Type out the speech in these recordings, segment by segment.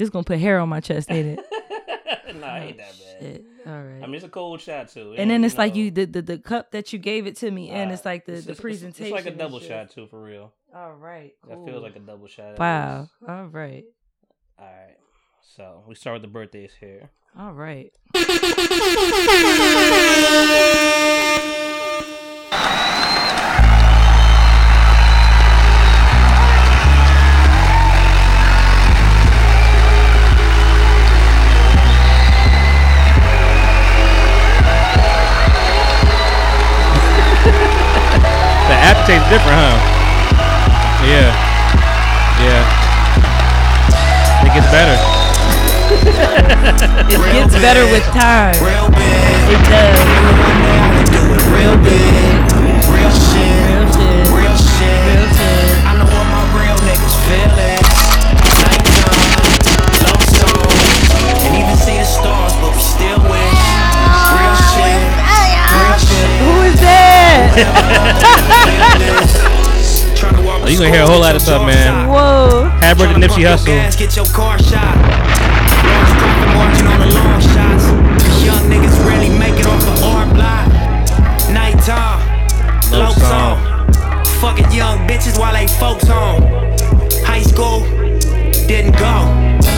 This gonna put hair on my chest, ain't it? nah, ain't that bad. Shit. All right. I mean, it's a cold shot too. It and then ain't, it's like know, you the, the the cup that you gave it to me, and uh, it's like the it's- the it's- presentation. It's like a double shit. shot too, for real. All right. That feels like a double shot. Wow. All right. All right. So we start with the birthdays here. All right. The aftertaste different, huh? Yeah. Yeah. It gets better. It gets better with time. It does. Oh, you gonna hear a whole lot of stuff, man. Whoa. Happy birthday, Nipsey Gas, Hussle. get your car shot. Large profit margin on the long shots. 'Cause young niggas really make it off the R block. Nighttime, Love low song. song. Fucking young bitches while they folks home. High school, didn't go.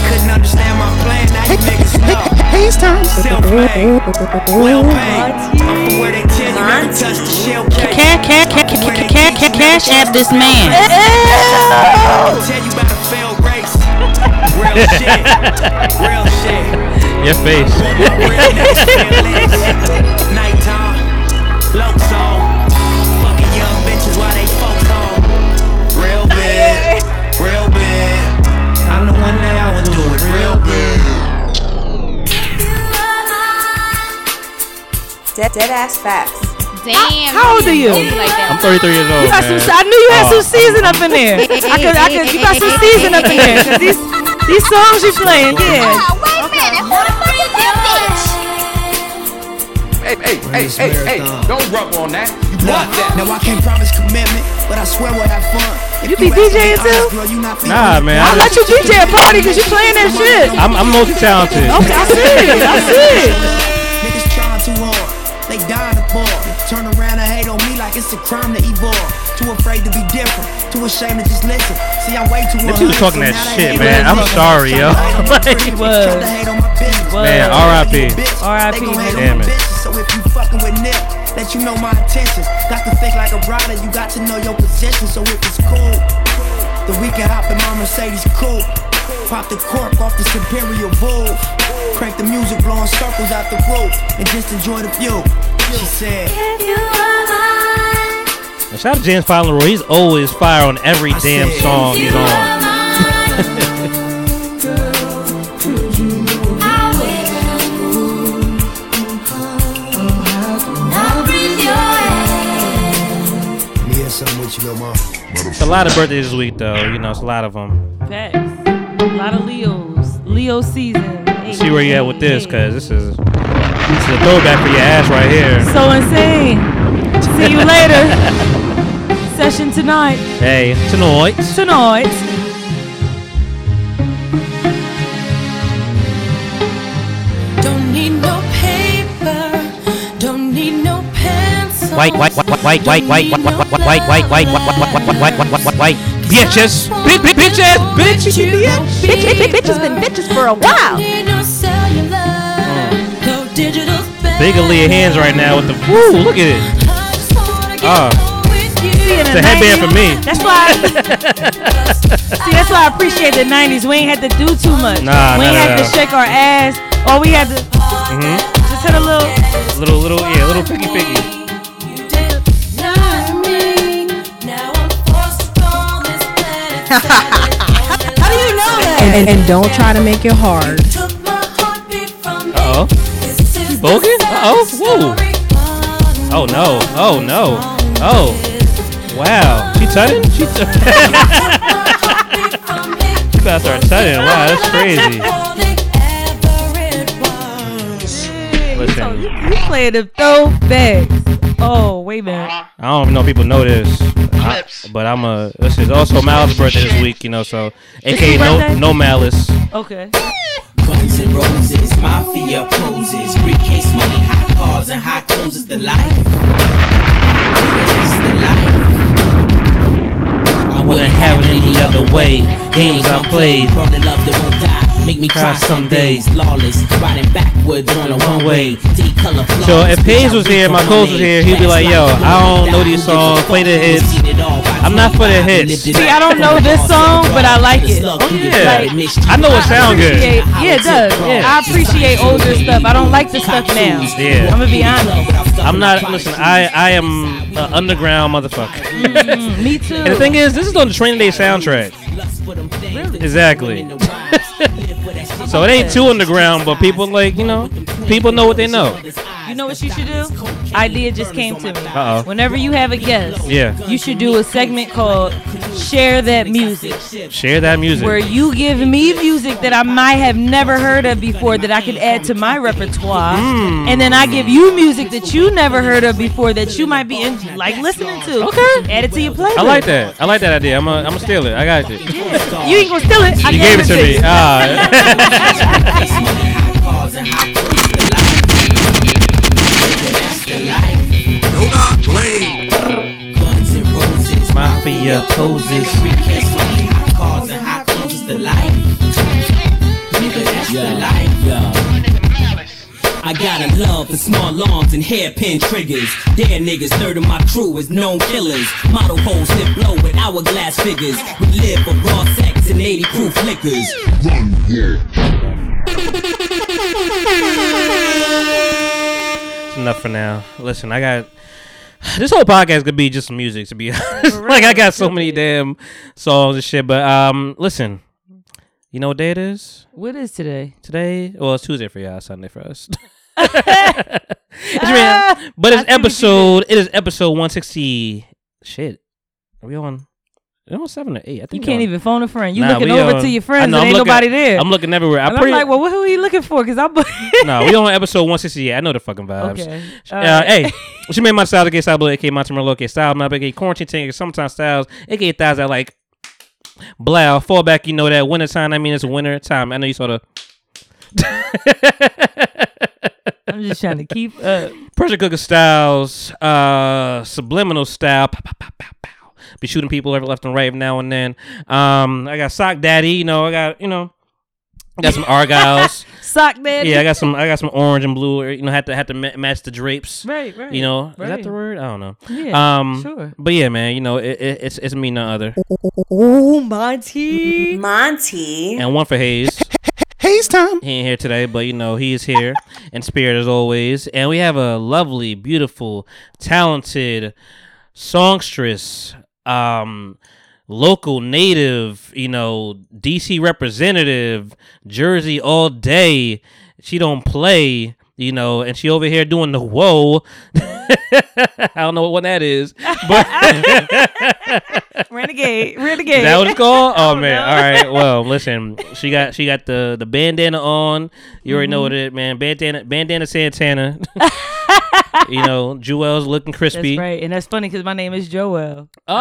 Couldn't understand my plan, now you niggas know. Self-made, well paid. I'm from where they tell you never touch the shell cake. Cash, cash, cash, cash, cash, cash, cash app this man. Tell you about a failed race. Real shit, real shit. Your face. Real niggas feel this. Nighttime, Dead, dead ass facts. Damn. How old are you? Like I'm 33 years old. You got some. I knew you had Oh. some season up in there. I could. I could. You got some season up in there. 'cause these these songs you playing, yeah. Wait a minute. Who the fuck is that bitch? Hey, hey, hey, hey, hey, don't rub on that. You Now, want that. now I can't promise commitment, but I swear we'll have fun. You be ask DJing too? girl, you not feeling Nah, man. I'll I let you DJ a party because you're playing that shit. I'm, I'm multi-talented. Okay, I see it. I see it. Dying to. Turn around and hate on me like it's a crime to evolve. Too afraid to be different. Too ashamed to just listen. See, I'm way too Nipsey was 100, talking that shit, man. I'm sorry, yo. Tryna hate Like- pretty, He was. tryna hate on my business. Was. Man, You R.I.P. a bitch, R.I.P. They hate Damn on my it. So if you fucking with Nip, let you know my intentions. Got to think like a brother. You got to know your position. So if it's cool, then we can hop in my Mercedes coupe. Pop the cork off this Imperial Wolf. Crank the music, blowing circles out the roof, and just enjoy the view. She said. And Shout out to James Fowler. He's always fire on every I damn said- song he's on. Me and something with you, little mom. It's a lot of birthdays this week, though. You know, it's a lot of them. Facts. A lot of Leos. Leo season. See where you at with this, cause this is this is a throwback for your ass right here. So insane. See you later. Session tonight. Hey, tonight. Tonight. Don't need no paper, don't need no pencil. White, white, white, white, white, white, white, white, white, white, white, white, white, white, white, white, white, white, white, bitches, bitch, bitch, bitches, bitch, Bitch, bitch, bitch has been bitches for a while. Big Aaliyah hands right now with the woo. Look at it. Ah, It's it's a headband for me. That's why. see, that's why I appreciate the '90s. We ain't had to do too much. Nah, we nah, ain't nah, had to shake our ass. All we had to Mhm. just hit a little. Little, little, yeah, little piggy, piggy. How do you know that? And, and, and don't try to make it hard. Uh oh. She bogan? Oh. Whoa. Oh no. Oh no. Oh. Wow. She tutting? She t- You gotta start tutting. Wow, that's crazy. Listen. you, you playing the throwbacks. Oh, wait a minute. I don't even know if people know this, I- but I'm a. This is also Malice's birthday this week, you know. So, aka no no Malice. Okay. Guns and roses, mafia poses, briefcase money, hot cars and hot clothes is the life. The life. I wouldn't have it any other way. Games I played. Probably love that won't die. Make me cry some days. Lawless, riding backwards on a one way. D-color So if Paige was here, my coach was here, he'd be like, "Yo, I don't know these songs. Play the hits. I'm not for the hits." See, I don't know this song, but I like it. Oh, yeah. I know it sounds good. Yeah, it does. Yeah. I appreciate older stuff. I don't like the stuff now. Yeah. I'm gonna be honest. I'm not. Listen, I I am an underground motherfucker. Mm, me too. And the thing is, this is on the Training Day soundtrack. Exactly. So it ain't too underground, but people like you know, people know what they know. You know what you should do? Idea just came to me. Uh-oh. Whenever you have a guest, Yeah. you should do a segment called "Share That Music," Share that music. where you give me music that I might have never heard of before that I could add to my repertoire, Hmm. and then I give you music that you never heard of before that you might be in, like listening to. Okay. Add it to your playlist. I like that. I like that idea. I'm gonna I'm steal it. I got you. You ain't gonna steal it. I You gave it to me. you. Ah. Mafia poses. Cars and hot clothes is the life. Nigga, that's the life, yo. I got a love for small arms and hairpin triggers. Dare niggas, third of my crew is known killers. Model hoes slip blow with hourglass figures. We live for raw sex and 80 proof liquors. Run It's enough for now. Listen, I got this whole podcast could be just some music to be honest. like I got so many damn songs and shit. But um, listen, you know what day it is? What is today? Today, well, it's Tuesday for y'all, Sunday for us. It's real- but it's episode. It is episode one sixty. Shit, are we on? We seven or eight? I think You can't on- even phone a friend. You Nah, looking over on- to your friends know, and I'm ain't looking- nobody there. I'm looking everywhere. I I'm like, well, what, who are you looking for? Because I'm. no, we on episode 168. I know the fucking vibes. Okay. Uh, Alright. hey, she made my style, aka style, below, aka Monty Merlot, aka style, my aka quarantine aka sometimes styles, aka thighs that like blow. Fall back, you know that winter time. I mean, it's winter time. I know you saw the I'm just trying to keep up. pressure cooker styles, uh, subliminal style. Pow, pow, pow. Be shooting people every left and right now and then. Um, I got sock daddy. You know, I got you know. I got some argyles. Sock daddy. Yeah, I got some. I got some orange and blue. You know, had to had to ma- match the drapes. Right, right. You know, is that right. the word? I don't know. Yeah, Um, sure. But yeah, man. You know, it, it, it's it's me, no other, Oh, Monty. Monty. and one for Hayes. Hayes time. He ain't here today, but you know he is here in spirit as always. And we have a lovely, beautiful, talented songstress, um, local native, you know, DC representative, Jersey all day. She don't play, you know, and she over here doing the whoa. I don't know what one that is, but Renegade. Is Renegade. that what it's called? Oh man! All right. Well, listen. She got she got the the bandana on. You already know Mhm. what it man. Bandana bandana Santana. You know, Jewel's looking crispy. That's right. And that's funny because my name is Joel. Ah.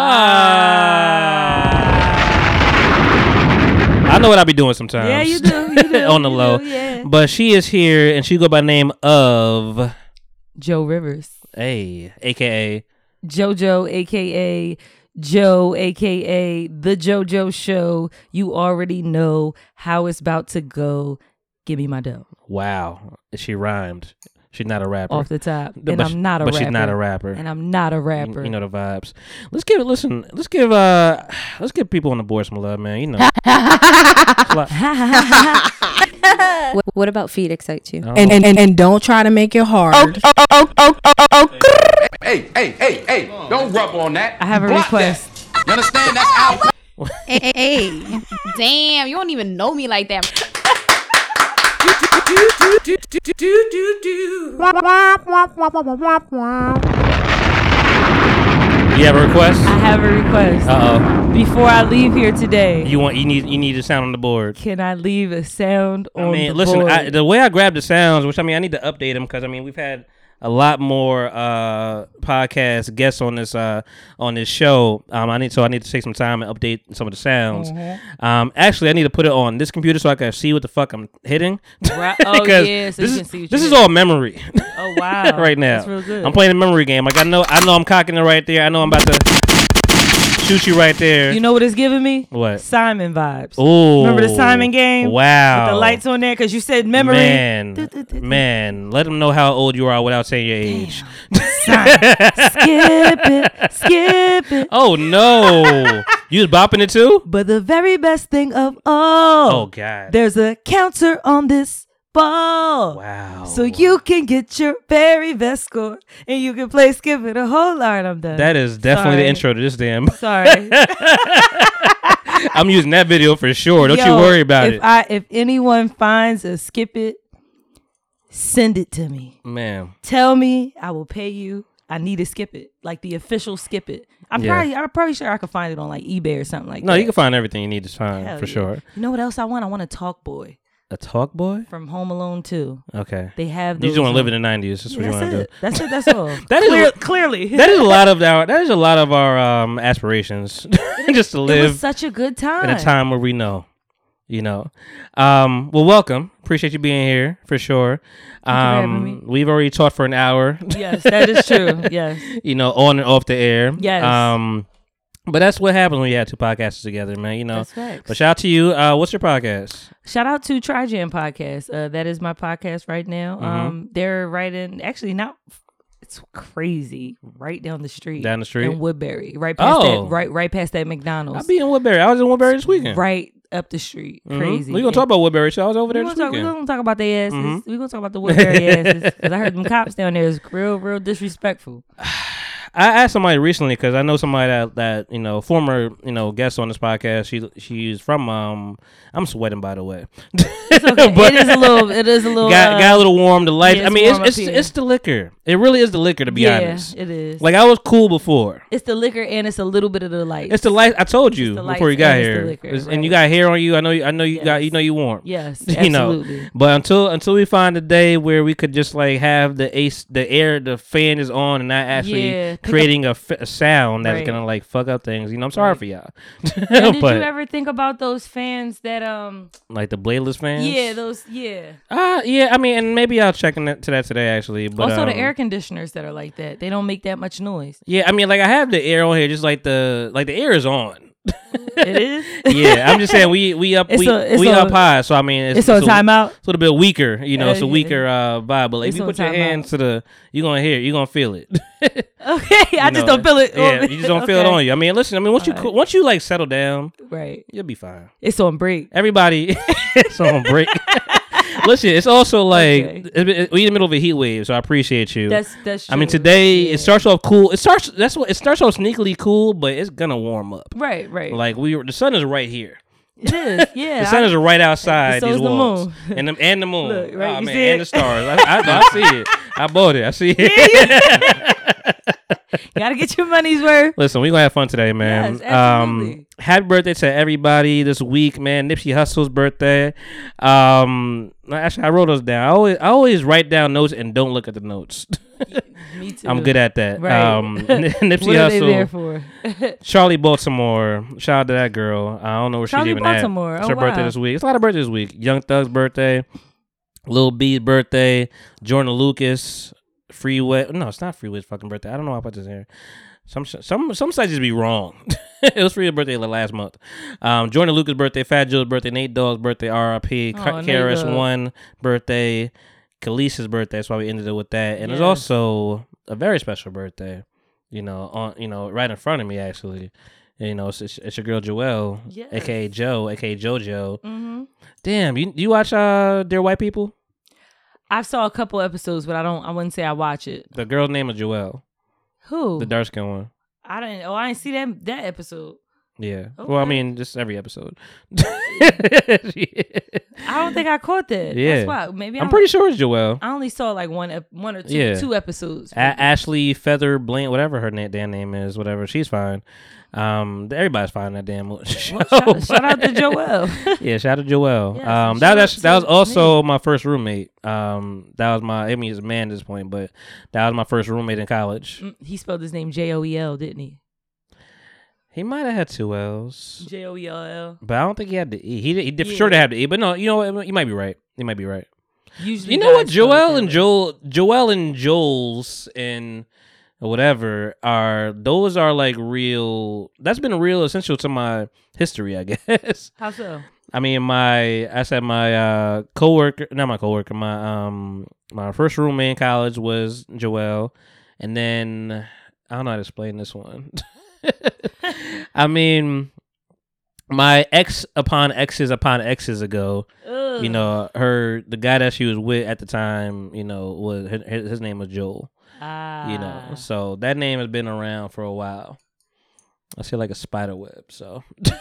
Ah. I know what I be doing sometimes. Yeah, you do, you do, on the low. do, yeah. But she is here, and she go by name of Jo Rivers. Hey, aka JoJo, aka Jo, aka The JoJo Show. You already know how it's about to go. Give me my dough. Wow. She rhymed. She's not a rapper. Off the top. And she- I'm not a but rapper. she's not a rapper. And I'm not a rapper. You know the vibes. Let's give it. Listen. Let's give. Uh. Let's give people on the board some love, man. You know. what, what about feet excite you? And, and, and, and don't try to make it hard. Oh, oh, oh, oh, oh, oh, oh. Hey, hey, hey, hey, don't rub on that. I have a Block request. that. You understand? That's out. Hey, hey, hey. damn, you don't even know me like that. You have a request? I have a request. Uh oh. Before I leave here today, You want? You need. You need a sound on the board. can I leave a sound on? I mean, the listen. board? I, the way I grab the sounds, which I mean, I need to update them because I mean, we've had a lot more uh podcast guests on this uh on this show. Um, I need so I need to take some time and update some of the sounds. Mhm. Um, actually, I need to put it on this computer so I can see what the fuck I'm hitting. Right- oh, yeah, so this you is can see what this you is all memory. Oh wow, right now. That's real good. I'm playing a memory game. Like I know I know I'm cocking it right there. I know I'm about to shoot you right there. You know what it's giving me? What? Simon vibes. Ooh. Remember the Simon game? Wow. With the lights on there because you said memory. Man, man, let them know how old you are without saying your age. skip it, skip it. Oh no, you was bopping it too? But the very best thing of all. Oh, God. There's a counter on this ball. Wow. So you can get your very best score and you can play skip it a whole lot. I'm done. That is definitely the intro to this damn. Sorry. I'm using that video for sure. Don't you worry about if it, I if anyone finds a skip it, send it to me. man. Tell me, I will pay you. I need to skip it, like the official skip it. I'm Yeah. probably I'm probably sure I could find it on like eBay or something like No, that. No, you can find everything you need to find Hell for yeah. sure. You know what else I want? I want a Talk Boy A talk boy? from Home Alone too. Okay. They have. You just want to live in the '90s. That's what Yeah, you want that's to do. it. That's it. That's all. That is Clear- clearly. that is a lot of our that is a lot of our um aspirations just to It live was such a good time. in a time where we know, you know. Um, well, welcome. Appreciate you being here for sure. Thank for Um, we've already talked for an hour. Yes, that is true. Yes. you know, on and off the air. Yes. Um, but that's what happens when you have two podcasts together, man. You know. But shout out to you. Uh, what's your podcast? Shout out to Trijam Podcast. Uh, that is my podcast right now. Mhm. Um, they're right in. Actually, not. It's crazy. Right down the street. Down the street? in Woodbury. Right past Oh. that. Right. Right past that McDonald's. I'll be in Woodbury. I was in Woodbury this weekend. Right up the street. Mhm. Crazy. We gonna talk about Woodbury. So I was over there we this gonna talk, we gonna talk about their asses. Mhm. We gonna talk about the Woodbury asses because I heard them cops down there is real, real disrespectful. I asked somebody recently because I know somebody that that you know former you know guest on this podcast. She she's from um. I'm sweating by the way. It's okay. it is a little. It is a little. got uh, got a little warm. The light. I mean, it's it's, it's the liquor. It really is the liquor to be honest. Yeah, honest. it is. Like I was cool before. It's the liquor and it's a little bit of the light. It's the light. I told you before you got and here, liquor, It's- and you got hair on you. I know. You, I know you got. You know you warm. Yes, you know. absolutely. But until until we find a day where we could just like have the ace, the air, the fan is on, and not actually Yeah, up- creating a, f- a sound that's Right. gonna like fuck up things. You know, I'm sorry Right. for y'all. Did but you ever think about those fans that um? like the bladeless fans. Yeah, those yeah. Uh yeah. I mean, and maybe I'll check into that today actually. But also the um, air conditioners that are like that. They don't make that much noise. Yeah, I mean, like I have the air on here, just like the like the air is on. It is. yeah, I'm just saying we we up It's we, a- we a- up high, so I mean it's, it's on timeout? It's a little bit weaker, you know. Uh, it's a weaker uh, vibe, but like if you put your hands to the, you're gonna hear, it, you gonna feel it. Okay, I You just don't feel it. Yeah, you just don't feel it on you. I mean, listen, I mean, once you All co- right. once you like settle down, Right. you'll be fine. It's on break. Everybody, it's on break. Listen, it's also like Okay. it- it- we in the middle of a heat wave, so I appreciate you. That's- that's True. I mean, today Yeah. it starts off cool. It starts. That's what it starts off sneakily cool, but it's gonna warm up. Right, right. Like we were, the sun is right here. It is. Yeah. the sun I- is right outside So these the walls, moon. and the and the moon. Look, right, oh, you man, see and the stars. I, I, I see it. I bought it. I see it. Gotta get your money's worth. Listen, we gonna have fun today, man. Yes, um, happy birthday to everybody this week, man. Nipsey Hussle's birthday. Um, actually, I wrote those down. I always, I always write down notes and don't look at the notes. Me too. I'm good at that. Right. Um, Nipsey what are they there for? Charli Baltimore. Shout out to that girl. I don't know where Charli she's even Baltimore. at. It's Oh, her birthday wow. this week. It's a lot of birthdays this week. Young Thug's birthday. Lil B's birthday. Jordan Lucas. Freeway. No, it's not Freeway's fucking birthday. I don't know why I put this here. Some some some sites just be wrong. it was Freeway's birthday like last month. Um, Jordan Lucas' birthday. Fat Jo's birthday. Nate Dogg's birthday. R.I.P. Oh, Karis one birthday. Khalees's birthday. That's why we ended it with that. And there's Yes. also a very special birthday. You know, on you know, right in front of me actually. You know, it's, it's, it's your girl Joelle, Yes. aka Joe, aka JoJo. Mhm. Damn, you you watch uh Dear White People? I saw a couple episodes, but I don't. I wouldn't say I watch it. The girl's name is Joelle, Who? the dark skin one. I didn't. Oh, I didn't see that that episode. Yeah. Well, I mean, just every episode. I don't think I caught that. Yeah. That's why. Maybe I'm pretty sure it's Joelle. I only saw like one, ep- one or two, Yeah. two episodes. A- Ashley Feather Bland, whatever her na- damn name is, whatever. She's fine. Um, everybody's fine in that damn show. shout- shout out to Joelle. yeah, shout out to. Yeah, um, that that's, that was also my first roommate. Um, that was my. I mean, he's a man at this point, but that was my first roommate in college. Mm, he spelled his name J O E L, didn't he? He might have had two L's, J O E L L. but I don't think he had the E. He he did Yeah. sure to have the E, but no, you know what? You might be right. You might be right. Usually, You know what? Joel and. Joel, Joel and Joel's and whatever are those are like real. That's been real essential to my history, I guess. How so? I mean, my I said my uh coworker, not my coworker, my um my first roommate in college was Joel, and then I don't know how to explain this one. I mean, my ex upon exes upon exes ago, you know, her the guy that she was with at the time, you know, was his, his name was Joel. Ah. You know, so that name has been around for a while. I feel like a spider web, so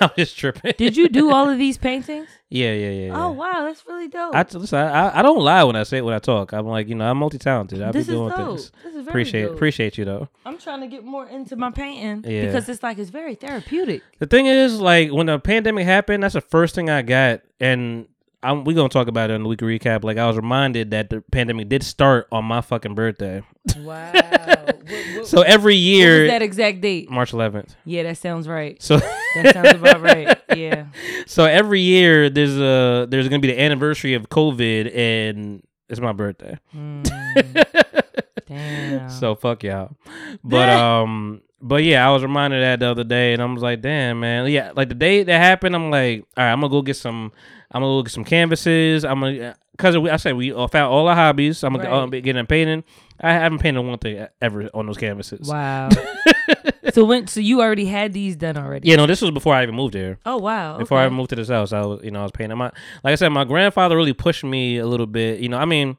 I'm just tripping. Did you do all of these paintings? Yeah, yeah, yeah. yeah. Oh wow, that's really dope. I, listen, I I don't lie when I say when I talk. I'm like, you know, I'm multi talented. I be This is doing dope. things. This is very appreciate dope. appreciate you though. I'm trying to get more into my painting Yeah. because it's like it's very therapeutic. The thing is, like, when the pandemic happened, that's the first thing I got, and I'm we gonna talk about it in the week recap. Like, I was reminded that the pandemic did start on my fucking birthday. Wow. so every What year, was that exact date? March 11th. Yeah, that sounds right. So that sounds about right. Yeah. So every year there's a there's gonna be the anniversary of COVID, and it's my birthday. Damn. So fuck y'all. But um, but yeah, I was reminded of that the other day, and I was like, damn man, yeah. Like the day that happened, I'm like, all right, I'm gonna go get some. I'm gonna go get some canvases. I'm gonna because I said we found all our hobbies. I'm gonna Right. uh, be getting painting. I haven't painted one thing ever on those canvases. Wow. so when so you already had these done already? Yeah, no, this was before I even moved here. Oh wow. Before I okay. moved to this house, I was, you know, I was painting. My, like I said, my grandfather really pushed me a little bit. You know, I mean,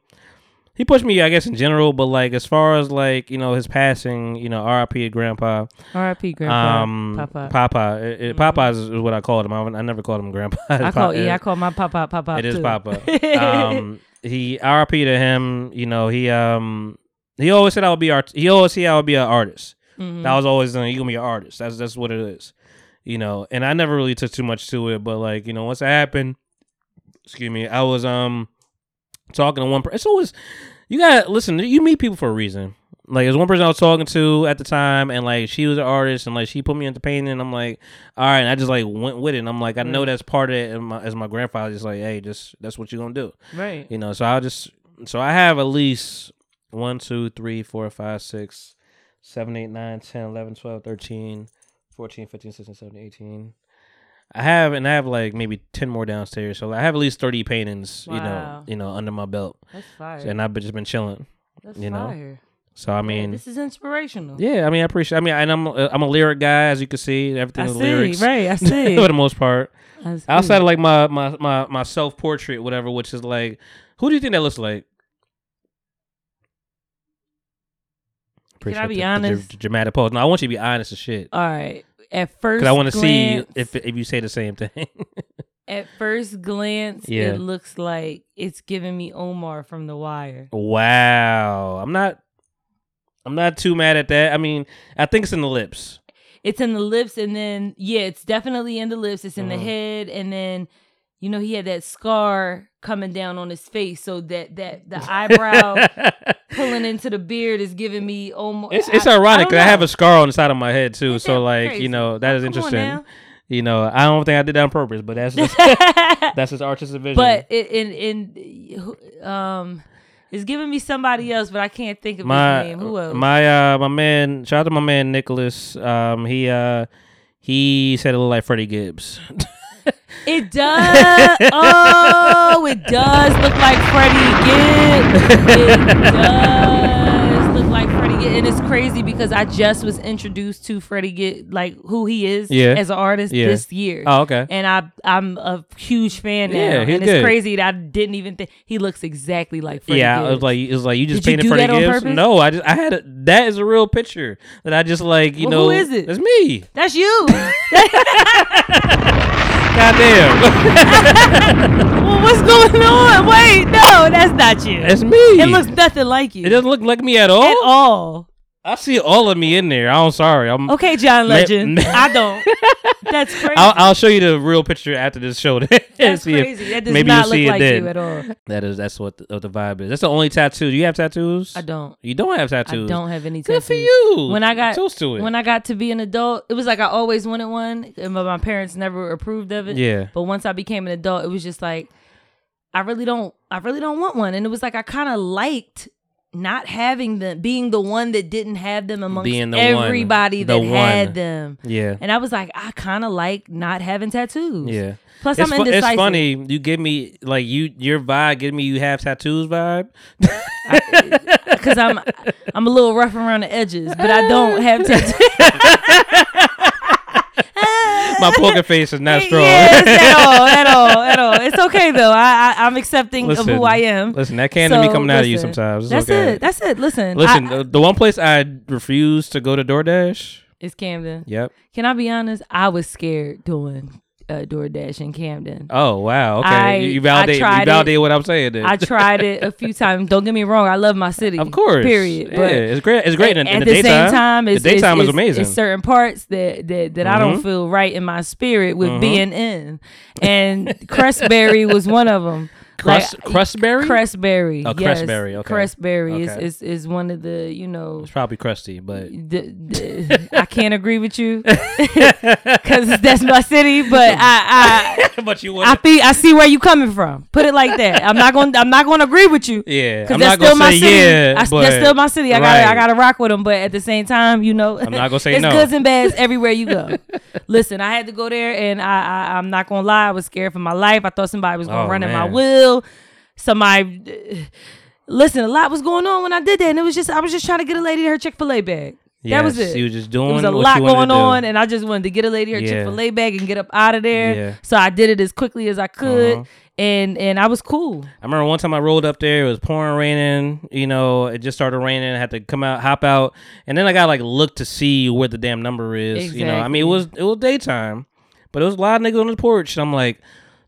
he pushed me, I guess, in general, but like as far as like you know his passing, you know, R.I.P. Grandpa. R.I.P. Grandpa. Um, Papa. Papa. It, it- Papa is, is what I called him. I, I never called him Grandpa. I call yeah, I call my papa papa. It is too. Papa. um, he R.I.P. to him. You know, he um he always said I would be art. He always said I would be an artist. Mhm. That was always uh, you gonna be an artist. That's that's what it is. You know, and I never really took too much to it, but like you know, once it happened, excuse me, I was um talking to one person. It's always you gotta listen. You meet people for a reason. Like there's one person I was talking to at the time, and like she was an artist, and like she put me into painting. And I'm like, all right, and I just like went with it. And I'm like, I know that's part of it. And my, as my grandfather, just like, hey, just that's what you're gonna do, Right. You know. So I just so I have at least one, two, three, four, five, six, seven, eight, nine, 10, 11, 12, 13, 14, 15, 16, 17, 18. I have and I have like maybe ten more downstairs, so I have at least thirty paintings, you know, you know, under my belt. That's fire. And I've been- just been chilling, That's you know. fire. So I mean, this is inspirational. yeah, I mean, I appreciate. I mean, and I'm uh, I'm a lyric guy, as you can see. Everything I is see, lyrics, right, I see. for the most part. Outside of like my my my my self portrait, whatever, which is like, who do you think that looks like? Can I be the- the honest? dr- dramatic pause. No, I want you to be honest as shit. All right. At first, Because I want to see if if you say the same thing. At first glance, Yeah. it looks like it's giving me Omar from The Wire. wow, I'm not. I'm not too mad at that. I mean, I think it's in the lips. It's in the lips, and then yeah, it's definitely in the lips. It's in the Mhm. head, and then you know he had that scar coming down on his face, so that that the eyebrow pulling into the beard is giving me Omar. It's it's I- ironic I, because I, have a scar on the side of my head too. So like crazy? you know that is Come interesting. You know, I don't think I did that on purpose, but that's just, that's his artistic vision. But it, in in um, it's giving me somebody else, but I can't think of my his name. Who else? my uh my man, shout out to my man Nicholas. Um, he uh he said it looked like Freddie Gibbs. It does. oh, it does look like Freddie Gibbs. It does look like Freddie Gibbs. and it's crazy because I just was introduced to Freddie get like who he is Yeah. as an artist Yeah. this year. Oh, okay. And I I'm a huge fan now. Yeah, he's and it's good. crazy that I didn't even think he looks exactly like Freddie. yeah, it was like it was like you just Did you painted do Freddie Gibbs. No, I just I had a, that is a real picture that I just like you Well, know. who is it? It's me. That's you. Goddamn, well, what's going on? Wait, no, that's not you. it's me. It looks nothing like you It doesn't look like me at all. at all. I see all of me in there. I'm sorry. I'm Okay, John Legend. ma- I don't. That's crazy. I'll, I'll show you the real picture after this show. and that's see if- crazy. That does maybe not you'll look see it like then. you at all. That is that's what the, what the vibe is. That's the only tattoo. Do you have tattoos? I don't. You don't have tattoos. I don't have any Tattoos. Good for you. When I got Toast to it. when I got to be an adult, it was like I always wanted one, and my my parents never approved of it. Yeah. But once I became an adult, it was just like I really don't I really don't want one, and it was like I kind of liked not having them, being the one that didn't have them amongst Being the one. everybody The that had one. them. Yeah. And I was like, I kind of like not having tattoos. Yeah. Plus, it's I'm fu- indecisive. It's funny. You give me like you your vibe. Give me you have tattoos vibe. because I'm I'm a little rough around the edges, but I don't have tattoos. My poker face is not strong. Yes, at all, at all, at all. It's okay though. I, I I'm accepting of who I am. Listen, that can be So, coming out of you sometimes. It's That's okay. it. That's it. Listen, Listen, I- the, the one place I refuse to go to DoorDash. it's Camden. Yep. Can I be honest? I was scared doing uh, DoorDash in Camden. Oh wow. Okay. I- you, validate. You tried it. validate what I'm saying. Then. I tried it a few times. Don't get me wrong. I love my city. Of course. Period. Yeah, But it's great. It's great in, at in the, the daytime. same time, it's, the daytime it's, is amazing. It's certain parts that that, that I don't Mhm. feel right in my spirit with Mhm. being in, and Crestberry was one of them. Crust- Crustberry? Crestberry. Oh, yes. Crestberry, okay. Crestberry Okay. is, is is one of the you know. it's probably crusty, but The, the, I can't agree with you because that's my city, but I I but you I see I see where you coming from. Put it like that. I'm not going to I'm not going to agree with you. Yeah, because that's not gonna still my say city. yeah, I, that's still my city. I got to I got to rock with them, but at the same time, you know, I'm not gonna say it's no. goods and bads everywhere you go. Listen, I had to go there, and I, I I'm not gonna lie, I was scared for my life. I thought somebody was gonna Oh, run in my man. Wheel. Somebody. Listen, a lot was going on when I did that, and it was just I was just trying to get a lady her Chick Fil A bag. that was it. you were just doing. There was a lot going on, and I just wanted to get a lady her Yeah. Chick Fil A bag and get up out of there. Yeah. So I did it as quickly as I could, Uh-huh. and and I was cool. I remember one time I rolled up there. It was pouring, raining. You know, it just started raining. I had to come out, hop out, and then I got like look to see where the damn number is. You know, I mean, it was it was daytime, but it was a lot of niggas on the porch. And I'm like,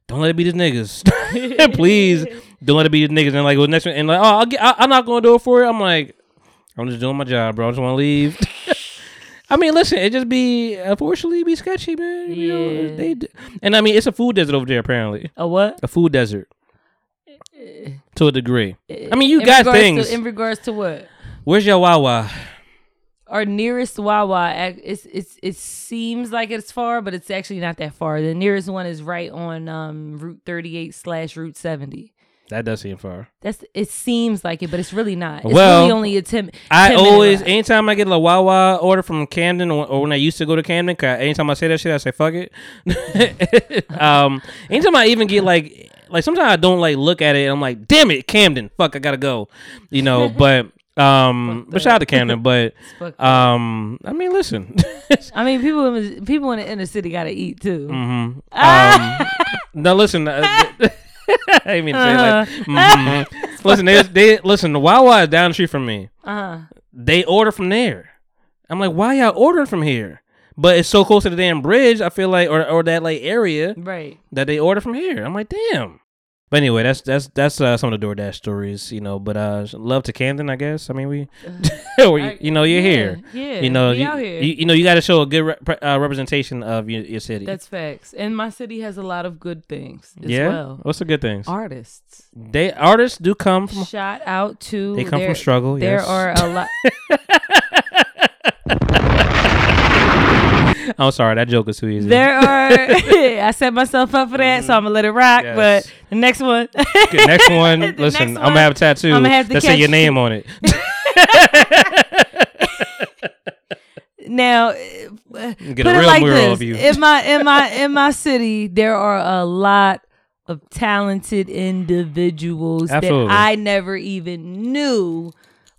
don't let it be these niggas, please. Don't let it be these niggas. And like, well, next one, and like, oh, I'll get, I, I'm not going to do it for it. I'm like, I'm just doing my job, bro. I just want to leave. I mean, listen, it just be unfortunately be sketchy, man. You know, Yeah. they, d- and I mean, it's a food desert over there apparently. A what? A food desert. Eh, eh. To a degree. Eh, I mean, you In got things. To, in regards to what? Where's your Wawa? Our nearest Wawa, it's it's it seems like it's far, but it's actually not that far. The nearest one is right on um, Route 38 slash Route 70. That does seem far. That's it seems like it, but it's really not. It's Well, really only a 10 I 10 always, anytime I get a Wawa order from Camden, or, or when I used to go to Camden, 'cause anytime I say that shit, I say fuck it. um, anytime I even get like, like sometimes I don't like look at it, and I'm like, damn it, Camden, fuck, I gotta go, you know. but um, but shout out to Camden, but um, I mean, listen, I mean, people in the- people in the inner city gotta eat too. hmm Um, no, listen. Uh, I mean it like. mhm. Listen, they, they listen. The Wawa is down the street from me. Uh-huh. They order from there. I'm like, why y'all ordering from here? But it's so close to the damn bridge. I feel like, or or that like area Right. that they order from here. I'm like, damn. But anyway, that's that's that's uh, some of the DoorDash stories, you know. But uh, love to Camden, I guess. I mean, we, we- you know, you're yeah, here. yeah, you know, you. You, you know, you got to show a good re- uh, representation of your, your city. That's facts. And my city has a lot of good things as yeah. well. What's the good things? Artists. They artists do come from. Shout out to They come there, from struggle. There yes. are a lot I'm sorry, that joke is too easy. There are I set myself up for that, so I'm gonna let it rock. Yes. But the next one Okay, next one. Listen, next I'm gonna have a tattoo I'ma have to that say your name on it. Now, uh, Get put a it real like mural this: of you. in my in my in my city, there are a lot of talented individuals Absolutely. that I never even knew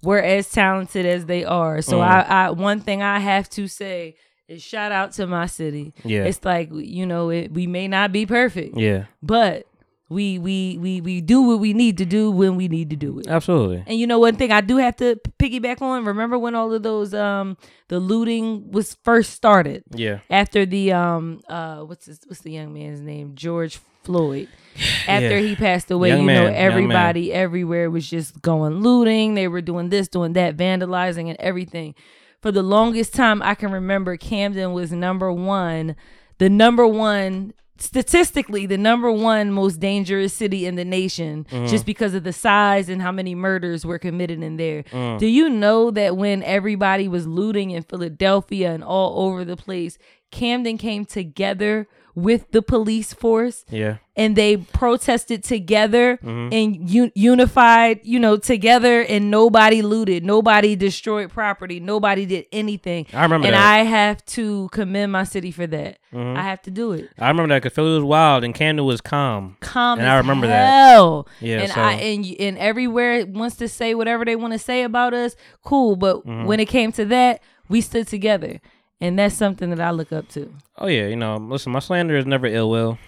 were as talented as they are. So Mm. I, I one thing I have to say is shout out to my city. Yeah. It's like you know, it, we may not be perfect. Yeah. But we we we we do what we need to do when we need to do it. Absolutely. And you know one thing I do have to piggyback on. Remember when all of those um the looting was first started? Yeah. After the um uh what's his, what's the young man's name? George Floyd. After Yeah. he passed away, Young you man, know everybody everywhere was just going looting. They were doing this, doing that, vandalizing and everything. For the longest time I can remember Camden was number 1, the number 1 statistically the number one most dangerous city in the nation Mhm. just because of the size and how many murders were committed in there. Mm. Do you know that when everybody was looting in Philadelphia and all over the place, Camden came together with the police force Yeah. and they protested together Mhm. and u- unified, you know, together and nobody looted, nobody destroyed property, nobody did anything. I remember and that. I have to commend my city for that. Mhm. I have to do it. I remember that because Philly was wild and Camden was calm. Calm and as I remember hell. that. Yeah. and so I and and everywhere wants to say whatever they want to say about us, cool. But Mhm. when it came to that, we stood together, and that's something that I look up to. oh yeah, you know, listen, my slander is never ill will,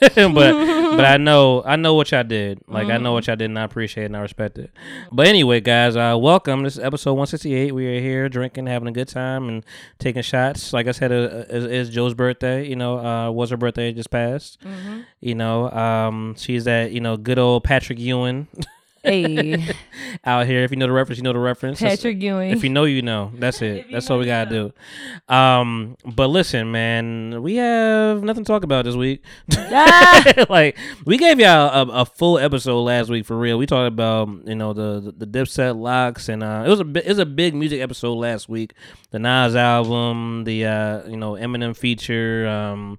Mm. but but I know I know what y'all did. Like I Mm-hmm. know what y'all did, and I appreciate it and I respect it. But anyway, guys, uh, welcome. This is episode one sixty eight. We are here drinking, having a good time, and taking shots. Like I said, uh, is, is Jo's birthday. You know, uh, was her birthday just passed. Mhm. You know, um, she's that you know good old Patrick Ewing. Hey. out here. If you know the reference, you know the reference. That's- Patrick Ewing. If you know, you know. That's it. That's all we gotta do. Um, but listen, man, we have nothing to talk about this week. Ah! like we gave y'all a, a full episode last week for real. We talked about you know the the Dipset locks and uh, it was a it was a big music episode last week. The Nas album, the uh, you know Eminem feature, um,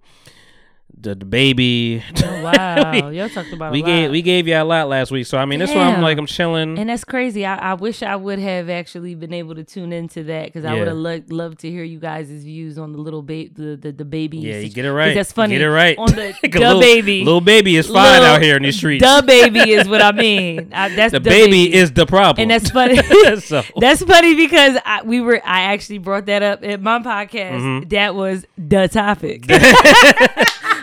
the the baby. Oh, wow, y'all talked about we gave we gave y'all a lot last week. So I mean, that's why I'm like I'm chilling. And that's crazy. I, I wish I would have actually been able to tune into that because I would have lo- loved to hear you guys' views on the little baby, the, the the baby. Yeah, you get it right. That's funny. Get it right. on the the little- baby. little baby is fine out here in these streets. The baby is what I mean. I, that's the the baby, is the problem. and that's funny. So- That's funny because I, we were. I actually brought that up at my podcast. Mhm. That was the topic.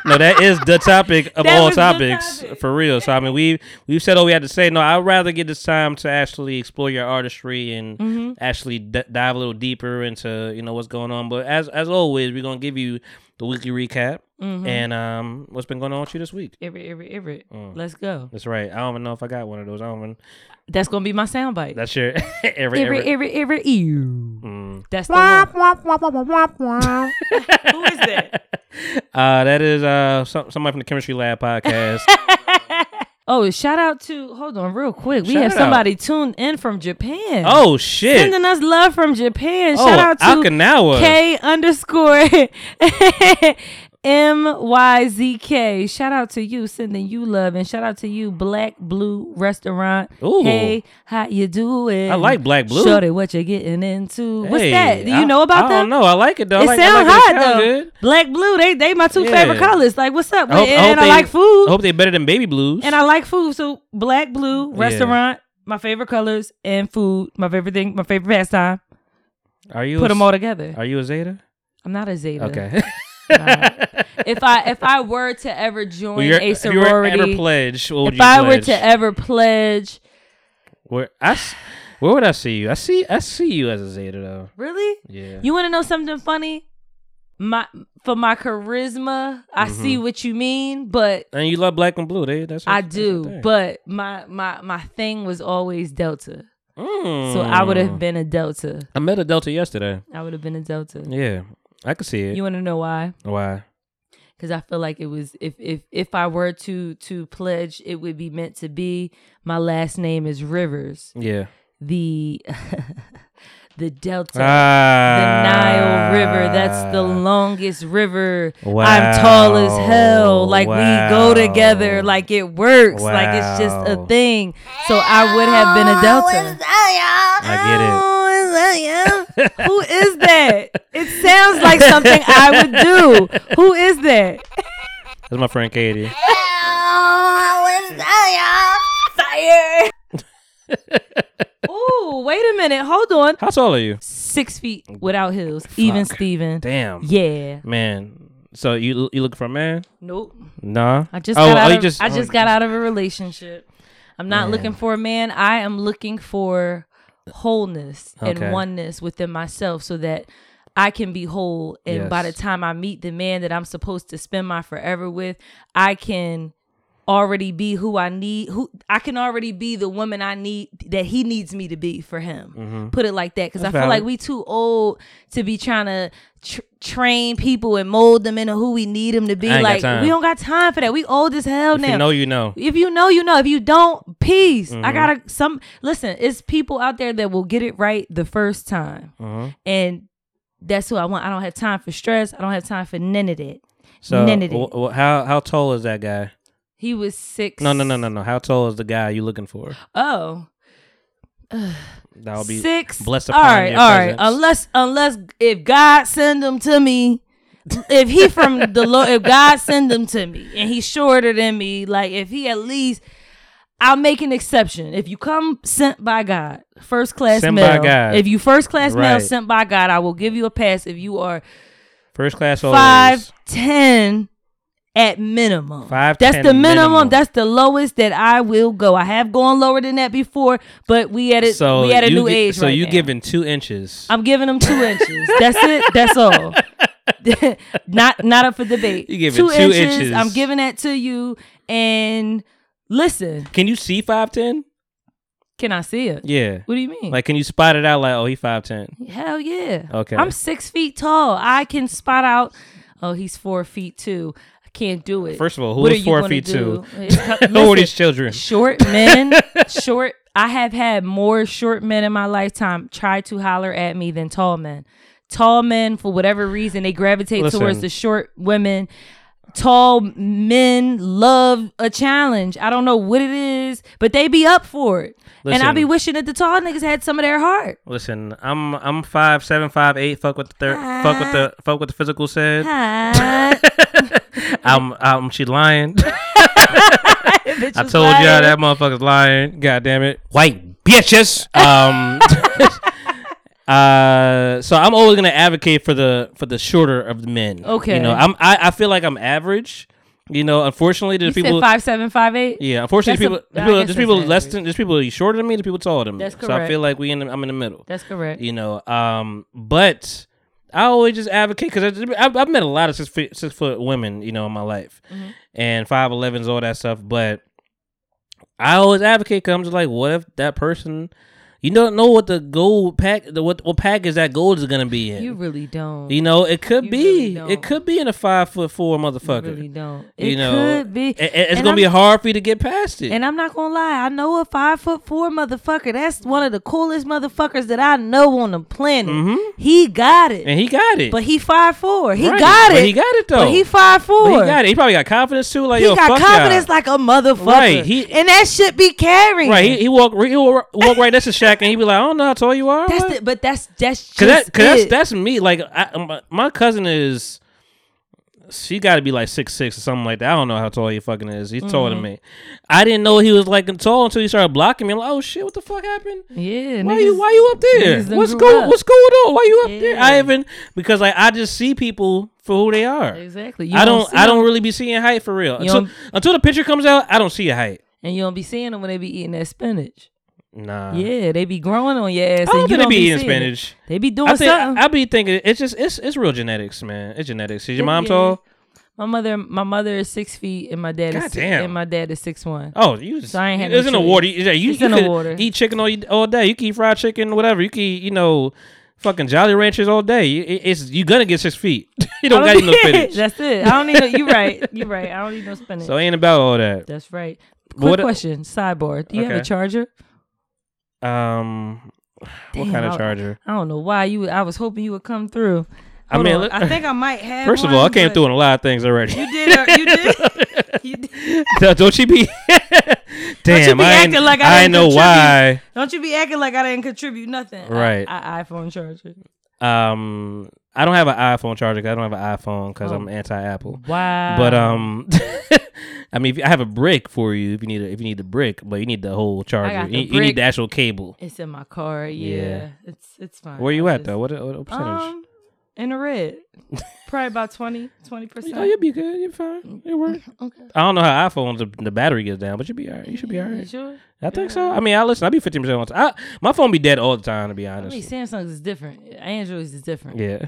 No, that is the topic of That all was the topics for real. So I mean, we we've said all we had to say. No, I'd rather get this time to actually explore your artistry and Mhm. actually d- dive a little deeper into you know what's going on. But as as always, we're gonna give you the weekly recap Mhm. and um what's been going on with you this week. Every, every, every. Mm. Let's go. That's right. I don't even know if I got one of those. I don't even. That's gonna be my soundbite. That's your every Every, every. every, every, ew. Mm. That's the one. Who is that? Uh, that is uh some, somebody from the Chemistry Lab podcast. Oh, shout out to hold on real quick. We Shout have out. somebody tuned in from Japan. Oh, shit. Sending us love from Japan. Oh, Shout out to Okinawa. K underscore M Y Z K. Shout out to you, sending you love, and shout out to you, Black Blue Restaurant. Ooh. Hey, how you doing? I like Black Blue. Shorty, what you getting into? What's Hey, that? Do you I- know about I that? I don't know. I like it though. It like, I sound like hot it. It sound though. good. Black blue, they they my two Yeah. favorite colors. Like, what's up? I hope, and I hope I like food. I hope they're better than Baby Blues. And I like food. So black, blue, Yeah. restaurant, my favorite colors, and food, my favorite thing, my favorite pastime. Are you put a them all together? Are you a Zeta? I'm not a Zeta. Okay. If I if I were to ever join Well, a if sorority, ever pledge, if you I were to ever pledge, Where I where would I see you? I see I see you as a Zeta though. really, Yeah. you want to know something funny? My for my charisma, I see Mhm. what you mean, but And you love black and blue. They that's what, I do. But my my my thing was always Delta. So Mm. I would have been a Delta. I met a Delta yesterday. I would have been a Delta. Yeah, I could see it. You want to know why? Why? Because I feel like it was if if if I were to to pledge, it would be meant to be. My last name is Rivers. Yeah. The the Delta, Ah. the Nile River. That's the longest river. Wow, I'm tall as hell. Wow. Like we go together. Like it works. Like it's just a thing. So I would have been a Delta. I get it. Who is that? It sounds like something I would do. Who is that? That's my friend Katie. Fire. Ooh, wait a minute. Hold on. How tall are you? Six feet without heels. Even Fuck. Steven. Damn. Yeah. Man. So you you looking for a man? Nope. Nah. I just oh, got oh, out oh, you of, just I oh, just got out of a relationship. I'm not Man. looking for a man. I am looking for wholeness Okay. and oneness within myself so that I can be whole and by the time I meet the man that I'm supposed to spend my forever with, I can already be who I need who I can already be the woman I need that he needs me to be for him. Mhm. Put it like that cuz I feel valid. like we too old to be trying to tr- train people and mold them into who we need them to be I like we don't got time for that. We old as hell If now. you know, you know. If you know, you know. If you don't, peace. I Mhm. gotta some listen. It's people out there that will get it right the first time, Mhm. and that's who I want. I don't have time for stress. I don't have time for none of that. So none of that. wh- wh- how how tall is that guy? He was six. No, no, no, no, no. How tall is the guy you looking for? Oh. That'll be six. blessed all upon right, your all right. Unless, unless if God send them to me, if he from the Lord, if God send them to me, and he's shorter than me, like if he at least, I'll make an exception. If you come sent by God, first class Sent mail. by God. If you first class mail sent by God, I will give you a pass. If you are First class always. five ten at minimum. Five, That's 10 the minimum. minimum. That's the lowest that I will go. I have gone lower than that before, but we at a So we at a new gi- age So right you now. giving two inches? I'm giving them two inches. That's it. That's all. not not up for debate. You giving two inches. I'm giving that to you. And listen, Can you see five ten? can I see it? Yeah. What do you mean? Like, can you spot it out? Like, oh, he five ten. Hell yeah. Okay. I'm six feet tall. I can spot out. Oh, he's four feet two. Can't do it. First of all, who What is four feet do? two? Who are these children? Short men, short. I have had more short men in my lifetime try to holler at me than tall men. Tall men, for whatever reason, they gravitate Listen. towards the short women. Tall men love a challenge. I don't know what it is, but they be up for it. and I be wishing that the tall niggas had some of their heart. Listen, I'm I'm five seven, five eight. Fuck with the thir- fuck what the fuck what the physical said. Hi. I'm I'm she lying. I told lying. y'all that motherfucker's lying. God damn it, white bitches. Um. Uh, so I'm always gonna advocate for the for the shorter of the men. Okay. you know, I'm I, I feel like I'm average. You know, unfortunately, You there's said people. five seven, five eight. Yeah, unfortunately, That's a- people, there's people, there's that's people less than there's people shorter than me, there's people taller than me. That's correct. So I feel like we in the, I'm in the middle. That's correct. You know, um, but I always just advocate because I've, I've met a lot of six foot, six foot women, you know, in my life, Mm-hmm. and five elevens, all that stuff. But I always advocate because I'm just like, what if that person, you don't know what the gold pack, the what what package that gold is gonna be in. You really don't. You know, it could You be. really it could be in a five foot four motherfucker. You really don't. You It know, could be. it- it's And gonna be I'm- hard for you to get past it. And I'm not gonna lie, I know a five foot four motherfucker. That's one of the coolest motherfuckers that I know on the planet. He got it. Mm-hmm. And he got it. But he five four. He Right. got But it. he got it, though. But he five four. But he got it. He probably got confidence too. Like He yo, got confidence y'all. like a motherfucker. Right, he- and that shit be carrying. Right, he, he walk he walk, walk right next to And he'd be like, I don't know how tall you are. That's what?" the, but that's that's just Cause that, cause that's that's me. Like I, my, my cousin is, she got to be like six six or something like that. I don't know how tall he fucking is. He's taller than Mhm. me. I didn't know he was like tall until he started blocking me. I'm like, oh shit, what the fuck happened? Yeah, Why niggas- you why you up there? What's going up. What's going on? Why you up there? I even because like I just see people for who they are. Exactly. You I don't don't. I don't really be seeing height for real. Until, until the picture comes out, I don't see a height. and you don't be seeing them when they be eating that spinach. Nah. Yeah, they be growing on your ass. I don't you think they don't be eating spinach. They be doing I think something. I, be thinking it's just it's it's real genetics, man. It's genetics. Is your mom Yeah. tall? My mother, my mother is six feet, and my dad is God six, damn. and my dad is six one. Oh, you just, so I ain't had it's no in the water. You, you, you It's in the water. eat chicken all, all day. You can eat fried chicken, whatever. You can eat, you know, fucking Jolly Ranchers all day. You- it- it's you gonna get six feet. you don't I got no spinach. That's it. I don't need. No, you right. You right. I don't need no spinach. So ain't about all that. That's right. Quick what- question. Sidebar. Do you have a charger? Um, what kind of charger? I don't know why you. I was hoping you would come through. I mean, look- I think I might have. First of all, I came through on a lot of things already. You did. uh, You did. you did. don't, don't you be? Don't you be I acting like I, I know contribute. why. Don't you be acting like I didn't contribute nothing. I- Right. I, iPhone charger. Um, I don't have an iPhone charger. 'cause I don't have an iPhone because Oh. I'm anti-Apple. Wow. But um, I mean, if, I have a brick for you if you need a, if you need the brick, but you need the whole charger. You, you need the actual cable. It's in my car. Yeah, Yeah. it's it's fine. Where you I at just- though? What, what percentage? Um, in the red, probably about 20 percent. oh, you'll be good. You're fine. It work. Okay. I don't know how iPhones the, the battery gets down, but you'll be alright. You should be You alright. sure? I think so. I mean, I listen. I be fifteen percent on time. I, my phone be dead all the time, to be I honest. mean, Samsung's is different. Android's is different. yeah.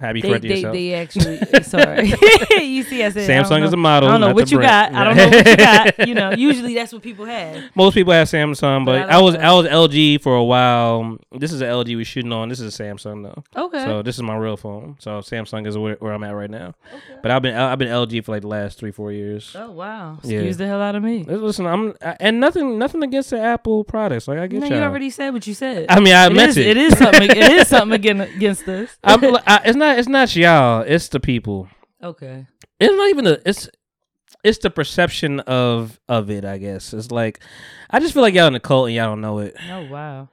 Happy They, correcting they, yourself. they actually eh, sorry. you see, I said Samsung is a model, I don't know what you brand. got. I don't know what you got. You know, usually that's what people have. Most people have Samsung, but, But I I, was that. I was LG for a while. This is an LG we're shooting on. This is a Samsung though. Okay. So this is my real phone. So Samsung is where, where I'm at right now. Okay. But I've been I've been LG for like the last three four years. oh wow, Yeah. excuse the hell out of me. Listen, I'm I, and nothing nothing against the Apple products. Like I get No, y'all. you already said what you said. I mean, I It meant is- it. It is something. it is something against against us. I'm, I, it's not it's not y'all. It's the people. Okay. It's not even the it's it's the perception of of it. I guess it's like I just feel like y'all in the cult and y'all don't know it. Oh wow.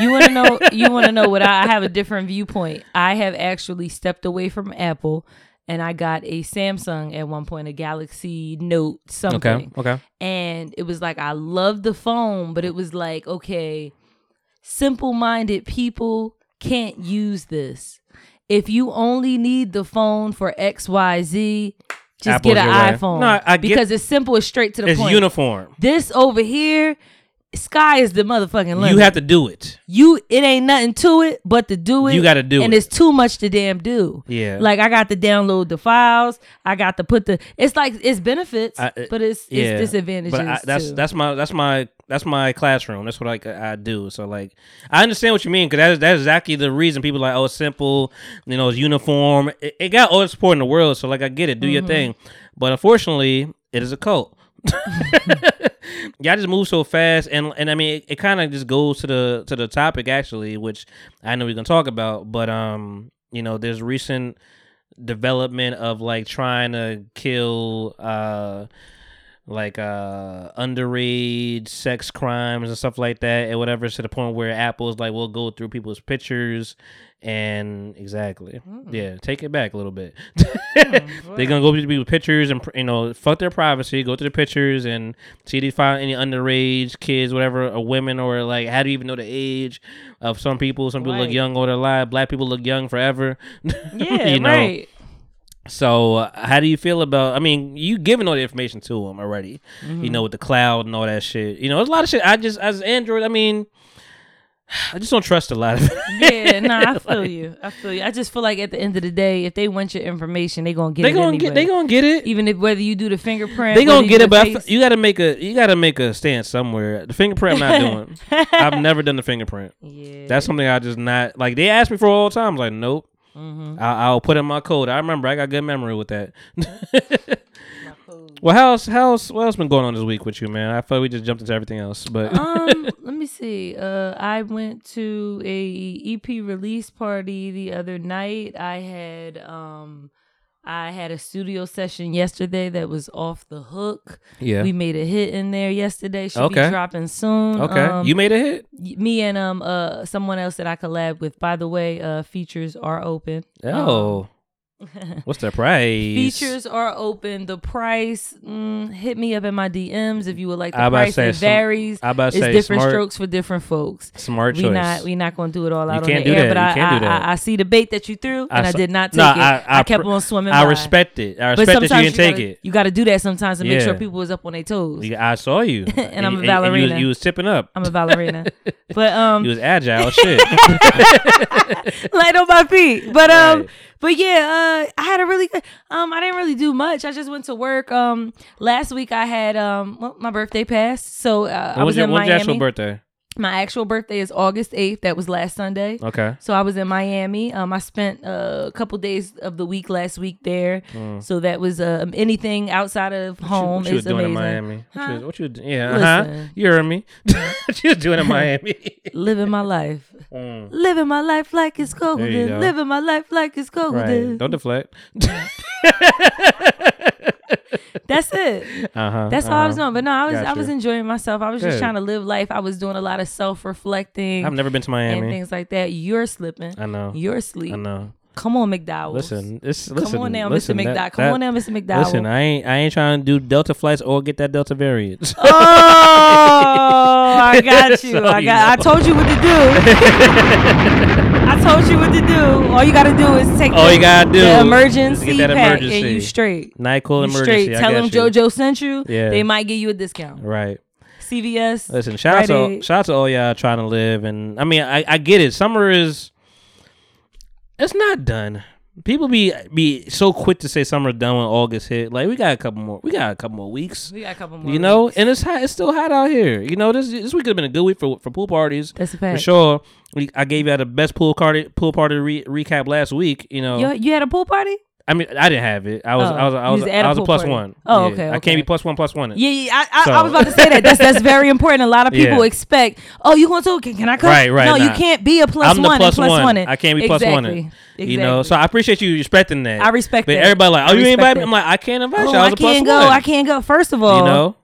You want to know? You want to know what I, I have a different viewpoint. I have actually stepped away from Apple, and I got a Samsung at one point, a Galaxy Note something. Okay. Okay. and it was like I loved the phone, but it was like, okay, simple-minded people can't use this. If you only need the phone for X, Y, Z, just Apple's get an iPhone. No, I- I get- because it's simple, it's straight to the It's point. It's uniform. This over here, sky is the motherfucking limit. You have to do it. You it ain't nothing to it but to do it. You gotta do and it. And it's too much to damn do. Yeah. Like I got to download the files. I got to put the. It's like it's benefits, I- uh, but it's yeah. it's disadvantages But I, that's too. that's my that's my that's my classroom. That's what like I do. So like I understand what you mean because that is that's exactly the reason people are like oh it's simple, you know it's uniform. It, it got all the support in the world. So like I get it, do your Mhm. thing. But unfortunately, it is a cult. Y'all just move so fast, and and I mean, it, it kind of just goes to the to the topic actually, which I know we're gonna talk about. But um, you know, there's recent development of like trying to kill uh like uh underage sex crimes and stuff like that and whatever to the point where apple's like we'll go through people's pictures and exactly. Yeah take it back a little bit. They're gonna go through people's pictures and you know fuck their privacy go through the pictures and see if they find any underage kids whatever or women or like how do you even know the age of some people? Some people look young all their life. Black people look young forever. Yeah, you know? right. So, uh, how do you feel about? I mean, you giving all the information to them already. Mm-hmm. You know, with the cloud and all that shit. You know, there's a lot of shit. I just as Android. I mean, I just don't trust a lot of it. Yeah, no, I feel you. I feel you. I just feel like at the end of the day, if they want your information, they gonna get it. they it. gonna anyway. get. They gonna get it. even if whether you do the fingerprint, They gonna get it, but I f- face- you got to make a. You got to make a stand somewhere. The fingerprint, I'm not doing. I've never done the fingerprint. yeah, That's something I just not like. They asked me for all the time. I was like, nope. Mhm. I, I'll put in my code. I remember. I got good memory with that. well, how's how's what else been going on this week with you, man? I thought we just jumped into everything else, but um, let me see. Uh, I went to a EP release party the other night. I had um, I had a studio session yesterday that was off the hook. Yeah. we made a hit in there yesterday. Should Okay. be dropping soon. okay, Um, you made a hit. me and um uh someone else that I collab with. By the way, uh, features are open. Oh, what's the price? Features are open. The price, mm, hit me up in my DMs if you would like the I about to price. say It varies. I about it's say different smart- strokes for different folks. Smart we choice. not we not gonna do it all You out on can't the air. that. But You I, can't do I, that. I I see the bait that you threw, and I, saw- did not take No, it. I, I, I kept on swimming. I by. respect it. I But respect that you sometimes didn't take gotta, it. You got to do that sometimes to make sure people was up on their toes. I saw you, And I'm a ballerina. You, you was tipping up. I'm a ballerina, but um, You was agile. shit. light on my feet. But um. But yeah, uh, I had a really good. Um, I didn't really do much. I just went to work. Um, last week I had um, well, my birthday passed, so uh, I was was your, in when's your actual Miami. birthday? My actual birthday is August 8th. That was last Sunday. Okay. So I was in Miami. Um, I spent uh, a couple days of the week last week there. So that was um, anything outside of home Mm. What you is doing amazing. in Miami? What you, was- what you was- yeah, uh-huh. You heard me. what you was doing in Miami? Living my life. Mm. Living my life like it's golden. Living my life like it's golden. Right. Don't deflect. That's it. Uh-huh. That's all I was uh-huh. doing. But no, I was I was enjoying myself. I was just trying to live life. I was doing a lot of self reflecting I've never been to and Miami. things like that. You're slipping. I know. You're asleep. I know. Come on, McDowell. Listen, it's Come on now, listen, Mr. that- McDowell. Come that- on now, Mr. McDowell. Listen, I ain't I ain't trying to do Delta flights or get that Delta variant. Oh, I got you. So I you got. I know. told you what to do. I told you what to do. All you gotta do is take. All the, you gotta do the is emergency get that pack emergency. and you straight. Nyquil You emergency. straight. Tell them you. JoJo sent you. Yeah. They might give you a discount. Right. CVS. Listen, shout out to shout out to all y'all trying to live, and I mean, I, I get it. Summer is it's not done. People be be so quick to say summer's done when August hit. Like we got a couple more. We got a couple more weeks. We got a couple more. You know, weeks. and it's hot. It's still hot out here. You know, this this week could have been a good week for for pool parties. That's a for sure. We, I gave you the best pool party pool party re- recap last week. You know, You, you had a pool party? I mean, I didn't have it. I was Oh, I was I was was at a I was a plus one. Oh, Yeah. okay, I can't be plus one plus one. Yeah, yeah. I, I, I was about to say that. That's that's very important. A lot of people Yeah. expect, oh, you going to? Can, can I come? Right, right, No, you can't be a plus I'm one. plus plus one. one. I can't be plus exactly. one. You know, so I appreciate you respecting that. I respect but that. everybody like, I oh, you ain't invite me. I'm like, I can't invite Oh, you. I I was a plus can't go. one. I can't go. First of all, You know,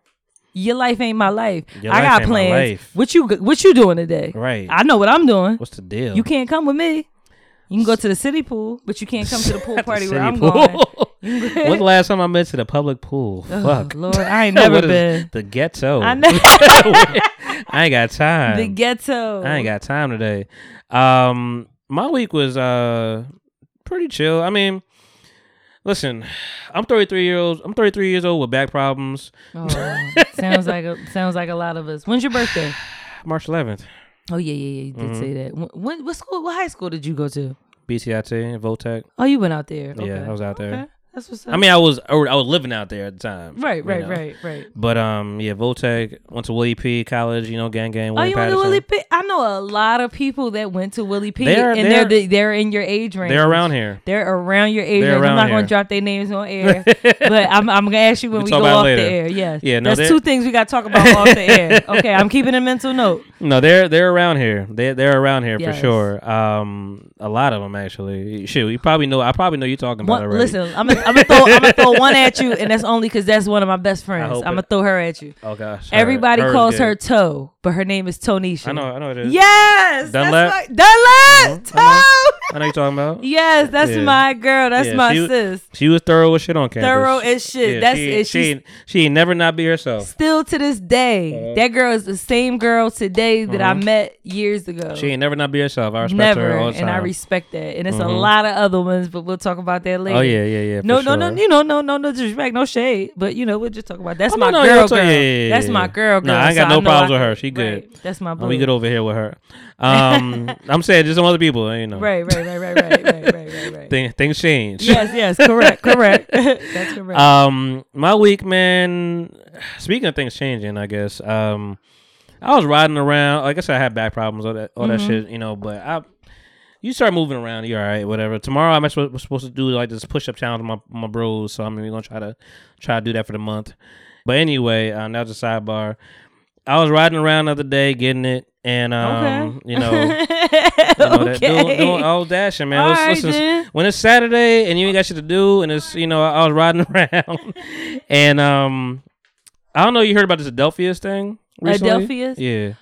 your life ain't my life. Your I life got plans. What you what you doing today? right? I know what I'm doing. What's the deal? You can't come with me. You can go to the city pool, but you can't come to the pool party where I'm pool. going. When's the last time I been to the public pool? Oh, Fuck. Lord, I ain't never been. The ghetto. I know. I ain't got time. the ghetto. I ain't got time today. Um, my week was uh pretty chill. I mean, listen, I'm 33 years old. I'm 33 years old with back problems. Oh, sounds like a, sounds like a lot of us. When's your birthday? March 11th. Oh yeah, yeah, yeah. You did Mhm. say that. When, when what school? What high school did you go to? BCIT, Votech. Oh, you went out there. Yeah, I was out there. Okay. That's what's up. I mean, I was I was living out there at the time. Right, you right, know. right, right. But um, yeah, Votech went to Willie P. College. You know, gang gang. Oh, Willie you went to Willie P? I know a lot of people that went to Willie P. They're- and they're- they're the, they're in your age range. They're around here. They're around your age range. I'm not going to drop their names on air, but I'm, I'm going to ask you when We'll we go off later. the air. Yes. Yeah, no, That's two things we got to talk about off the air. Okay, I'm keeping a mental note. No, they're they're around here. They they're around here Yes. for sure. Um, a lot of them actually. Shit, you probably know. I probably know you're talking about One, already. listen, I'm gonna I'm throw I'm gonna throw one at you, and that's only because that's one of my best friends. I'm gonna throw her at you. Oh gosh. Everybody hers calls good. her Toe, but her name is Tonisha. I know. I know it is. Yes, Dunlap? that's my Dunlap. Mhm, I Toe. I know you talking about. Yes, that's Yeah. my girl. That's Yeah, my she, sis. She was thorough as shit on campus. Thorough as shit. Yeah, That's she, it. She she ain't never not be herself. still to this day. Uh-huh. That girl is the same girl today that I Mhm. met years ago. She ain't never not be herself. I respect Never, her all the time. and I respect that. And it's a Mhm. lot of other ones, but we'll talk about that later. Oh yeah, yeah, yeah. No, no, no, you know, no, no, no disrespect, no shade, but you know, we'll just talk about that's Oh, my no, girl, girl. That's my girl, girl. Nah, I ain't so got no problems I with her. She good. right, That's my boo. we good over here with her. Um, I'm saying just some other people, you know. Right, right, right, right, right, right, right, right, right. Thing, things change. Yes, yes, correct, correct. that's correct. Um, my week, man. Speaking of things changing, I guess. Um, I was riding around. Like I said, I had back problems, all that, all that Mhm. shit. You know, but I, you start moving around, you're all right, whatever. Tomorrow, I'm supposed, supposed to do like this push up challenge with my my bros. So I'm gonna try to try to do that for the month. But anyway, um, that was a sidebar. I was riding around the other day, getting it, and um, you know, you know that, doing, doing all dashing, man. All right, when it's Saturday and you ain't got shit to do, and it's you know I was riding around, and um, I don't know. You heard about this Adelphia's thing? Recently? Adelphia's? Yeah.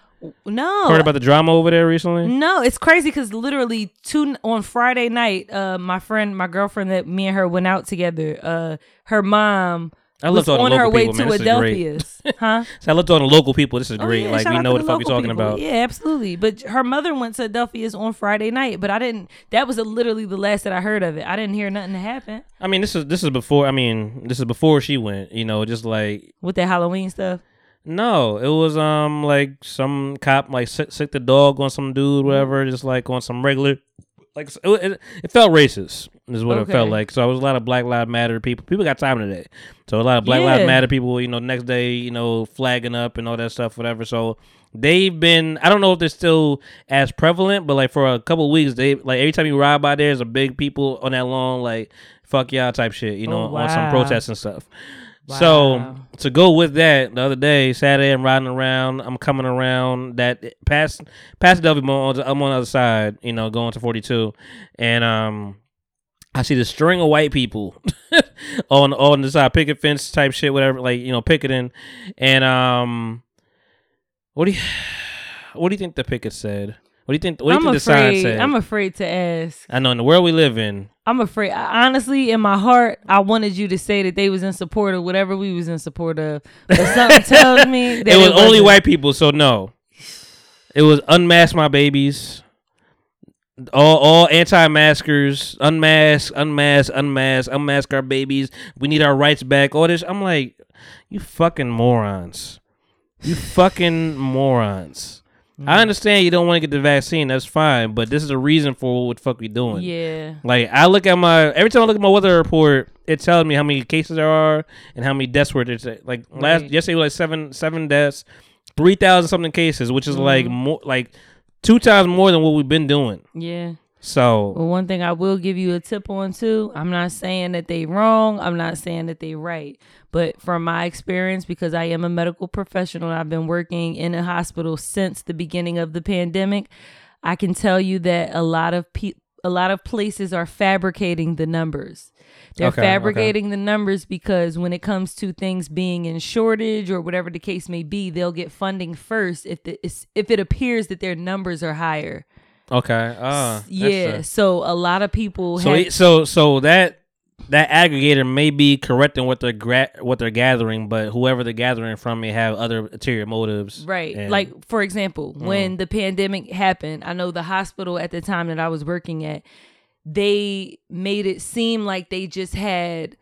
no, Heard about the drama over there recently? No, it's crazy because literally two on Friday night, uh, my friend, my girlfriend that me and her went out together. Uh, her mom I looked on local her way people, to man. This is great. Adelphia's, huh? So I looked on the local people. This is Oh, great. yeah, like we know what the fuck we talking people. about. Yeah, absolutely. But her mother went to Adelphia's on Friday night, but I didn't. That was literally the last that I heard of it. I didn't hear nothing happen I mean, this is this is before. I mean, this is before she went. You know, just like with that Halloween stuff. no, it was um like some cop like sick, sick the dog on some dude, whatever. Just like on some regular. Like it, it, it felt racist, is what it felt like. So it was a lot of Black Lives Matter people. People got time today, so a lot of Black Yeah. Lives Matter people. You know, next day, you know, flagging up and all that stuff, whatever. So they've been. I don't know if they're still as prevalent, but like for a couple of weeks, they like every time you ride by, there's a big people on that lawn like fuck y'all type shit. You know, Oh, on some protests and stuff. So to go with that, the other day, Saturday, I'm riding around. I'm coming around that past past Delvey Mall. I'm on the other side, you know, going to 42, and um, I see the string of white people on on the side, picket fence type shit, whatever, like you know, picketing, and um, what do you what do you think the picket said? What do you think? What do you I'm the sign afraid. said? I'm afraid to ask. I know in the world we live in. I'm afraid. I- Honestly, in my heart, I wanted you to say that they was in support of whatever we was in support of. But something tells me that it was only white people, so no. It was unmask my babies. All all anti-maskers, unmask, unmask, unmask, unmask our babies. We need our rights back. All this. I'm like, you fucking morons. You fucking morons. Mm. I understand you don't want to get the vaccine. That's fine, but this is a reason for what the fuck we doing. Yeah. Like I look at my every time I look at my weather report, it tells me how many cases there are and how many deaths were there. Like last Right. yesterday was like seven seven deaths, three thousand something cases, which is like Mhm. more like two times more than what we've been doing. Yeah. So Well, one thing I will give you a tip on too. I'm not saying that they wrong. I'm not saying that they right. But from my experience, because I am a medical professional, I've been working in a hospital since the beginning of the pandemic. I can tell you that a lot of a lot of places are fabricating the numbers. They're Okay, okay. fabricating the numbers because when it comes to things being in shortage or whatever the case may be, they'll get funding first if the, if it appears that their numbers are higher. Okay, uh, Yeah, so a lot of people So have, it- so so that that aggregator may be correcting what they're gra- what they're gathering, but whoever they're gathering from may have other ulterior motives. right. and- Like for example, when the pandemic happened, I know the hospital at the time that I was working at, they made it seem like they just had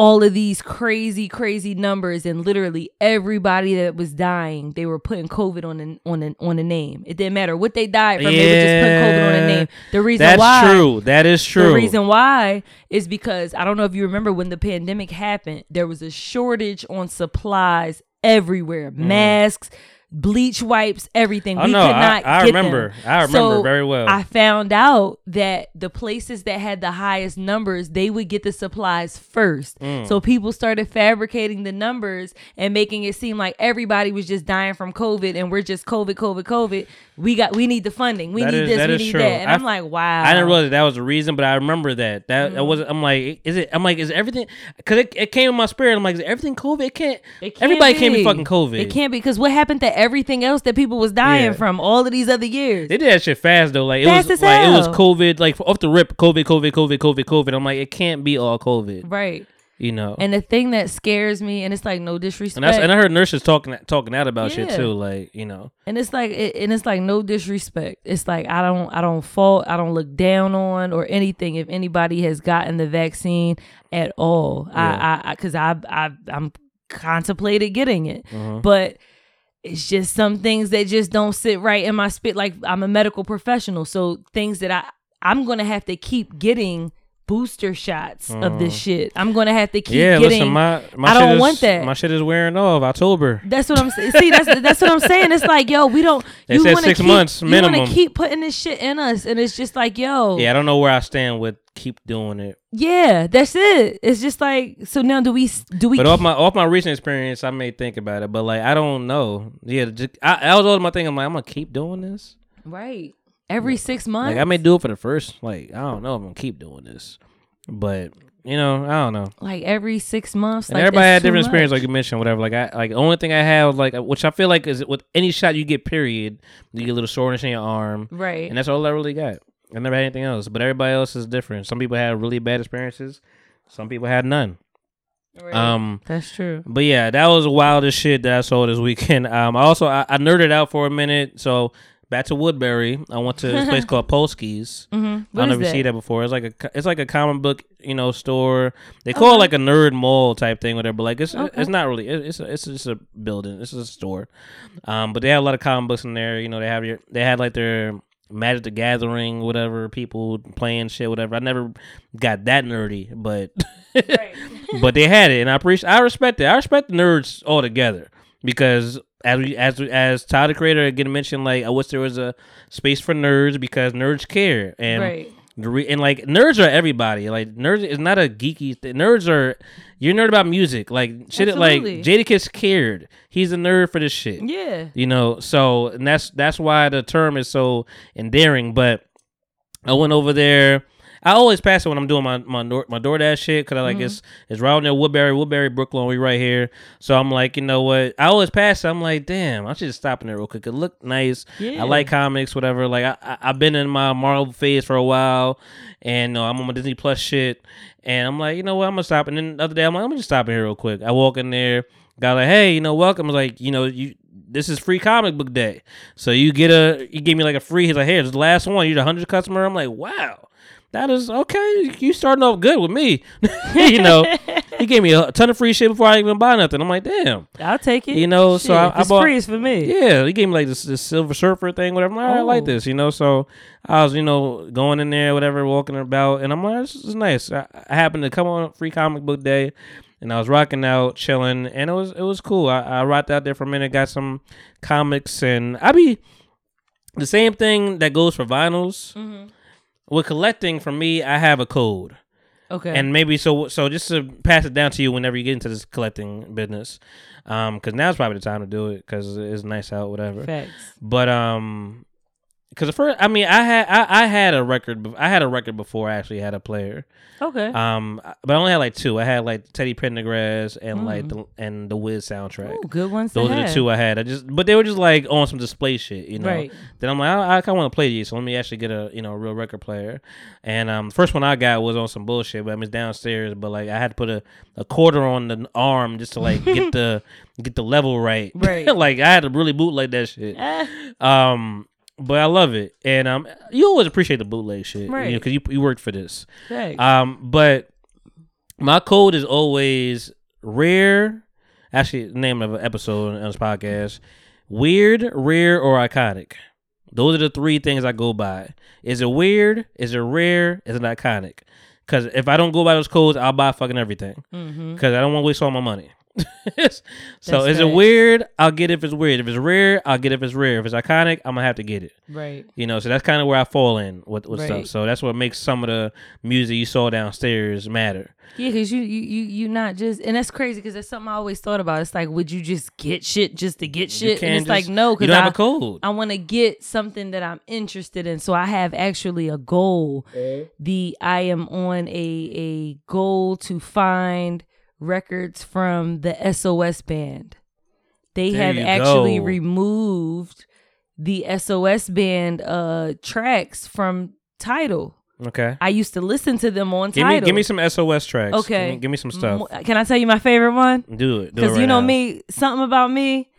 all of these crazy crazy numbers and literally everybody that was dying they were putting covid on the on the on the name it didn't matter what they died from they were just putting covid on the Yeah. name the reason That's why true. That is true. The reason why is because I don't know if you remember when the pandemic happened, there was a shortage on supplies everywhere. Mm. Masks, bleach wipes, everything. We no, could I- not I get remember. them. I remember So very well. I found out that the places that had the highest numbers, they would get the supplies first. Mm. So people started fabricating the numbers and making it seem like everybody was just dying from COVID and we're just COVID, COVID, COVID. We got we need the funding. We That need is- this, we need true. that. And I I'm like, wow. I didn't realize that was the reason, but I remember that. That Mm. that was. I'm like, is it? I'm like, is everything? Because it, it came in my spirit. I'm like, is everything COVID? It can't. It can't everybody can't be fucking COVID. It can't be because what happened to everything else that people was dying Yeah. from all of these other years? They did that shit fast though. Like it Fast was as like it was. COVID. Like off the rip, COVID, COVID, COVID, COVID, COVID. I'm like, it can't be all COVID. right. You know. And the thing that scares me, and it's like no disrespect, And, that's, and I heard nurses talking talking out about shit too. Like you know. and it's like it, and it's like no disrespect. It's like I don't I don't fault I don't look down on or anything if anybody has gotten the vaccine at all. I I because I, I I'm contemplated getting it, Mhm. but. It's just some things that just don't sit right in my spit. Like I'm a medical professional, so things that I I'm gonna have to keep getting booster shots of this Mhm. shit. I'm gonna have to keep yeah, getting. listen, my my I don't is, want that. My shit is wearing off October. That's what I'm saying. See, that's that's what I'm saying. It's like, yo, we don't. They you said wanna six keep, months You want to keep putting this shit in us, and it's just like, yo, Yeah, I don't know where I stand with keep doing it. yeah, that's it. It's just like, so now do we do we? But off my off my recent experience, I may think about it. But like, I don't know. Yeah, just, I, I was always my thing. I'm like, I'm gonna keep doing this. right every six months? Like, I may do it for the first. Like, I don't know if I'm gonna keep doing this. But you know, I don't know. like every six months. And like, everybody had different too experience, like you mentioned, whatever. Like I, like the only thing I have, like which I feel like is with any shot you get, period, you get a little soreness in your arm, Right. And that's all I really got. I never had anything else, but everybody else is different. Some people had really bad experiences, some people had none. Right. Um, That's true. But yeah, that was the wildest shit that I saw this weekend. Um, I also I, I nerded out for a minute, so. Back to Woodbury, I went to this place called Polsky's. Mhm. I What don't know is if you see that? before. It's like a it's like a comic book, you know, store. They call it like a nerd mall type thing, whatever. But like it's Okay. it's not really. It's a, it's just a building. It's just a store. Um, but they have a lot of comic books in there. You know, they have your they had like their Magic the Gathering, whatever. People playing shit, whatever. I never got that nerdy, but but they had it, and I appreciate. I respect it. I respect the nerds altogether because as we as we, as Todd the Creator again mentioned, like I wish there was a space for nerds because nerds care and. Right. Re- and like nerds are everybody. Like nerds is not a geeky. Th- nerds are you're nerd about music. Like shit. Absolutely. Like Jadakiss cared. He's a nerd for this shit. Yeah. You know. So and that's that's why the term is so endearing. But I went over there. I always pass it when I'm doing my my Door- my DoorDash shit because I like Mhm. it's it's right near Woodbury, Woodbury, Brooklyn. We right here, so I'm like, you know what? I always pass it. I'm like, damn, I should just stop in there real quick. It look nice. Yeah. I like comics, whatever. Like I, I I've been in my Marvel phase for a while, and uh, I'm on my Disney Plus shit, and I'm like, you know what? I'm gonna stop. And then the other day, I'm like, I'm gonna just stop in here real quick. I walk in there, got like, hey, you know, welcome. I was like, you know, you. This is free comic book day, so you get a you give me like a free. He's like, "Hey, it's the last one. You're the hundred customer." I'm like, "Wow, that is okay. You starting off good with me." you know, he gave me a ton of free shit before I even buy nothing. I'm like, "Damn, I'll take it. you know." Shit, so I, I it's bought free, for me. Yeah, he gave me like this, this Silver Surfer thing, whatever. I'm like, I like Oh. this, you know. So I was, you know, going in there, whatever, walking about, and I'm like, this is nice. I, I happened to come on free comic book day, and I was rocking out, chilling, and it was it was cool. I, I rocked out there for a minute, got some comics, and I be the same thing that goes for vinyls. Mm-hmm. With collecting, for me, I have a code. Okay. And maybe so so just to pass it down to you whenever you get into this collecting business, um, because now's probably the time to do it because it's nice out, whatever. Facts. But um, because the first, I mean, I had I, I had a record. I had a record before I actually had a player. Okay. Um, but I only had like two. I had like Teddy Pendergrass and like Mm. the and the Wiz soundtrack. Ooh, good ones Those are the two I had. I just, but they were just like on some display shit, you know. Right. Then I'm like, I, I kind of want to play these, so let me actually get a you know a real record player. And um, first one I got was on some bullshit, but I mean it's downstairs. But like I had to put a, a quarter on the arm just to like get the get the level right. Right. like I had to really bootleg that shit. Eh. um, but I love it, and um, you always appreciate the bootleg shit, Right. Because you you worked for this. Thanks. Um, but my code is always rare. Actually, the name of an episode on this podcast: weird, rare, or iconic. Those are the three things I go by. Is it weird? Is it rare? Is it iconic? Because if I don't go by those codes, I'll buy fucking everything. Because I don't want to waste all my money. so That's is it weird? I'll get it if it's weird. If it's rare, I'll get it if it's rare. If it's iconic, I'm gonna have to get it. Right. You know, so that's kind of where I fall in with, with Right. stuff. So that's what makes some of the music you saw downstairs matter. Yeah, because you you you you not just and that's crazy because that's something I always thought about. It's like, would you just get shit just to get shit? And can't it's like no, because I have a code. I want to get something that I'm interested in. So I have actually a goal. Eh? The I am on a a goal to find records from the SOS band. They There have actually go. removed the SOS band uh tracks from Tidal. Okay. I used to listen to them on Give me give me some SOS tracks. Okay. Give me, give me some stuff. Can I tell you my favorite one? Do it. Do it Because right you know now. me, something about me,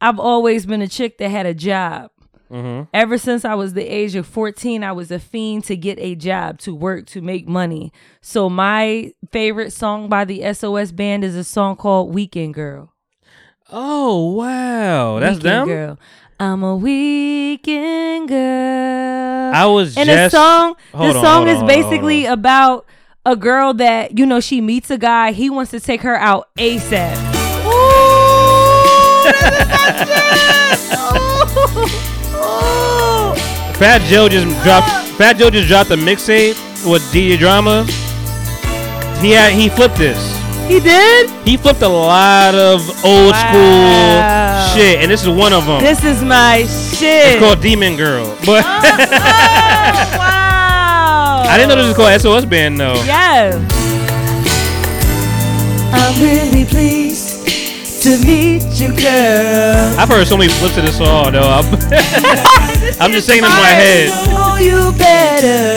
I've always been a chick that had a job. Mhm. Ever since I was the age of 14, I was a fiend to get a job, to work, to make money. So my favorite song by the SOS band is a song called Weekend Girl. Oh wow, that's Weekend them. Girl. I'm a weekend girl. I was and just- the song. The on, song hold is on, on, basically about a girl that you know she meets a guy. He wants to take her out ASAP. Fat Joe just dropped. Fat Joe just dropped a mixtape with DJ Drama. He had he flipped this. He did. He flipped a lot of old Wow. school shit, and this is one of them. This is my shit. It's called Demon Girl, but oh, wow. I didn't know this was called SOS Band though. Yes. I'm really pleased to meet you, girl. I've heard so many flips of this song though. I'm, I'm just saying in my head. You better.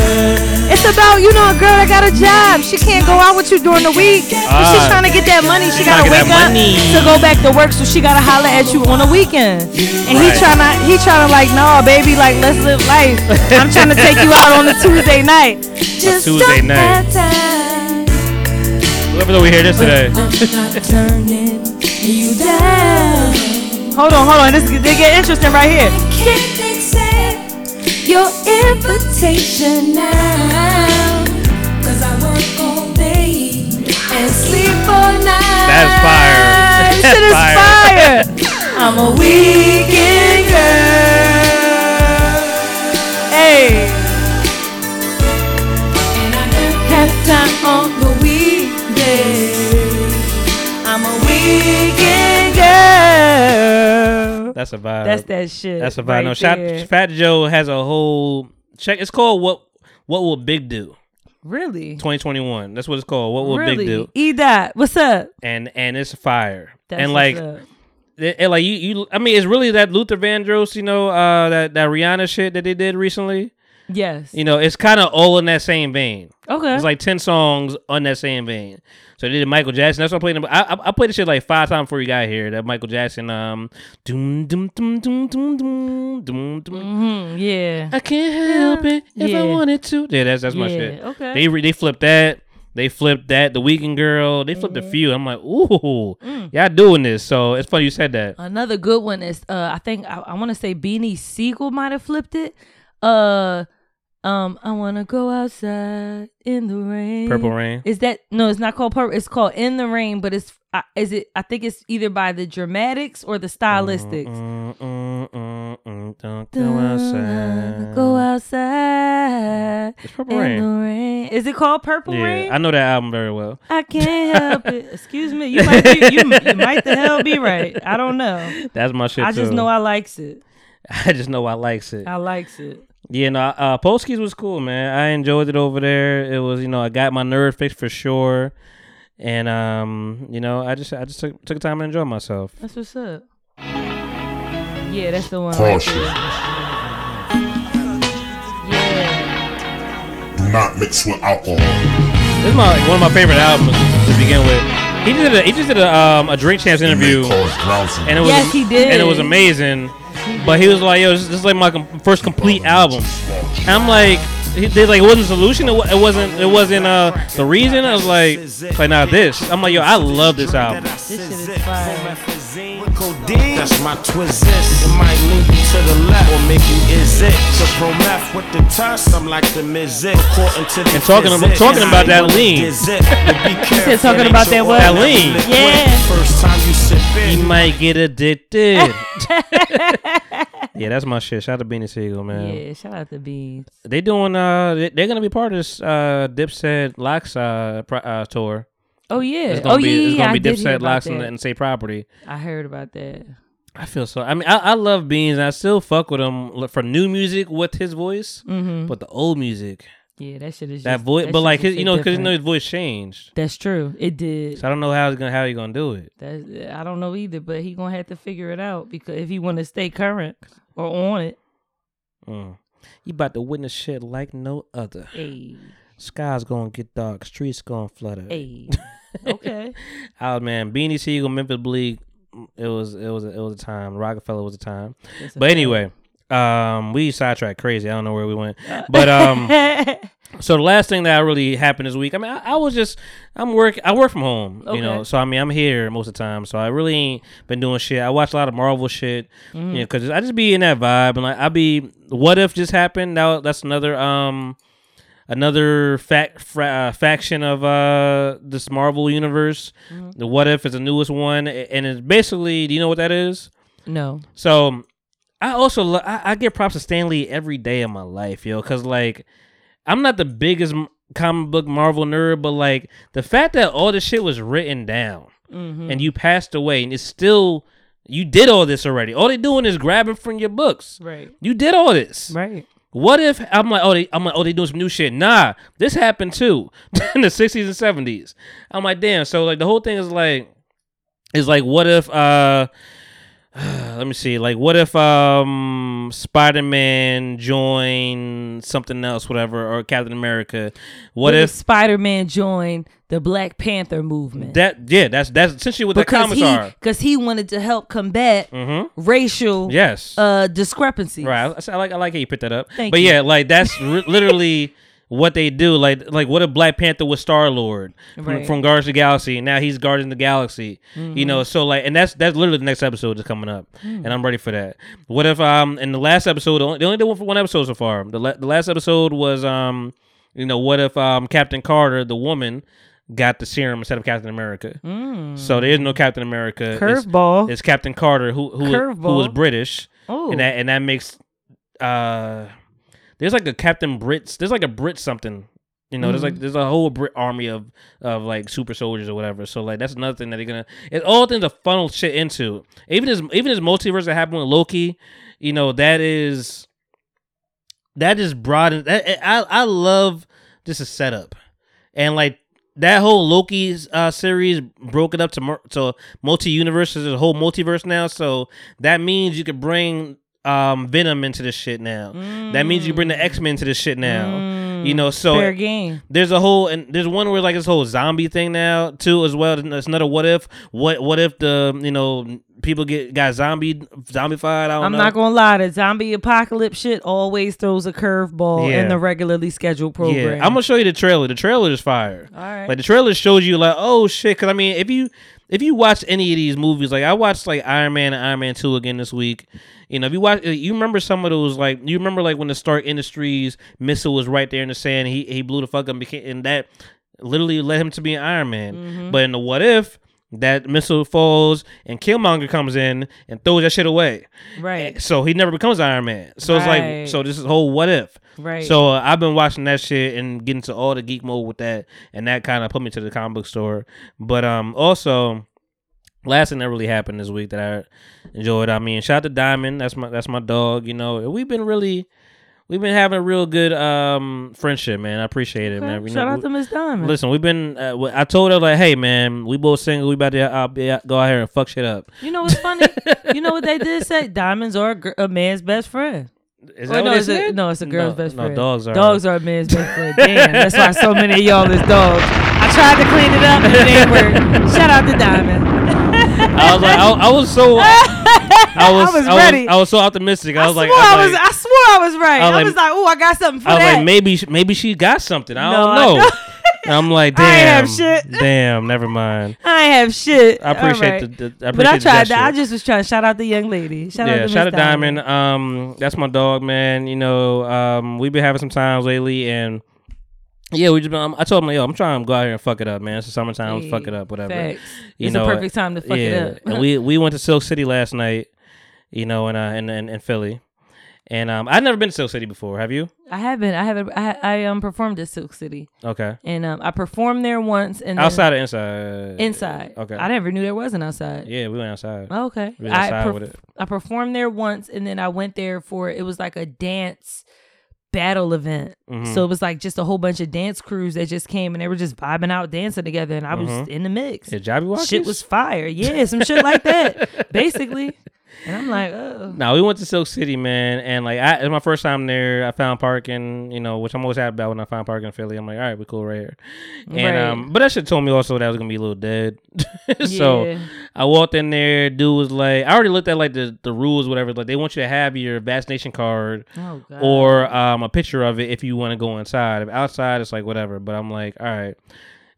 It's about you know a girl that got a job. She can't go out with you during the week. But she's Ah. trying to get that money. She gotta wake up money. to go back to work, so she gotta holler at you on the weekend. And he Right. trying to he trying to like, no, baby, like let's live life. I'm trying to take you out on a Tuesday night. A Tuesday night. Whoever though we hear this today. turning you down. Hold on, hold on. This they get interesting right here. Can't accept your invitation now. Cause I work all day and sleep all night. That's fire. This That's shit is fire. fire. I'm a weekend girl. Hey. And I have time on That's a vibe. That's that shit. That's a vibe. right no, Shot. Fat Joe has a whole check. It's called what What Will Big Do? Really? 2021. That's what it's called. What will really? Big do? Eat that. What's up? And and it's fire. That's and like it, it- like you, you I mean it's really that Luther Vandross, you know, uh that that Rihanna shit that they did recently. Yes. You know, it's kind of all in that same vein. Okay. It's like 10 songs on that same vein. So they did Michael Jackson. That's what I played. I, I, I played the shit like five times before you got here. That Michael Jackson, um, doom, doom, doom, doom, doom, doom, doom, doom. hmm Yeah. I can't help it if I wanted to. Yeah, that's that's my Yeah, shit. okay. They re- they flipped that. They flipped that. The Weekend Girl. They flipped a few. I'm like, ooh, Mm. y'all doing this. So it's funny you said that. Another good one is uh I think I, I want to say Beanie Sigel might have flipped it. Uh um I want to go outside in the rain. Purple Rain. Is that no, it's not called purple. It's called In the Rain, but it's uh, is it I think it's either by the Dramatics or the Stylistics. Mm, mm, mm, mm, don't go outside. Go outside. It's Purple in Rain. the rain. Is it called Purple Yeah, Rain? I know that album very well. I can't help it. Excuse me. You might be, you, you might the hell be right. I don't know. That's my shit I just know I likes it. I just know I likes it. I likes it. Yeah, no, uh, Polskis was cool, man. I enjoyed it over there. It was, you know, I got my nerd fixed for sure, and um, you know, I just, I just took took time to enjoy myself. That's what's up. Yeah, that's the one. Caution. Right there. Yeah. Do not mix with alcohol. This is my one of my favorite albums to begin with. He did a, he just did a um a Drink Champs interview, and it was Yes, he did. and it was amazing. But he was like, yo, this, this is like my com- first complete album. And I'm like, he did like it wasn't solution. It, it wasn't it wasn't uh the reason. I was like, like now this. I'm like, yo, I love this album. This shit is fire. Codeine, that's my twist. It might lean you to the left or make you is it. To pro meth with the tuss, I'm like the mizik. According to the And talking about- talking about that I ain't lean. is it. But be careful, talking about that your what? That lean. Yeah. First time you sip it. He might get addicted. yeah, that's my shit. Shout out to Beanie Sigel, man. Yeah, shout out to Beans. They doing uh they- they're gonna be part of this uh Dipset LOX uh, pro- uh tour. Oh yeah. It's gonna oh be yeah. it's gonna I be Dipset LOX and, that. and say property. I heard about that. I feel so. I mean, I, I love Beans. and I still fuck with him for new music with his voice, Mhm. but the old music, Yeah, that shit is that just- voice. that But like his, you know, because you know his voice changed. That's true. It did. So I don't know how he's gonna how he gonna do it. That's I don't know either, but he gonna have to figure it out because if he want to stay current or on it. Mm. You about to witness shit like no other. Hey. Sky's gonna get dark. Streets gonna flutter. Hey. Okay. Oh man, Beanie Sigel, Memphis Bleek. It was it was it was a time. Roc-A-Fella was a time. But anyway, um, we sidetracked crazy. I don't know where we went, but um, so the last thing that really happened this week. I mean, I, I was just I'm work I work from home, you know. So I mean, I'm here most of the time. So I really ain't been doing shit. I watch a lot of Marvel shit, you Mhm. know, because I just be in that vibe and like I be. What if just happened? Now that's another um another fact fra- uh, faction of uh this Marvel universe. The What If is the newest one, and it's basically. Do you know what that is? No. So I also lo- I, I get props to Stan Lee every day of my life, yo, because like I'm not the biggest comic book Marvel nerd, but like the fact that all this shit was written down Mhm. and you passed away, and it's still you did all this already. All they're doing is grabbing from your books. Right. You did all this. Right. What if I'm like, oh, they, I'm like, oh, they doing some new shit? Nah, this happened too in the '60s and '70s. I'm like, damn. So like the whole thing is like, is like, what if? uh let me see. Like, what if um Spider-Man joined something else, whatever, or Captain America? What, if, Spider Man joined the Black Panther movement? that? Yeah, that's that's essentially what the because comics he are. because he wanted to help combat Mhm. racial Yes. uh discrepancies. Right. I, I like I like how you picked that up. Thank but you. yeah, like that's ri- literally what they do. Like like what if Black Panther was Star Lord from, Right. from Guardians of the Galaxy, and now he's Guardians of the Galaxy. You Mhm. know, so like, and that's that's literally the next episode that's coming up, Mm. and I'm ready for that. What if um in the last episode, they only, did one for one episode so far. The la- the last episode was um you know what if um Captain Carter, the woman. Got the serum instead of Captain America, Mm. so there is no Captain America. It's- Curveball. It's, Captain Carter who who, who was British, Oh. and that and that makes uh there's like a Captain Brits there's like a Brit something you know there's like Mhm. there's a whole Brit army of of like super soldiers or whatever so like that's another thing that they're gonna it's all things to funnel shit into even as even as multiverse that happened with Loki you know that is that is broad that I I love just a setup, and like that whole Loki uh, series broke it up to to multi universes, a whole multiverse now. So that means you could bring um Venom into this shit now. That means you bring the X Men to this shit now. You know, so Fair game. there's a whole and there's one where like this whole zombie thing now too as well. It's another what if what what if the you know people get got zombie zombified. I don't I'm know. not gonna lie, the zombie apocalypse shit always throws a curveball Yeah. in the regularly scheduled program. Yeah, I'm gonna show you the trailer. The trailer is fire. All right. Like the trailer shows you like, oh shit. Cause I mean, if you if you watch any of these movies, like I watched like Iron Man and Iron Man Two again this week. You know, if you watch, you remember some of those like you remember like when the Stark Industries missile was right there in the sand. He he blew the fuck up and became and that literally led him to be an Iron Man. Mm-hmm. But in the what if. That missile falls and Killmonger comes in and throws that shit away. right. So he never becomes Iron Man. So it's like, so this is whole what if. Right. So uh, I've been watching that shit and getting to all the geek mode with that, and that kind of put me to the comic book store. But um, also, last thing that really happened this week that I enjoyed. I mean, shout out to Diamond. That's my that's my dog. You know, we've been really. We've been having a real good um friendship, man. I appreciate it, man. You Shout know, out to Miss Diamond. Listen, we've been. Uh, I told her like, hey, man, we both single. We about to uh, be out- go out here and fuck shit up. You know what's funny? you know what they did say? Diamonds are a, gr- a man's best friend. Is that no, what they it's a, no, it's a girl's No, best no, friend. dogs are- dogs are a man's best friend. Damn, that's why so many of y'all is dogs. I tried to clean it up and it didn't work. Shout out to Diamond. I was like, I, I was so. I was, was I ready. I was so optimistic. I, I was like, swore I I was was, like, I swore I was right. I I was was like- oh, I got something for I was that. like, maybe, she- maybe she got something. I don't I know. And I'm like, I damn, have shit. damn, never mind. I ain't have shit. I appreciate right. the, the I But I the tried that. I just was trying to shout out the young lady. Shout out yeah, to shout out Miss Diamond. Um, that's my dog, man. You know, um, we've been having some times lately, and yeah, we just. Been, I told him, like, yo, I'm trying to go out here and fuck it up, man. It's the summertime, let's fuck it up, whatever. Facts. You It's know, the perfect time to fuck yeah. it up. and we we went to Silk City last night. You know, in uh, in, in in Philly, and um, I've never been to Silk City before. Have you? I haven't. I haven't. I, I um performed at Silk City, Okay. and um I performed there once, and Outside or inside? inside. Okay. I never knew there was an outside. Yeah, we went outside. Oh, okay. We went I perf-. I performed there once, and then I went there for it was like a dance battle event. Mhm. So it was like just a whole bunch of dance crews that just came and they were just vibing out, dancing together, and I was Mhm. in the mix. Yeah, Jabby? Shit was fire. Yeah, some shit like that, basically. And I'm like, oh. No, we went to Silk City, man, and like I, it was my first time there. I found parking, you know, which I'm always happy about when I find parking in Philly. I'm like, all right, we're cool right here. And Right. um, but that shit told me also that I was gonna be a little dead. so Yeah. I walked in there. Dude was like, I already looked at like the the rules, whatever. Like they want you to have your vaccination card Oh, or um a picture of it if you want to go inside. If outside, it's like whatever. But I'm like, all right.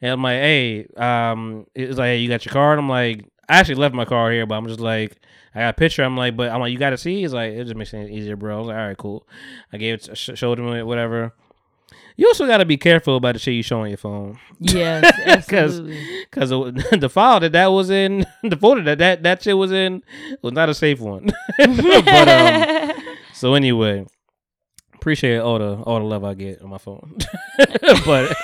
And I'm like, hey, um, it's like, hey, you got your card? I'm like, I actually left my car here, but I'm just like, I got a picture. I'm like, but I'm like, you got to see? He's like, it just makes it easier, bro. I was like, all right, cool. I gave it, sh- showed him it, whatever. You also got to be careful about the shit you show on your phone. Yes, Because absolutely. the file that that was in, the folder that that, that shit was in, was not a safe one. but, um, so anyway, appreciate all the all the love I get on my phone. but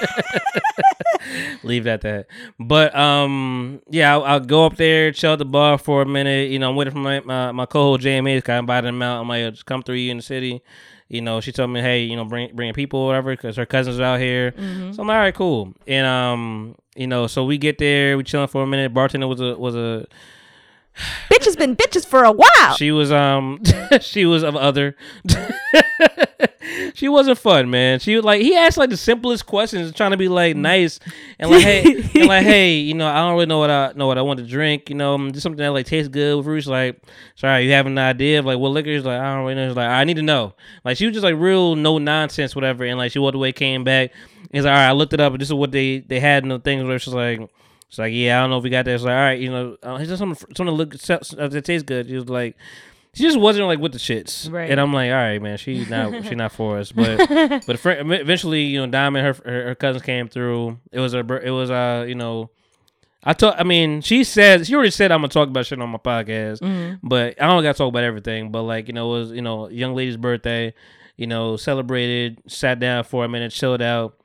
leave that that. But um, yeah, I'll, I'll go up there, chill at the bar for a minute. You know, I'm waiting for my my, my co-host JMA of invited him out. I'm like, just come through you in the city. You know, she told me, hey, you know, bring bring people or whatever, because her cousins are out here. Mhm. So I'm like, all right, cool. And um, you know, so we get there, we chilling for a minute. Bartender was a was a Bitch has been bitches for a while. she was um she was of other. She wasn't fun, man. She was like he asked like the simplest questions, trying to be like nice and like hey and like hey, you know I don't really know what I know what I want to drink. You know, just something that like tastes good with fruits. Like, sorry, you have an idea of like what liquor is? Like I don't really know. She's like I need to know. Like she was just like real no nonsense, whatever. And like she walked away, came back. And it's like all right, I looked it up. and This is what they they had in the things where she's like. It's like, yeah, I don't know if we got that. It's like, all right, you know, uh, it's just something, something to look that tastes good. She was like, she just wasn't like with the shits, Right. And I'm like, all right, man, she not she not for us. But but fr- eventually, you know, Diamond, her, her her cousins came through. It was a it was uh you know, I talk. I mean, she said she already said I'm gonna talk about shit on my podcast, Mhm. but I don't got to talk about everything. But like you know, it was you know, young lady's birthday. You know, celebrated, sat down for a minute, chilled out.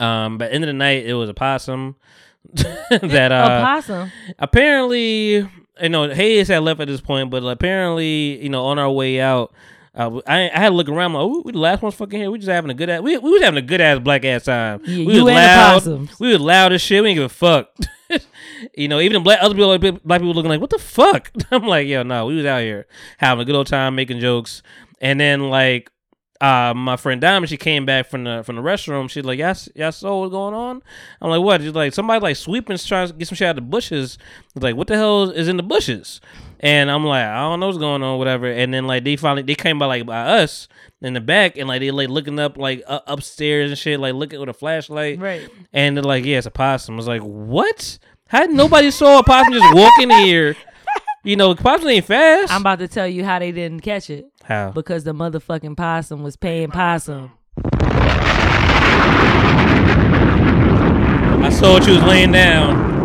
Um, but end of the night, it was a possum that uh a possum. apparently you know Hayes had left at this point, but apparently you know on our way out, Uh, I, I had to look around. Like, oh, we the last ones fucking here. We just having a good ass. We, we was having a good ass black ass time. Yeah, we you was loud. We was loud as shit. We didn't give a fuck. you know, even the black other people, like, black people looking like, what the fuck? I'm like, yo, no, we was out here having a good old time, making jokes, and then like. Uh, my friend Diamond, she came back from the from the restroom. She's like, "Y'all, s- y'all saw what's going on?" I'm like, "What?" She's like, "Somebody like sweeping, trying to get some shit out of the bushes." It's like, "What the hell is in the bushes?" And I'm like, "I don't know what's going on, whatever." And then like they finally they came by like by us in the back, and like they like looking up like uh, upstairs and shit, like looking with a flashlight, Right. And they're like, "Yeah, it's a possum." I was like, "What? How nobody saw a possum just walking here?" You know, possum ain't fast. I'm about to tell you how they didn't catch it. How? Because the motherfucking possum was paying possum. I saw what you was laying down.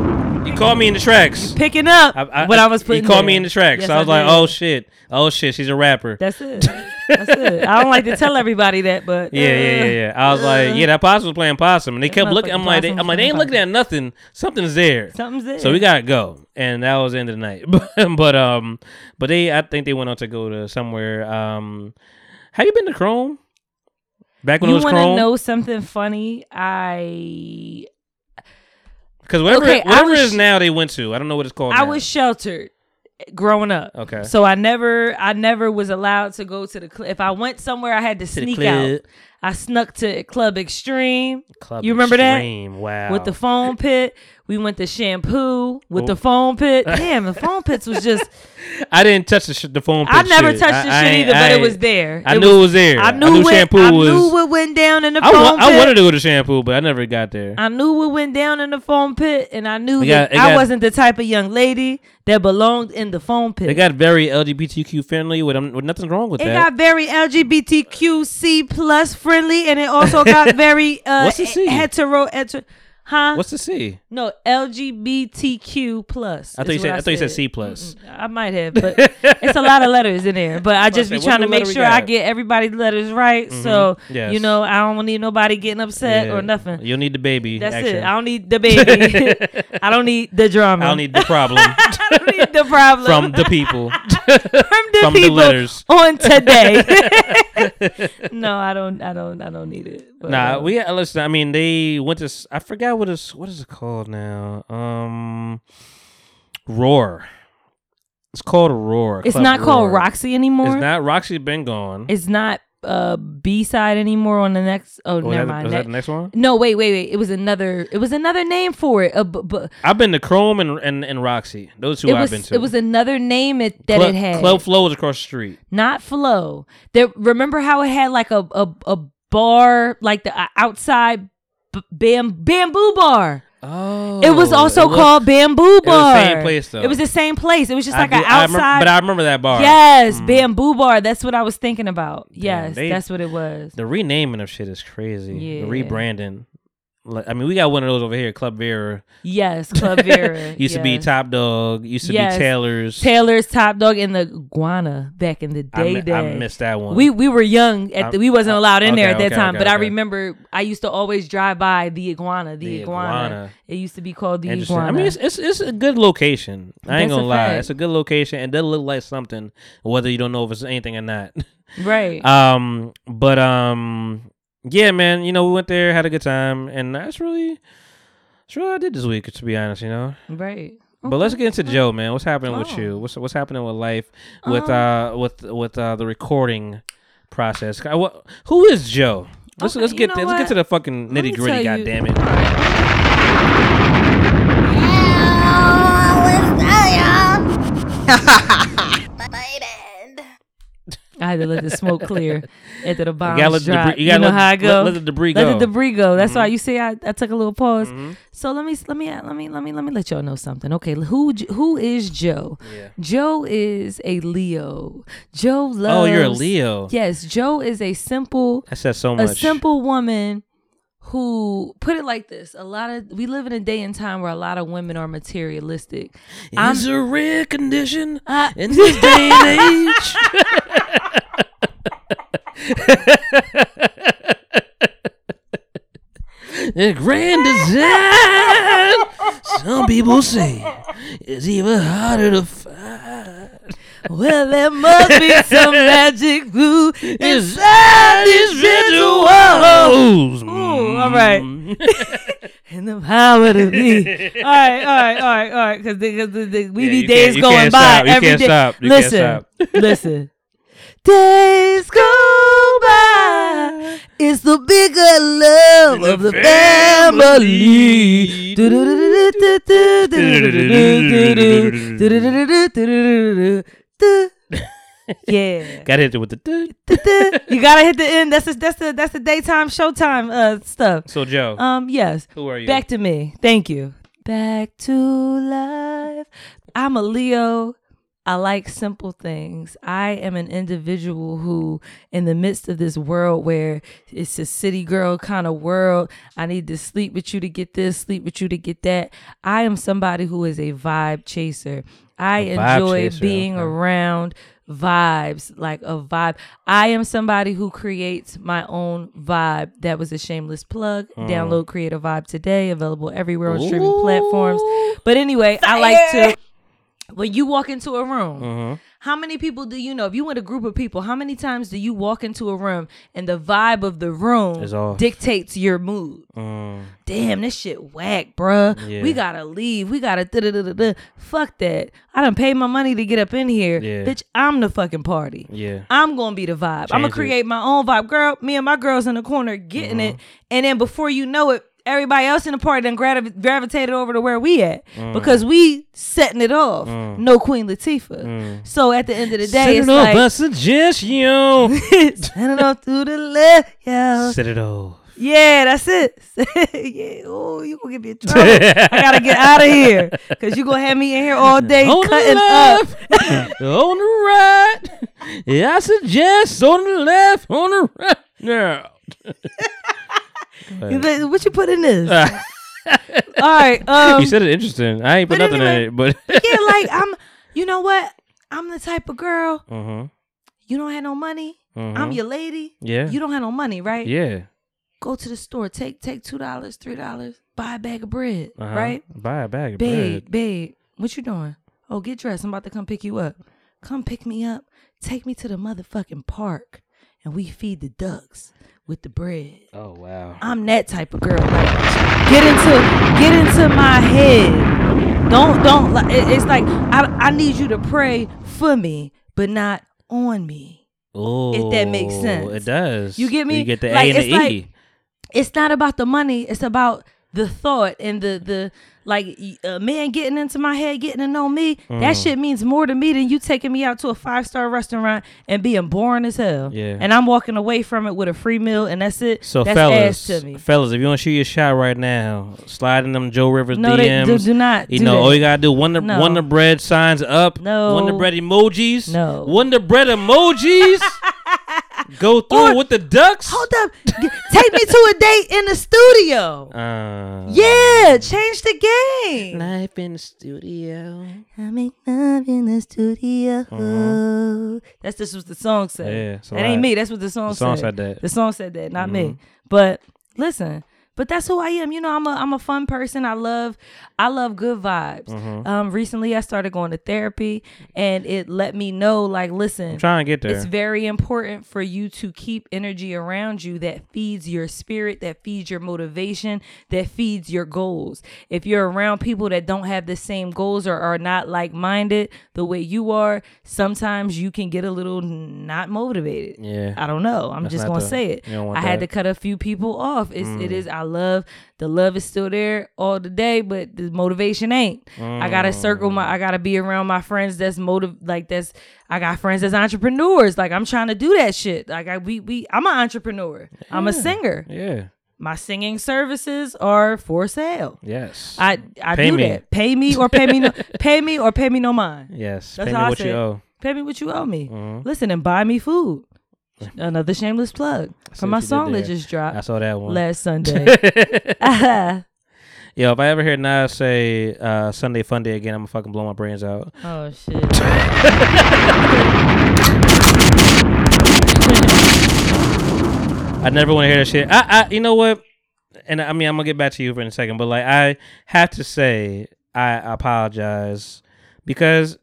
You caught me in the tracks. Picking up what I was putting You caught me in the tracks. Yes, so I was I like, oh shit, oh shit, she's a rapper. That's it. That's it. I don't like to tell everybody that, but Yeah, yeah, yeah, yeah. I was like, yeah, that possum was playing possum, and they kept looking. I'm like, they, I'm like, they ain't looking at nothing. Something's there. Something's there. So we gotta go, and that was the end of the night. but, um, but they, I think they went on to go to somewhere. Um, have you been to Chrome? Back when you it was want to Chrome, know something funny? I because whatever Okay, whatever was- it is now, they went to. I don't know what it's called. I now. was sheltered growing up. Okay. So I never I never was allowed to go to the club. If I went somewhere, I had to the sneak out. I snuck to Club Extreme. Club you remember Extreme, that? wow. With the foam pit. We went to shampoo with the foam pit. Damn, the foam pits was just I didn't touch the, sh- the phone. I never shit. touched the I- shit I either, but I it was there. I It knew was- it was there. I knew, knew what, shampoo I was. knew what went down in the I, foam wa- pit. I wanted to go to shampoo, but I never got there. I knew what went down in the foam pit, and I knew It that got- I got- wasn't the type of young lady that belonged in the foam pit. They got very LGBTQ friendly. With, um, with nothing's wrong with It that. It got very LGBTQC plus friendly, and it also got very uh, What's the C? hetero, hetero, huh? What's the C? no LGBTQ plus? I thought you said. what I thought you said C plus. I might have, but it's a lot of letters in there. But I just be trying to make sure I get everybody's letters right. Mhm. So Yes. you know, I don't need nobody getting upset Yeah. or nothing. You'll need the baby. That's action. it. I don't need the baby. I don't need the drama. I don't need the problem I don't need the problem from the people. from the from the people letters. on today. no, I don't. I don't. I don't need it. But, Nah, uh, we uh, listen. I mean, they went to. I forgot what is what is it called now. Um, Roar. It's called Roar. It's Club not called Roxy anymore. It's not Roxy. Been gone. It's not uh B side anymore on the next. Oh, was never that, mind. was that That- the next one? no, wait, wait, wait. It was another. It was another name for it. Uh, bu- bu- I've been to Chrome and and, and Roxy. Those two it I've was. been to. It was another name it, that Club, it had. Club Flow was across the street. not Flow. There. Remember how it had like a a, a bar, like the uh, outside b- bam bamboo bar. Oh, It was also it was- called Bamboo Bar. it was the same place, though. It was the same place. It was just I like do- an I remember- outside. but I remember that bar. Yes, Mm. Bamboo Bar. That's what I was thinking about. Yes, they- that's what it was. The renaming of shit is crazy. Yeah. The rebranding. Like, I mean, we got one of those over here, Club Vera. Yes, Club Vera. used to be. Top Dog. Used to Yes. be Taylor's. Taylor's Top Dog and the Guana back in the I day. mi- day. I missed that one. We we were young at the, we wasn't allowed in there at that okay, time, okay, but I remember I used to always drive by the Iguana. The, The iguana. Iguana. It used to be called the. Iguana. I mean, it's, it's it's a good location. I ain't That's a gonna lie, fact. it's a good location and does look like something, whether you don't know if it's anything or not. right. Um, but um, yeah, man. You know, we went there, had a good time, and that's really, that's really what I did this week. To be honest, you know. right. But let's get into Jo, man. What's happening with Oh. you? What's what's happening with life, with Um, uh, with with uh, the recording process? What- Who is Jo? Let's Okay, let's get know let's get to the fucking nitty gritty. God you- damn it! I had to let the smoke clear after the bombs gotta let the dropped. debris- you You, gotta know let- how I go. let the debris go. Let the debris go. That's why Mhm. you see I, I took a little pause. Mhm. So let me let me let me let me let me let y'all know something. Okay, who who is Jo? Yeah. Jo is a Leo. Jo loves. Oh, you're a Leo. Yes, Jo is a simple That says so much. a simple woman who put it like this a lot of we live in a day and time where a lot of women are materialistic I'm- Is a rare condition I- in this day and age. the grand design, some people say, is even harder to find. well there must be some magic glue inside this ritual. Ooh, all right. and the power to be. All right, all right, all right, all right. Because we Yeah, be days going by can't day. stop. You can't listen, stop. listen. Days go by. It's the bigger love of the family. Yeah. Got hit it with the. you gotta hit the end. That's the that's the that's the daytime showtime uh stuff. So Jo, Um yes. who are you? Back to me. Thank you. Back to life. I'm a Leo. I like simple things. I am an individual who, in the midst of this world where it's a city girl kind of world, I need to sleep with you to get this, sleep with you to get that. I am somebody who is a vibe chaser. I A enjoy chaser, being okay. around vibes, like a vibe. I am somebody who creates my own vibe. That was a shameless plug. Mm. Download Create a Vibe today, available everywhere on streaming platforms. But anyway, I like to when you walk into a room, Mhm. how many people do you know? If you in a group of people, how many times do you walk into a room and the vibe of the room dictates your mood? Mm. Damn, this shit whack, bruh. Yeah. We gotta leave. We gotta da da da da. Fuck that. I done paid my money to get up in here. Yeah. Bitch, I'm the fucking party. Yeah. I'm gonna be the vibe. I'm gonna Change it. create my own vibe. Girl, me and my girls in the corner getting Mm-hmm. it. And then before you know it, everybody else in the party then gravi- gravitated over to where we at. Mm. Because we setting it off. No Queen Latifah. So at the end of the day, Set it's it off like by suggestion. send it off to the left, yo. Set it off. Yeah, that's it. yeah. Oh, you gonna get me in trouble. I gotta get out of here. Cause you gonna have me in here all day On the cutting up. on the right. Yeah, I suggest on the left, on the right. Yeah. What you put in this? all right. Um you said it interesting. I ain't put nothing anyway, in it, but yeah, like I'm you know what? I'm the type of girl, Mhm. you don't have no money. I'm Mhm. your lady. Yeah. You don't have no money, right? Yeah. Go to the store, take take two dollars, three dollars, buy a bag of bread. Uh-huh. Right? Buy a bag of Babe, bread. babe, what you doing? Oh, get dressed. I'm about to come pick you up. Come pick me up. Take me to the motherfucking park. And we feed the ducks with the bread. Oh wow. I'm that type of girl. Like, get into get into my head. Don't don't like it's like I I need you to pray for me, but not on me. Oh, If that makes sense. It does. You get me? You get the Like, A and the like- E. It's not about the money. It's about the thought and the the like a man getting into my head, getting to know me. That Mm. shit means more to me than you taking me out to a five star restaurant and being boring as hell. Yeah. And I'm walking away from it with a free meal, and that's it. So that's fellas, ass to me. fellas, if you want to shoot your shot right now, slide in them Jo Rivers No, they DMs. do- do not You do know, that. all you gotta do Wonder No. Wonder Bread signs up. No. Wonder Bread emojis. No. Wonder Bread emojis. Go through it with the ducks. Hold up, take me to a date in the studio. Uh, Yeah, change the game. Life in the studio. I make love in the studio. That's just what the song said. Uh-huh. Yeah, that ain't I- me. That's what the song the song said. said that. The song said that, not me. Mhm. But listen, but that's who I am. You know, I'm a I'm a fun person. I love I love good vibes. Mhm. Um, recently I started going to therapy, and it let me know, like, listen, I'm trying to get there. it's very important for you to keep energy around you that feeds your spirit, that feeds your motivation, that feeds your goals. If you're around people that don't have the same goals or are not like minded the way you are, sometimes you can get a little not motivated. Yeah. I don't know. I'm That's just gonna the- say it. you don't want I had that. to cut a few people off. It's Mm. is I love the love is still there all the day, but the motivation ain't. I gotta circle my I gotta be around my friends that's motive like that's I got friends that's entrepreneurs. Like I'm trying to do that shit. Like I we we I'm an entrepreneur. I'm a singer. Yeah. My singing services are for sale. Yes. I I Pay do me. that. Pay me or pay me no pay me or pay me no mind. Yes. That's Pay me how I what you owe. Pay me what you owe me. Mhm. Listen and buy me food. Another shameless plug for my what you did song that just dropped. I saw that one. last Sunday. Yo, if I ever hear Nas say uh, Sunday Fun Day again, I'm gonna fucking blow my brains out. oh shit. I never want to hear that shit. I, I, you know what? And I mean, I'm gonna get back to you for in a second, but like, I have to say, I apologize because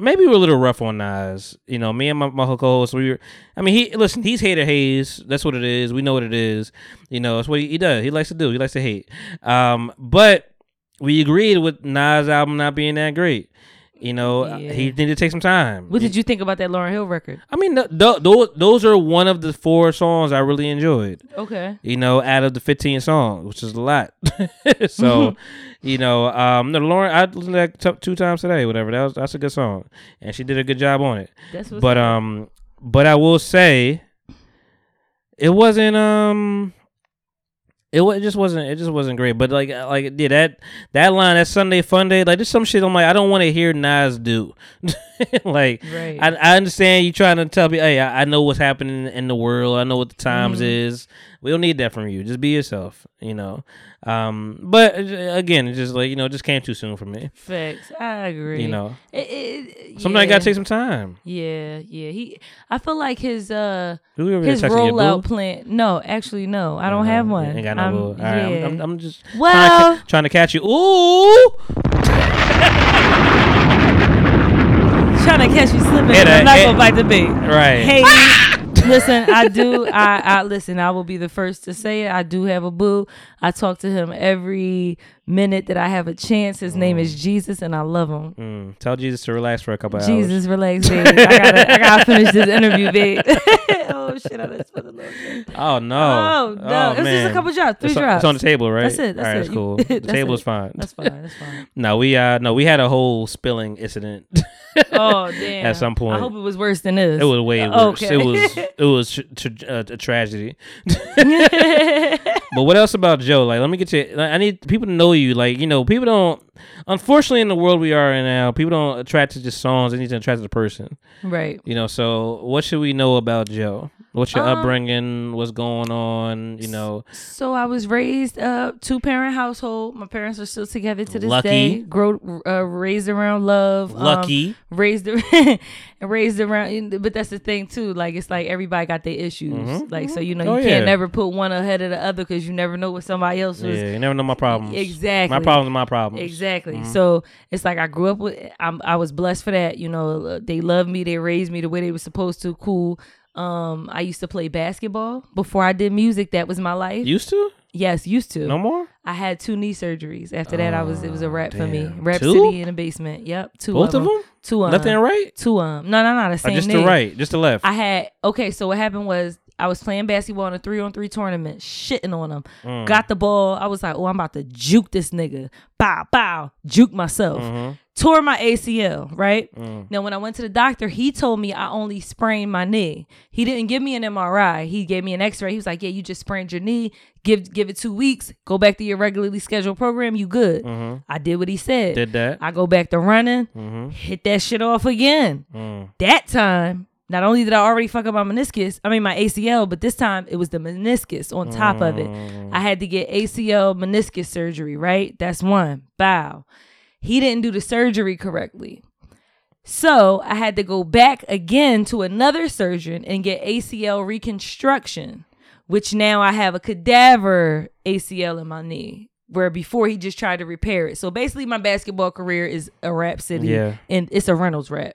maybe we're a little rough on Nas. You know, me and my, my co-host, we were. I mean, he listen. He's hater haze. That's what it is. We know what it is. You know, that's what he, he does. He likes to do. He likes to hate. Um, but we agreed with Nas album not being that great. You know, Yeah. he needed to take some time. What did you think about that Lauryn Hill record? I mean, th- th- those those are one of the four songs I really enjoyed. Okay. You know, out of the 15 songs, which is a lot. so, you know, um, no, Lauryn, I listened to that t- two times today, whatever. That was that's a good song, and she did a good job on it. That's what's but um, but I will say, it wasn't um. It, it just wasn't it just wasn't great, but like uh, like yeah that that line that Sunday Fun Day like there's some shit I'm like I don't want to hear Nas do, like Right. I I understand you trying to tell me hey I, I know what's happening in the world I know what the times Mhm. is we don't need that from you just be yourself you know, um but uh, again it just like you know it just came too soon for me Facts. I agree. you know It, it, sometimes you gotta take some time Yeah, yeah. He, I feel like his uh Who over there his rollout plan. No, actually, no. I don't have one. ain't got no I'm- right, I'm- I'm, I'm just well, trying to, trying to catch you ooh trying to catch you slipping. I'm not gonna bite the bait. Right. Hey, listen, I do. I, I listen. I will be the first to say it. I do have a boo. I talk to him every minute that I have a chance. His name is Jesus, and I love him. Mm, tell Jesus to relax for a couple hours. Jesus, relax, babe. I gotta, I gotta finish this interview, babe. oh shit, I just spilled a little bit. Oh no! Oh, no. It was just a couple drops, three it's on, drops. It's on the table, right? That's it, that's All right, it. that's cool. the that's table it. is fine. That's fine, that's fine. no, we uh no, we had a whole spilling incident. Oh damn! At some point, I hope it was worse than this. It was way worse. okay. It was it was tr- tr- uh, a tragedy. but what else about Jo? Like, let me get you. like, I need people to know you. Like, you know, people don't. Unfortunately, in the world we are in now, people don't attract to just songs. They need to attract to the person. Right. You know. So, what should we know about Jo? What's your Um, upbringing? What's going on? You know. So I was raised uh two parent household. My parents are still together to this Lucky. day. Grow uh, raised around love. um, Lucky. raised raised around but that's the thing too. Like it's like everybody got their issues. Mhm. Like so you know Oh, you yeah. can't never put one ahead of the other cuz you never know what somebody else was Yeah, you never know my problems. Exactly. My problems are my problems. Exactly. Mhm. So it's like I grew up with. I'm, I was blessed for that. You know, uh, they loved me. They raised me the way they were supposed to. Cool. Um, I used to play basketball before I did music. That was my life. Used to? Yes, used to. No more? I had two knee surgeries. After that, I was it was a wrap for me. damn. Rap Two? City in the basement. Yep, two Both of of them. them? Two of Left and right? Two of them. No, no, no. The Or same just knee. the right, just the left. I had okay. So what happened was I was playing basketball in a three on three tournament, shitting on him. Mm. Got the ball. I was like, oh, I'm about to juke this nigga. Bow, bow, juke myself. Mhm. Tore my ACL. Right Mm. now, when I went to the doctor, he told me I only sprained my knee. He didn't give me an MRI. He gave me an X-ray. He was like, yeah, you just sprained your knee. Give give it two weeks. Go back to your regularly scheduled program. You good. Mhm. I did what he said. Did that. I go back to running. Mhm. Hit that shit off again. Mm. That time, not only did I already fuck up my meniscus, I mean my ACL, but this time it was the meniscus on top of it. Mm. I had to get ACL meniscus surgery, right? That's one. Bow. He didn't do the surgery correctly. So I had to go back again to another surgeon and get ACL reconstruction, which now I have a cadaver ACL in my knee. Where before he just tried to repair it. So basically my basketball career is a rap city Yeah. and it's a Reynolds Wrap.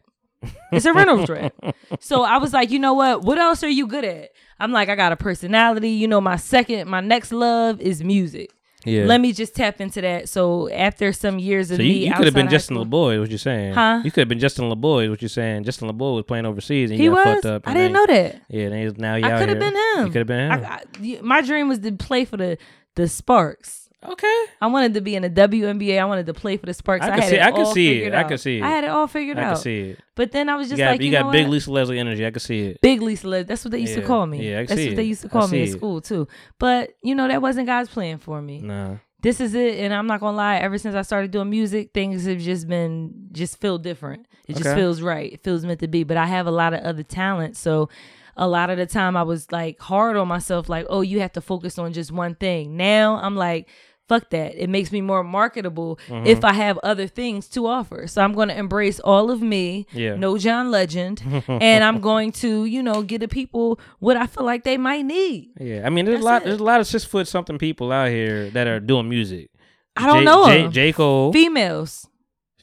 It's a Reynolds Wrap. So I was like, you know what? What else are you good at? I'm like, I got a personality. You know, my second, my next love is music. Yeah. Let me just tap into that. So after some years of So me, you, you could have been Justin LeBoy, what you're saying? Huh? You could have been Justin LeBoy, what you're saying? Justin LeBoy was playing overseas and He you got was? fucked up. I didn't know that. Yeah, and he's now you I could have been him. You could have been him. I, I- my dream was to play for the the Sparks. Okay. I wanted to be in the WNBA. I wanted to play for the Sparks. I I, could had see- it I could see it. figured I out. could see it. I had it all figured out. I out. could see it. But then I was you just got, like, you, you, got big what? Lisa Leslie energy. I could see it. Big Lisa Leslie. That's what they used to call me. Yeah, I can That's see what it. they used to call me at it. school too. But you know that wasn't God's plan for me. Nah. This is it, and I'm not gonna lie. Ever since I started doing music, things have just been just feel different. It just feels right. It feels meant to be. But I have a lot of other talents, so a lot of the time I was like hard on myself, like, oh, you have to focus on just one thing. Now I'm like. Fuck that. It makes me more marketable Mhm. if I have other things to offer. So I'm going to embrace all of me, Yeah. no John Legend, and I'm going to, you know, get the people what I feel like they might need. Yeah, I mean, there's a lot. There's a lot of six foot something people out here that are doing music. I don't J- know J. J Cole, Females.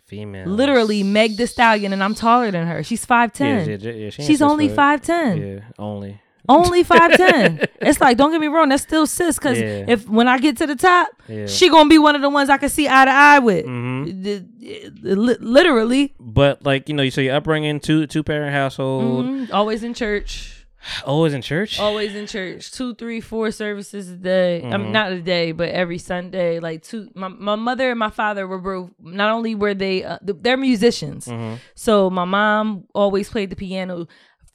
Female. Literally Meg the Stallion, and I'm taller than her. She's five ten. Yeah, yeah, yeah, she She's only five ten. Yeah, only. Only five ten. it's like don't get me wrong, that's still sis. Because Yeah. if when I get to the top, Yeah. she gonna be one of the ones I can see eye to eye with. Mhm. Li- Literally, But like you know, you say your upbringing, two two parent household, Mhm. always in church. always in church. Always in church. Two, three, four services a day. I Mhm. mean, not a day, but every Sunday. Like two. My, my mother and my father were both. Not only were they, uh, they're musicians. Mhm. So my mom always played the piano.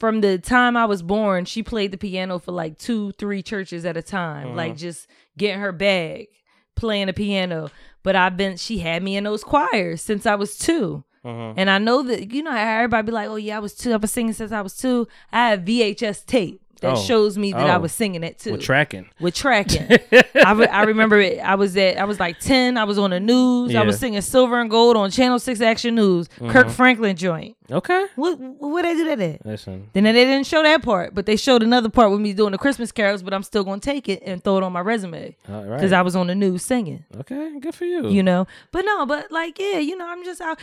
From the time I was born, she played the piano for like two, three churches at a time. Mhm. Like just getting her bag, playing the piano. But I've been. She had me in those choirs since I was two. Mhm. And I know that you know everybody be like, "Oh yeah, I was two. I was singing since I was two. I have VHS tape that Oh. shows me that I Oh. was singing it too. With tracking. With tracking. I, re- I remember it. I was at. I was like ten. I was on the news. I was singing Silver and Gold on Channel Six Action News. Kirk Mhm. Franklin joint. Okay. What? What they do that at? Listen. Then they didn't show that part, but they showed another part with me doing the Christmas carols. But I'm still gonna take it and throw it on my resume All because right. I was on the news singing Okay, good for you. you know but no but like yeah you know i'm just out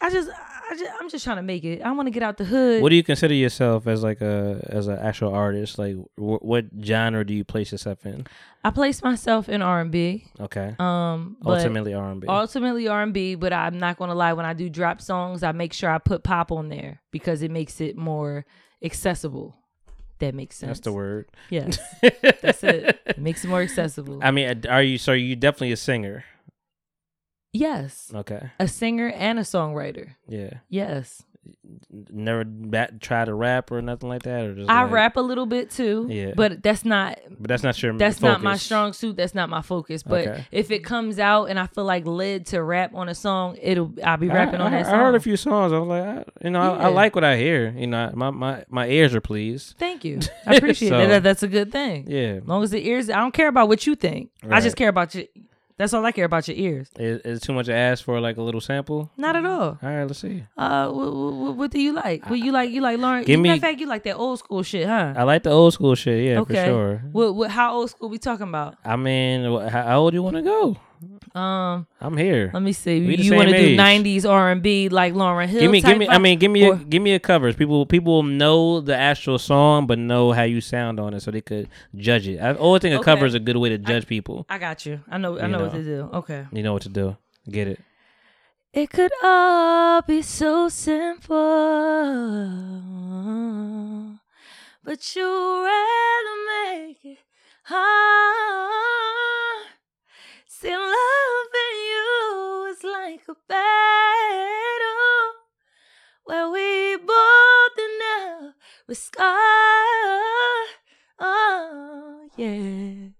i just i just i'm just trying to make it i want to get out the hood What do you consider yourself as like a as an actual artist? Like, wh- what genre do you place yourself in? i place myself in r&b Okay. um Ultimately R&B. ultimately r&b but i'm not gonna lie when i do drop songs i make sure i put pop on there because it makes it more accessible that makes sense That's the word. yes that's it it makes it more accessible I mean, are you? So you definitely a singer? Yes Okay. a singer and a songwriter Yeah. yes Never bat, try to rap or nothing like that, or just I like- rap a little bit too. Yeah. But that's not But that's not your. that's not my strong suit. That's not my focus. But Okay. if it comes out and I feel like led to rap on a song, it'll I'll be rapping I, on I, that song. I heard a few songs. I was like, I, you know, I, I like what I hear. You know, my my my ears are pleased. Thank you. I appreciate So, that. that. That's a good thing. Yeah. As long as the ears, I don't care about what you think. I just care about your. That's all I care about your ears. Is, is it too much to ask for like a little sample? Not at all. All right, let's see. Uh, what, what, what do you like? What you like? You like Lauryn? Give me- of fact, you like that old school shit, huh? I like the old school shit. Yeah, okay. for sure. What, what? How old school we talking about? I mean, how, how old you want to go? Um, I'm here. let me see. We you want to do '90s R&B like Lauryn Hill? Give me, give me. I mean, give me, a, give me a covers. People, people know the actual song, but know how you sound on it, so they could judge it. I always think a cover is a good way to judge people. I got you. I know. I You know, what to do. Okay. You know what to do. Get it. It could all be so simple, but you rather make it hard. See, loving you is like a battle where we both enough with scars. Oh, yeah.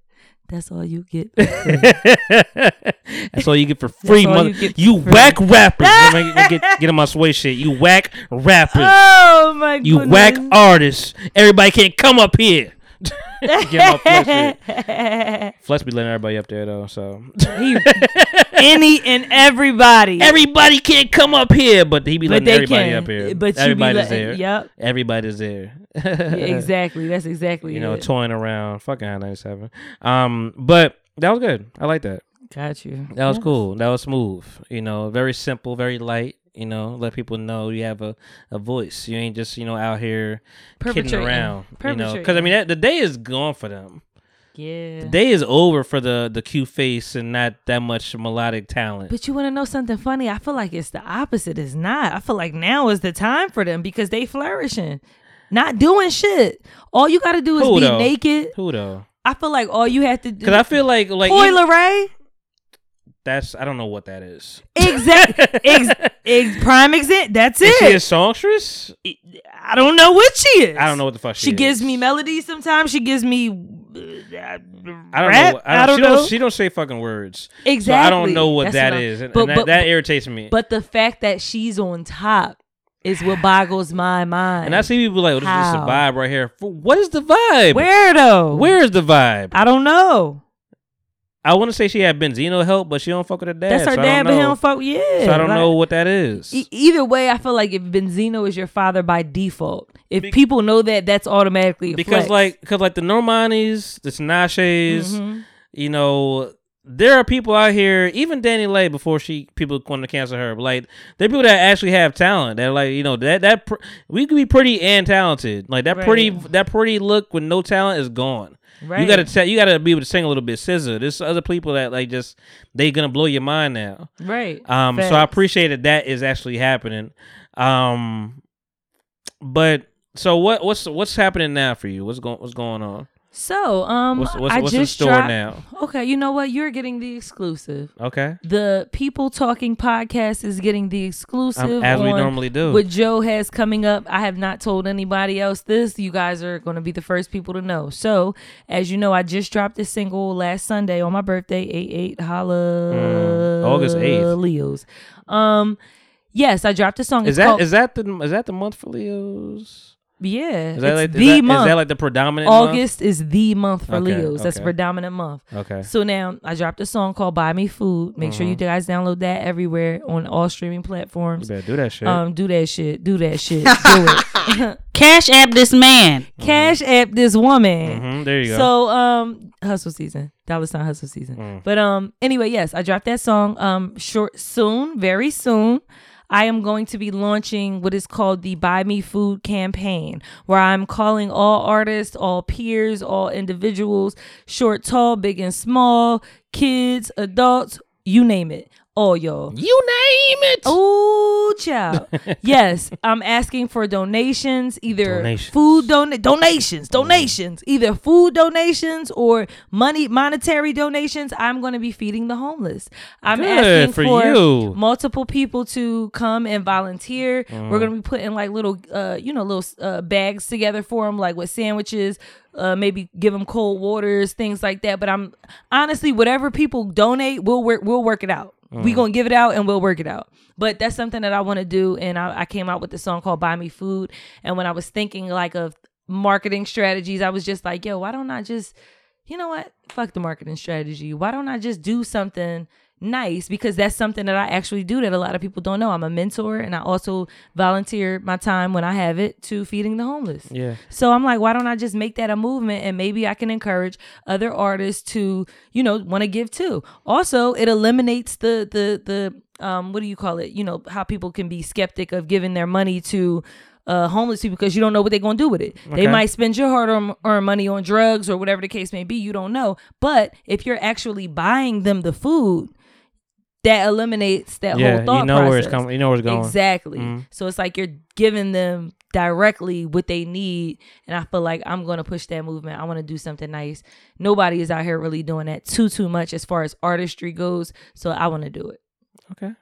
That's all you get. That's all you get for free, mother. you get You, whack rappers. Me get, get in my sway shit. You whack rappers. oh my god you goodness. whack artists. Everybody can't come up here. get my flesh shit. Flesh be letting everybody up there though. So He- Any and everybody. everybody can't come up here, but he be But letting everybody can. up here. But everybody's there. yep. Everybody's there. Yeah, exactly. That's exactly You know, it. toying around. Fucking high ninety seven. Um, but that was good. I like that. Got you. That was Yes. cool. That was smooth. You know, very simple, very light. You know, let people know you have a, a voice. You ain't just you know out here kidding around. You know, because I mean that, the day is gone for them. Yeah. The day is over for the the cute face and not that much melodic talent. But you want to know something funny? I feel like it's the opposite. It's not. I feel like now is the time for them because they flourishing, not doing shit. All you got to do is Who be though? naked. Who though? I feel like all you have to do. Because I feel like like Coi Leray. That's I don't know what that is. Exact. ex, ex, prime example. That's Is she a songstress? I don't know what she is. I don't know what the fuck she, She gives me melodies sometimes. She gives me. Uh, I don't rap. know. I don't, she know. don't. She don't say fucking words. Exactly. So I don't know what That's that what is, and, but- and that, but- that irritates me. But the fact that she's on top is what boggles my mind. and I see people like, oh, this is a vibe right here. What is the vibe? Where though? Where is the vibe? I don't know. I want to say she had Benzino help, but she don't fuck with her dad. That's her so dad, but he don't fuck. Yeah. So I don't like- know what that is. E- either way, I feel like if Benzino is your father by default, if people know that, that's automatically a because flex. like, because like the Normanis, the Tinashes, Mhm. you know, there are people out here, even Dani Leigh, before she people want to cancel her, but like there are people that actually have talent. That like you know that that pr- we could be pretty and talented. Like that pretty that pretty look with no talent is gone. You gotta tell you gotta be able to sing a little bit. Scissor. There's other people that like just they gonna blow your mind now. Right. Um. So I appreciate that that is actually happening. Um. But so what what's what's happening now for you? What's going what's going on? So, um, What's- what's- I what's just store dropped- now? Okay, you know what? You're getting the exclusive. Okay. The People Talking podcast is getting the exclusive. as we normally do. What Jo has coming up. I have not told anybody else this. You guys are going to be the first people to know. So, as you know, I just dropped this single last Sunday on my birthday, 8 8 Holla. Mm, August 8th. Leos. Um, yes, I dropped a song. Is It's that called- is that the is that the month for Leos? Yeah, Is that it's like the is that, month. Is that like the predominant month? August is the month for Okay, Leos. That's okay. predominant month. Okay. So now I dropped a song called "Buy Me Food." Make sure you Mhm. guys download that everywhere on all streaming You platforms. better do that shit. Um, do that shit. Do that shit. do it. Cash app this man. Cash app this woman. Mhm, there you go. So um, hustle season, dollar sign hustle season. Mm. But um, anyway, yes, I dropped that song um short soon, very soon. I am going to be launching what is called the Buy Me Food campaign, where I'm calling all artists, all peers, all individuals, short, tall, big and small, kids, adults, you name it, y'all. You name it. Oh, child. yes, I'm asking for donations, either Donations. food don- donations, donations, either food donations or money monetary donations. I'm going to be feeding the homeless. I'm Good asking for for, you. multiple people to come and volunteer. Mhm. We're going to be putting like little uh you know little uh, bags together for them like with sandwiches uh, maybe give them cold waters, things like that. But I'm honestly, whatever people donate, we'll work, we'll work it out. We Mm. gonna give it out and we'll work it out. But that's something that I want to do, and I, I came out with the song called "Buy Me Food." And when I was thinking like of marketing strategies, I was just like, "Yo, why don't I just, you know what? Fuck the marketing strategy. Why don't I just do something?" Nice because that's something that I actually do that a lot of people don't know. I'm a mentor and I also volunteer my time when I have it to feeding the homeless. Yeah. So I'm like, why don't I just make that a movement and maybe I can encourage other artists to, you know, want to give too. Also, it eliminates the the the um what do you call it? You know, how people can be skeptic of giving their money to uh, homeless people because you don't know what they're gonna do with it. They might spend your hard earned earned money on drugs or whatever the case may be. You don't know. But if you're actually buying them the food, that eliminates that Yeah, whole you thought know where it's coming- you know where it's going. Exactly. Mhm. So it's like you're giving them directly what they need, and I feel like I'm gonna push that movement. I want to do something nice. Nobody is out here really doing that too too much as far as artistry goes. So I want to do it. Okay.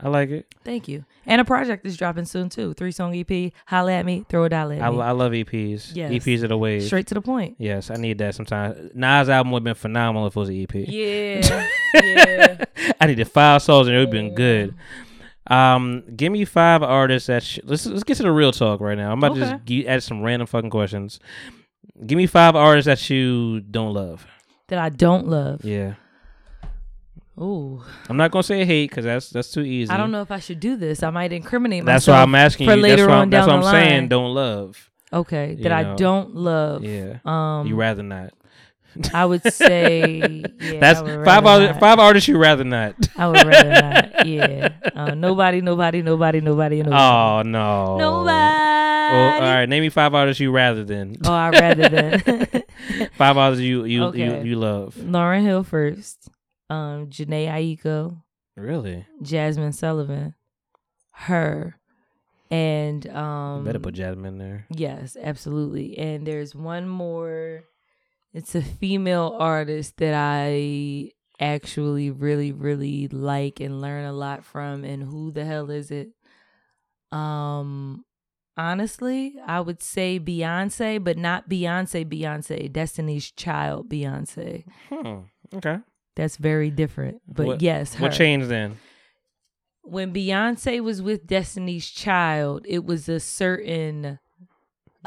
I like it. Thank you. And a project is dropping soon too. Three song EP. Holla at me. Throw a dollar at I, me. I love EPs. Yes. EPs are the wave. Straight to the point. Yes, I need that sometimes. Nas album would have been phenomenal if it was an EP. Yeah. yeah. I needed five songs and it would have been good. Um, give me five artists that sh- let's let's get to the real talk right now. I'm about to just gi- add some random fucking questions. Give me five artists that you don't love. That I don't love. Yeah, Ooh. I'm not gonna say hate because that's that's too easy. I don't know if I should do this. I might incriminate myself. That's why I'm asking for you. later that's on I'm- that's down what I'm saying. Don't love. Okay, that I don't love. Yeah. Um, you rather not. I would say yeah, that's would five artists, five artists you rather not. I would rather not. Yeah. Uh, nobody, nobody, nobody, nobody, nobody. Oh no. Nobody. Well, all right. Name me five artists you rather than. Oh, I rather than five artists you you Okay. you, you love. Lauryn Hill first. Um, Jhené Aiko, Really? Jazmine Sullivan, her, and um. Better put Jazmine in there. Yes, absolutely. And there's one more. It's a female artist that I actually really, really like and learn a lot from. And who the hell is it? Um, honestly, I would say Beyonce, but not Beyonce. Beyonce, Destiny's Child. Beyonce. Hmm. Okay. That's very different. But What- yes, her. What changed then? when Beyonce was with Destiny's Child, it was a certain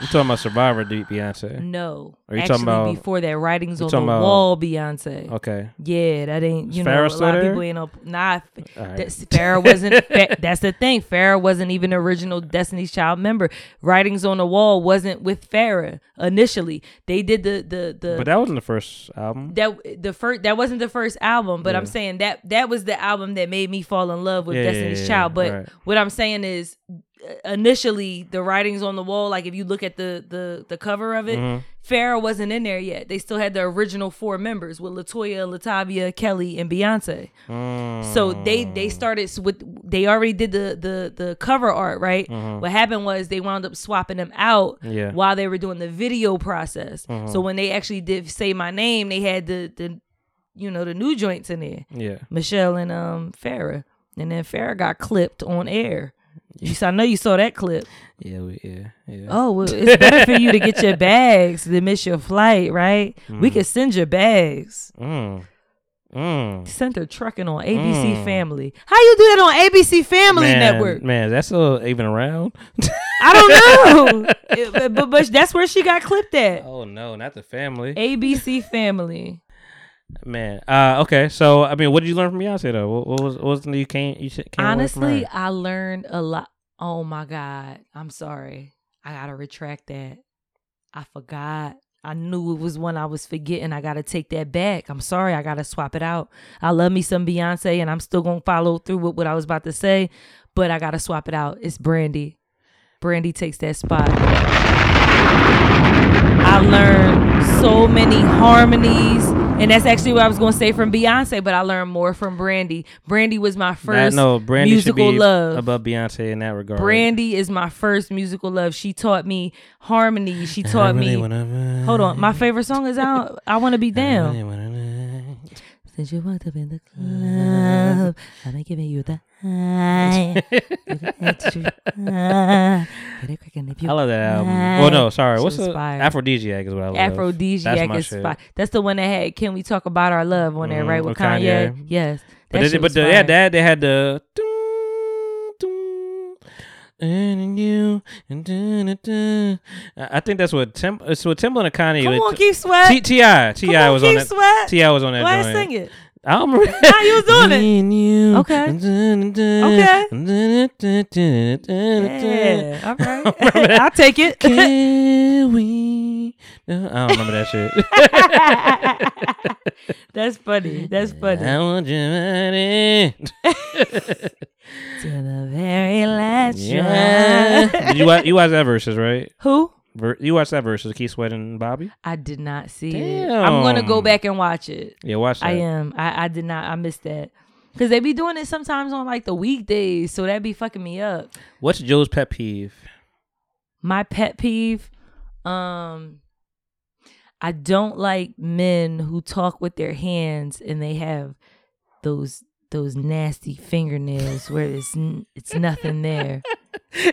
You talking about Survivor, deep Beyonce? No, Are you actually talking about? before that, writings on the talking about- wall, Beyonce. Okay. Yeah, that ain't you know a lot of people ain't know. Nah, right. that's, Farrah wasn't. That's the thing. Farrah wasn't even original Destiny's Child member. Writings on the Wall wasn't with Farrah initially. They did the the the. But that wasn't the first album. that the first that wasn't the first album, but I'm saying that that was the album that made me fall in love with Yeah, yeah, Destiny's yeah, Child. But right. what I'm saying is, initially the writings on the wall, like if you look at the the the cover of it. Farrah wasn't in there yet. They still had the original four members with LeToya, Latavia, Kelly, and Beyonce. So they Mm. they started with they already did the the the cover art right. Mhm. What happened was they wound up swapping them out Yeah. while they were doing the video process. So when they actually did say my name, they had the the you know the new joints in there. Yeah. Michelle and um Farrah, and then Farrah got clipped on air. You saw, I know you saw that clip. Yeah, we, yeah, yeah. Oh, well, it's better for you to get your bags than miss your flight, right? We Mm. could send your bags. Mm. Mm. Send her trucking on ABC Mm. Family. How you do that on ABC Family man, Network? Man, that's still even around. I don't know, It- but but that's where she got clipped at. Oh no, not the family. ABC Family. Man, uh, okay. So I mean, what did you learn from Beyonce though? What, what was what was the you came you said- came away from Honestly? I learned a lot. Oh my God. I'm sorry. I gotta retract that. I forgot. I knew it was one I was forgetting. I gotta take that back. I'm sorry. I gotta swap it out. I love me some Beyonce and I'm still gonna follow through with what I was about to say, but I gotta swap it out. It's Brandy. Brandy takes that spot. I learned so many harmonies, and that's actually what I was going to say from Beyonce. But I learned more from Brandy. Brandy was my That- first no, Brandy should musical be love. above Beyonce in that regard. Brandy is my first musical love. She taught me harmony. She taught really me. Hold on, my favorite song is out. I want to be down. Since you walked up in the club, I've been giving you the high. I love that album. Well, no, sorry. She What's the fire. Afrodisiac is what I love. Afrodisiac is shit. fire. That's the one that had "Can We Talk About Our Love" on there, right? Mm, with with Kanye. Kanye. Yes, But, that they, shit but was the, fire. yeah, that they had the. dun, dun, And you and dun, dun, dun. I I think that's what Tim. It's what Timbaland and Kanye. Come with- on, Keith Sweat. T- Ti Ti Come on, was on Keith that. Sweat. Ti was on that. Why joint. sing it? I don't remember. Nah, you was doing it. You. Okay. Okay. Yeah, all right. I'll take it. Can we? I don't remember that shit. That's funny. That's funny. I want your money. to the very last Yeah. You watch? You watch that verses, right? Who? You watched that versus Keith Sweat and Bobby? I did not see it. I'm gonna go back and watch it. Yeah, watch that. I am. I, I did not. I missed that because they be doing it sometimes on like the weekdays, so that be fucking me up. What's Jo's pet peeve? My pet peeve, um, I don't like men who talk with their hands and they have those those nasty fingernails where it's it's nothing there.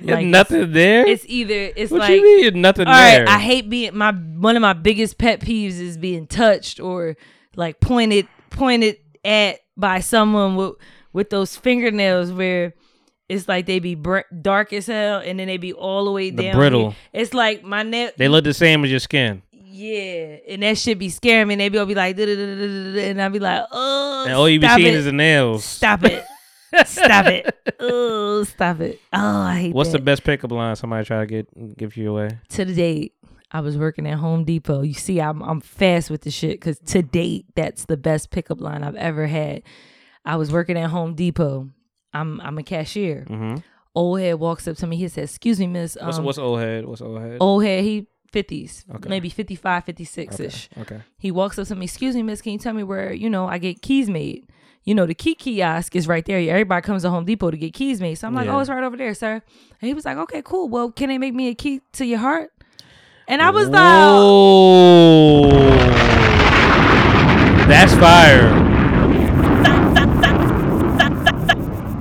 Like, nothing there. It's either it's What like you mean, nothing all right, there? I hate being my one of my biggest pet peeves is being touched or like pointed pointed at by someone with with those fingernails where it's like they be br- dark as hell and then they be all the way The down. brittle. here. It's like my nail. They look the same as your skin. Yeah, and that shit be scaring me. And they be all be like, and I be like, oh, And all you be seeing it. is the nails. Stop it. Stop it. Oh, stop it. Oh, I hate What's that. the best pickup line somebody try to get give you away? to the date, I was working at Home Depot. You see, I'm I'm fast with the shit because to date, that's the best pickup line I've ever had. I was working at Home Depot. I'm I'm a cashier. Mhm. Old head walks up to me. He says, "Excuse me, Miss." Um, What's what's old head? What's old head? old head? He fifties, Okay. maybe 55, 56 ish. Okay. He walks up to me. Excuse me, Miss. Can you tell me where you know I get keys made? You know the key kiosk is right there. Everybody comes to Home Depot to get keys made. So I'm like, oh, Yeah. oh, it's right over there, sir. And he was like, okay, cool. Well, can they make me a key to your heart? And I was like, Oh, that's fire.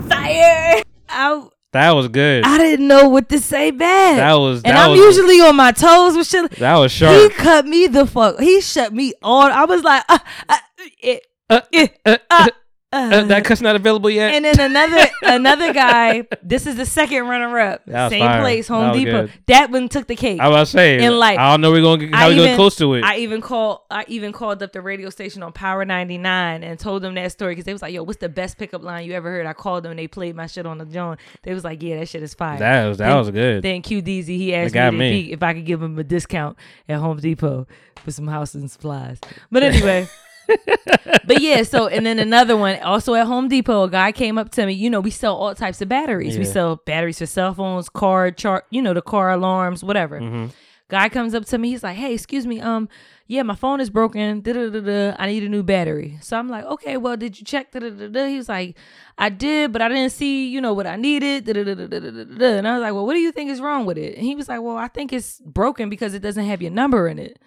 fire. I, That was good. I didn't know what to say back. That was- and I'm was- usually on my toes with shit. That was sharp. He cut me the fuck. He shut me on. I was like, uh, uh, eh, eh, uh, uh, Uh, that cut's not available yet. And then another another guy. This is the second runner up. Same fire. place, Home was Depot. good. That one took the cake. I was saying, and like I don't know we're gonna how I we even- get close to it. I even called. I even called up the radio station on Power ninety nine and told them that story because they was like, "Yo, what's the best pickup line you ever heard?" I called them and they played my shit on the joint. They was like, "Yeah, that shit is fire." That was- that Then- was good. Then Q DZ he asked me, me. He, if I could give him a discount at Home Depot for some house and supplies. But anyway. but yeah, so and then another one also at Home Depot, a guy came up to me. You know, we sell all types of batteries. We sell batteries for cell phones, car chart, you know, the car alarms, whatever. Mm-hmm. Guy comes up to me. He's like, "Hey, excuse me. Um, yeah, my phone is broken. Da-da-da-da. I need a new battery." So I'm like, "Okay, well, did you check?" Da-da-da-da. He was like, "I did, but I didn't see, you know, what I needed." Da-da-da-da-da-da. And I was like, "Well, what do you think is wrong with it?" And he was like, "Well, I think it's broken because it doesn't have your number in it."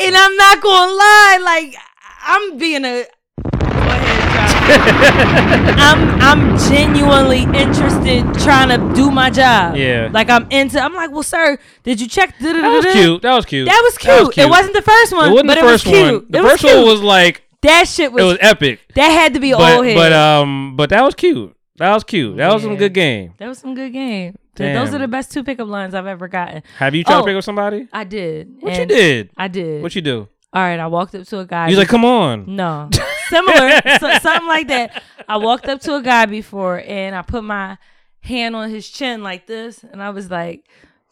And I'm not gonna lie, like I'm being a. Go ahead, John. I'm I'm genuinely interested trying to do my job. Yeah. Like I'm into. I'm like, well, sir, did you check? That was cute. That was cute. That was cute. It wasn't the first one, It wasn't but the it was first one. cute. The It was first cute. one was like That shit was. it was epic. That had to be but, old head. But um, but that was cute. That was cute. That was some good game. that was some good game. Th- Those are the best two pickup lines I've ever gotten. Have you tried Oh, to pick up somebody? I did. What you did? I did. What you do? All right, I walked up to a guy. He's like, come on. No, similar, so, something like that. I walked up to a guy before, and I put my hand on his chin like this, and I was like,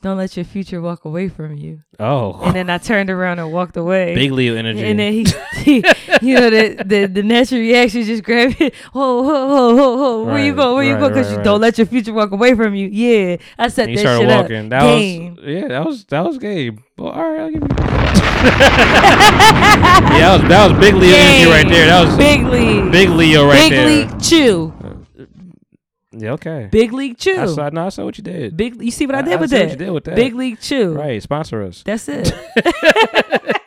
"Don't let your future walk away from you." Oh. And then I turned around and walked away. Big Leo energy. And then he, he you know, the, the the natural reaction just grab it. Whoa, whoa, whoa, whoa, whoa. Where you Right, go? Where you right, go? Because right, you don't let your future walk away from you. Yeah, I set And that started shit walking. up. That Game. was yeah. That was that was game. Well, all right, I'll give you. yeah, that was that was big Leo energy right there. That was Big Leo. Big Leo right there. Big there. league chew. Yeah, okay. Big league chew. I saw, no, I saw what you did. Big. You see what I did with that? What you did with that? Big league chew. Right, sponsor us. That's it.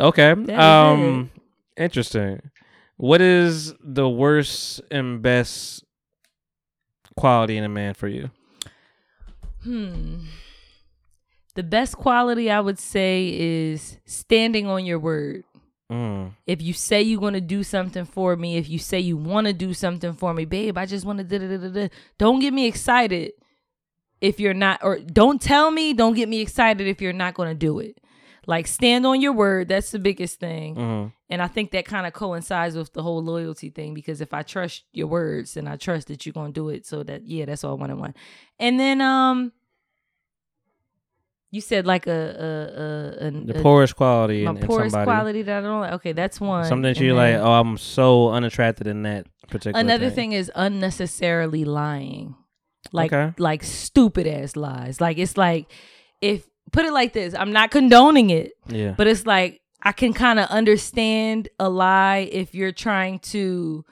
Okay. That um, interesting. What is the worst and best quality in a man for you? Hmm. The best quality I would say is standing on your word. Mm. If you say you're gonna do something for me, if you say you want to do something for me, babe, I just want to da da da da. Don't get me excited if you're not, or don't tell me. Don't get me excited if you're not gonna do it. Like stand on your word. That's the biggest thing. Mhm. And I think that kind of coincides with the whole loyalty thing because if I trust your words, and I trust that you're gonna do it. So that yeah, that's all one and one. And then um, you said like a a a, a The a- poorest quality My in, poorest quality that I don't like. Okay, that's one. Something that you're like, oh, I'm so unattracted in that particular. Another thing. thing is unnecessarily lying, like Okay. like stupid ass lies. Like it's like if put it like this, I'm not condoning it. Yeah. But it's like I can kind of understand a lie if you're trying to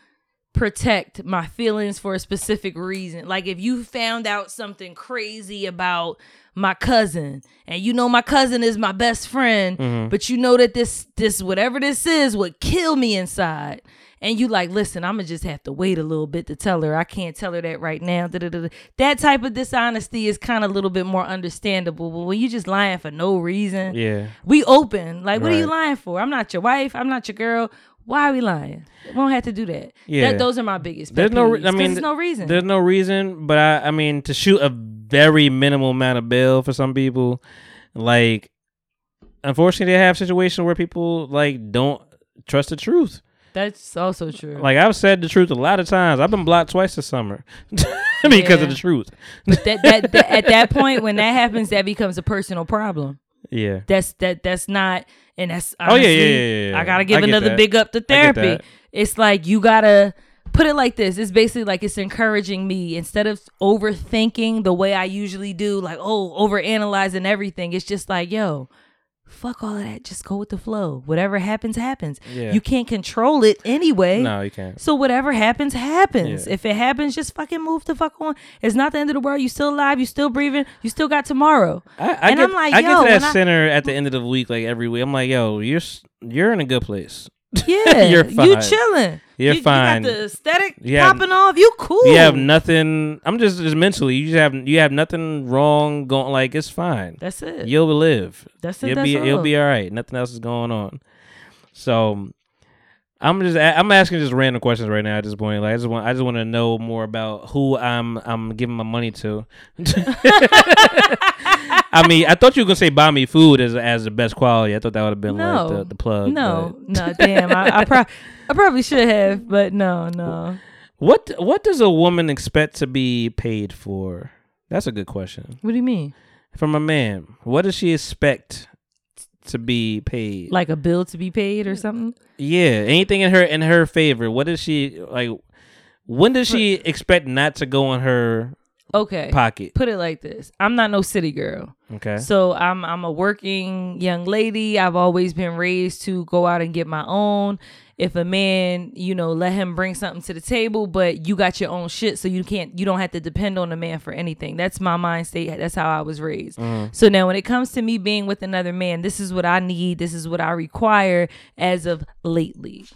protect my feelings for a specific reason. Like if you found out something crazy about my cousin and you know my cousin is my best friend, Mhm. but you know that this this whatever this is would kill me inside. And you like, listen, I'm gonna just have to wait a little bit to tell her. I can't tell her that right now. Da-da-da-da. That type of dishonesty is kind of a little bit more understandable. But when you just lying for no reason, Yeah. we open. Like, what are you lying for? I'm not your wife. I'm not your girl. Why are we lying? We don't have to do that. Yeah. That, those are my biggest. There's no. peeves, I mean, there's no reason. There's no reason, but I. I mean, to shoot a very minimal amount of bail for some people, like, unfortunately, they have situations where people like don't trust the truth. That's also true. Like I've said the truth a lot of times. I've been blocked twice this summer because Yeah. of the truth. But that, that, that at that point when that happens, that becomes a personal problem. Yeah. That's that that's not and that's Oh, yeah, yeah, yeah, yeah, yeah. I gotta give get another that. big up to therapy. It's like you gotta put it like this. It's basically like it's encouraging me instead of overthinking the way I usually do, like, oh, over analyzing everything. It's just like, yo, fuck all of that. Just go with the flow. Whatever happens, happens. Yeah. You can't control it anyway. No, you can't. So whatever happens, happens. Yeah. If it happens, just fucking move the fuck on. It's not the end of the world. You still alive. You still breathing. You still got tomorrow. I, I and get, I'm like, I yo, get to that I- center at the end of the week, like every week. I'm like, yo, you're you're in a good place. Yeah, you're you fine. chilling. You're you, fine. You got the aesthetic You have- popping off. You cool. You have nothing. I'm just just mentally. You just have you have nothing wrong going. Like it's fine. That's it. You'll live. That's it, You'll that's be all. you'll be all right. Nothing else is going on. So, I'm just I'm asking just random questions right now at this point. Like I just want I just want to know more about who I'm I'm giving my money to. I mean, I thought you were gonna say buy me food as as the best quality. I thought that would have been No, like the, the plug. No, but- no, damn. I, I, pro- I probably should have, but no, no. What what does a woman expect to be paid for? That's a good question. What do you mean? From a man, what does she expect to be paid? Like a bill to be paid or something? Yeah, anything in her in her favor. What does she like? When does she expect not to go on her Okay. pocket? Put it like this. I'm not no city girl. Okay. So I'm I'm a working young lady. I've always been raised to go out and get my own. If a man, you know, let him bring something to the table, but you got your own shit, so you can't you don't have to depend on a man for anything. That's my mind state. That's how I was raised. Mhm. So now when it comes to me being with another man, this is what I need. This is what I require as of lately.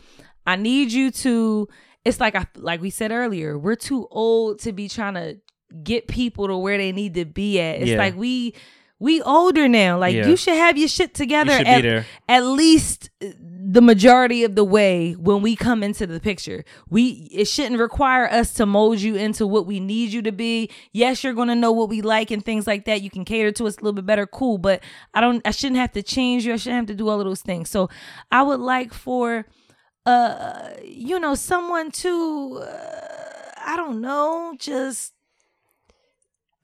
I need you to it's like I like we said earlier, we're too old to be trying to get people to where they need to be at. It's Yeah. like we we older now. Like Yeah. you should have your shit together at, at least the majority of the way when we come into the picture. We it shouldn't require us to mold you into what we need you to be. Yes, you're gonna know what we like and things like that. You can cater to us a little bit better, cool. But I don't I shouldn't have to change you. I shouldn't have to do all of those things. So I would like for uh you know someone to uh, I don't know, just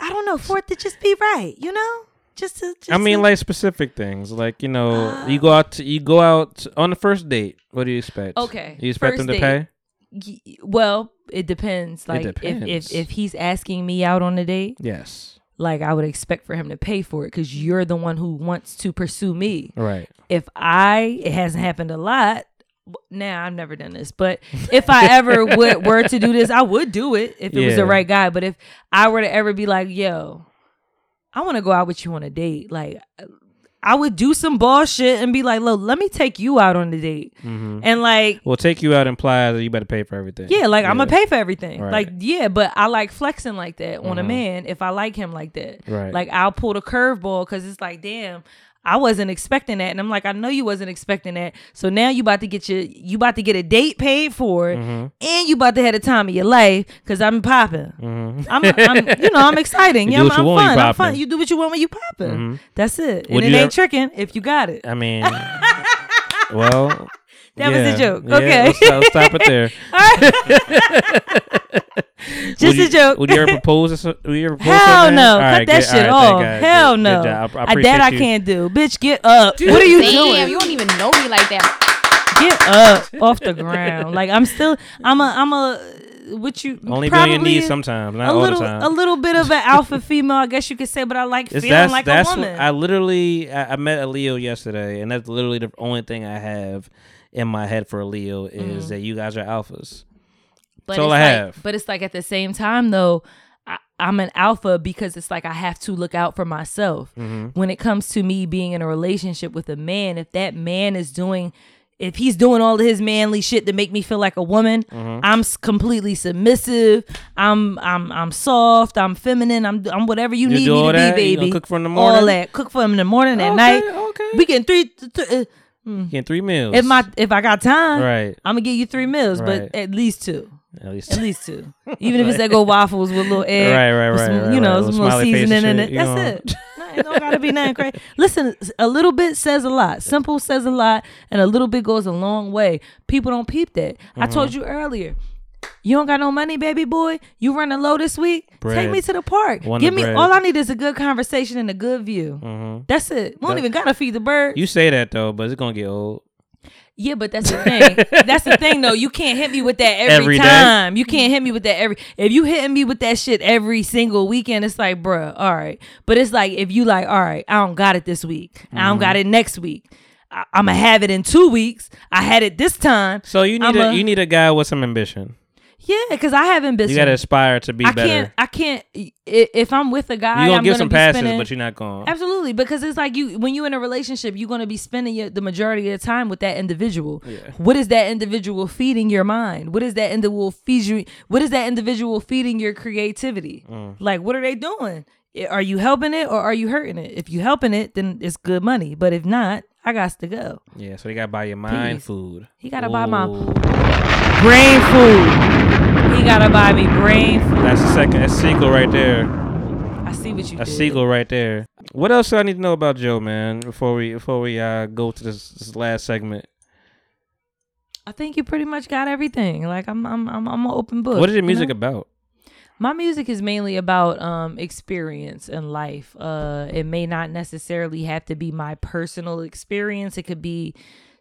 I don't know, for it to just be right, you know? Just to just I mean, to- like specific things, like you know, Uh, you go out, to, you go out on the first date. What do you expect? Okay, you expect first them to date. pay? Y- Well, it depends. Like if depends. if if he's asking me out on a date, Yes, like I would expect for him to pay for it because you're the one who wants to pursue me. right. If I, it hasn't happened a lot. Now I've never done this, but if I ever would were to do this, I would do it if it was the right guy. But if I were to ever be like, yo, I want to go out with you on a date, like I would do some bullshit and be like, look, let me take you out on the date, Mhm. and like Well, take you out implies that you better pay for everything. yeah, like I'm gonna pay for everything. Right. Like yeah, but I like flexing like that on a Mhm. man if I like him like that. Right. Like I'll pull the curveball because it's like, damn, I wasn't expecting that, and I'm like, I know you wasn't expecting that. So now you about to get your, you about to get a date paid for, Mhm. and you about to have the time of your life because I'm popping. Mhm. I'm, I'm, you know, I'm exciting. You yeah, do I'm, what you I'm want, fun. I'm fun. You do what you want when you popping. Mhm. That's it. Would and it ain't tricking if you got it. I mean, well, That was a joke. Yeah, Okay. let's, stop- let's stop it there. Just Would a joke. Would you ever propose? To, would you ever propose Hell to a man? no! All Cut right, that good. shit All right, off. God. Hell Good- no! good job. I, I I- that I you. can't do. Bitch, get up. what are you Damn, doing? you don't even know me like that. Get up off the ground. Like I'm still. I'm a. I'm a. What you Only be on your knees sometimes, not a all little, the time. a little bit of an alpha female, I guess you could say. But I like It's- feeling that's like that's a what- woman. I literally I, I met a Leo yesterday, and that's literally the only thing I have in my head for a Leo is Mhm. that you guys are alphas. But that's all it's I like, have. But it's like at the same time though, I, I'm an alpha because it's like I have to look out for myself. Mhm. When it comes to me being in a relationship with a man, if that man is doing if he's doing all of his manly shit to make me feel like a woman, Mhm. I'm completely submissive. I'm I'm I'm soft. I'm feminine. I'm I'm whatever you, You need me to that? be, baby. cook for in the morning. All that. Cook for him in the morning, at Okay, night. okay. We can three. Th- th- uh, mm. Getting three meals. If my if I got time, Right. I'm gonna give you three meals, Right. but at least two. At least At least two. Even if it's that go waffles with a little egg, Right, right, right, some, right, you know, right. some Little little smiley face and seasoning in it. That's know. it. It don't gotta be nothing crazy. Listen, a little bit says a lot. Simple says a lot, and a little bit goes a long way. People don't peep that. I Mhm. told you earlier. You don't got no money, baby boy. You running low this week. Take me to the park. Give me bread. all I need is a good conversation and a good view. Mhm. That's it. We don't even gotta feed the bird. You say that though, but it's gonna get old. Yeah, but that's the thing. that's the thing, though. You can't hit me with that every, Every day. time. You can't hit me with that every. If you hitting me with that shit every single weekend, it's like, bruh, all right. But it's like if you like, all right, I don't got it this week. I don't got it next week. I, I'm gonna have it in two weeks. I had it this time. So you need I'ma- a you need a guy with some ambition. Yeah, because I haven't been. You gotta aspire to be I better. can't. I can't. If I'm with a guy, you're gonna I'm give gonna some passes, spending- but you're not going. Absolutely, because it's like you when you're in a relationship, you're gonna be spending your, the majority of the time with that individual. Yeah. What is that individual feeding your mind? What is that individual feed you? What is that individual feeding your creativity? Mm. Like, what are they doing? Are you helping it or are you hurting it? If you helping it, then it's good money. But if not, I got to go. Yeah, so you gotta buy your mind Peace. food. He gotta buy my brain food. He gotta buy me brain food. That's the second. That's sequel right there. I see what you That's did. sequel right there. What else do I need to know about Jo, man? Before we before we uh go to this, this last segment. I think you pretty much got everything. Like I'm, I'm, I'm, I'm an open book. what is your you music know? about? My music is mainly about um experience in life. Uh it may not necessarily have to be my personal experience. It could be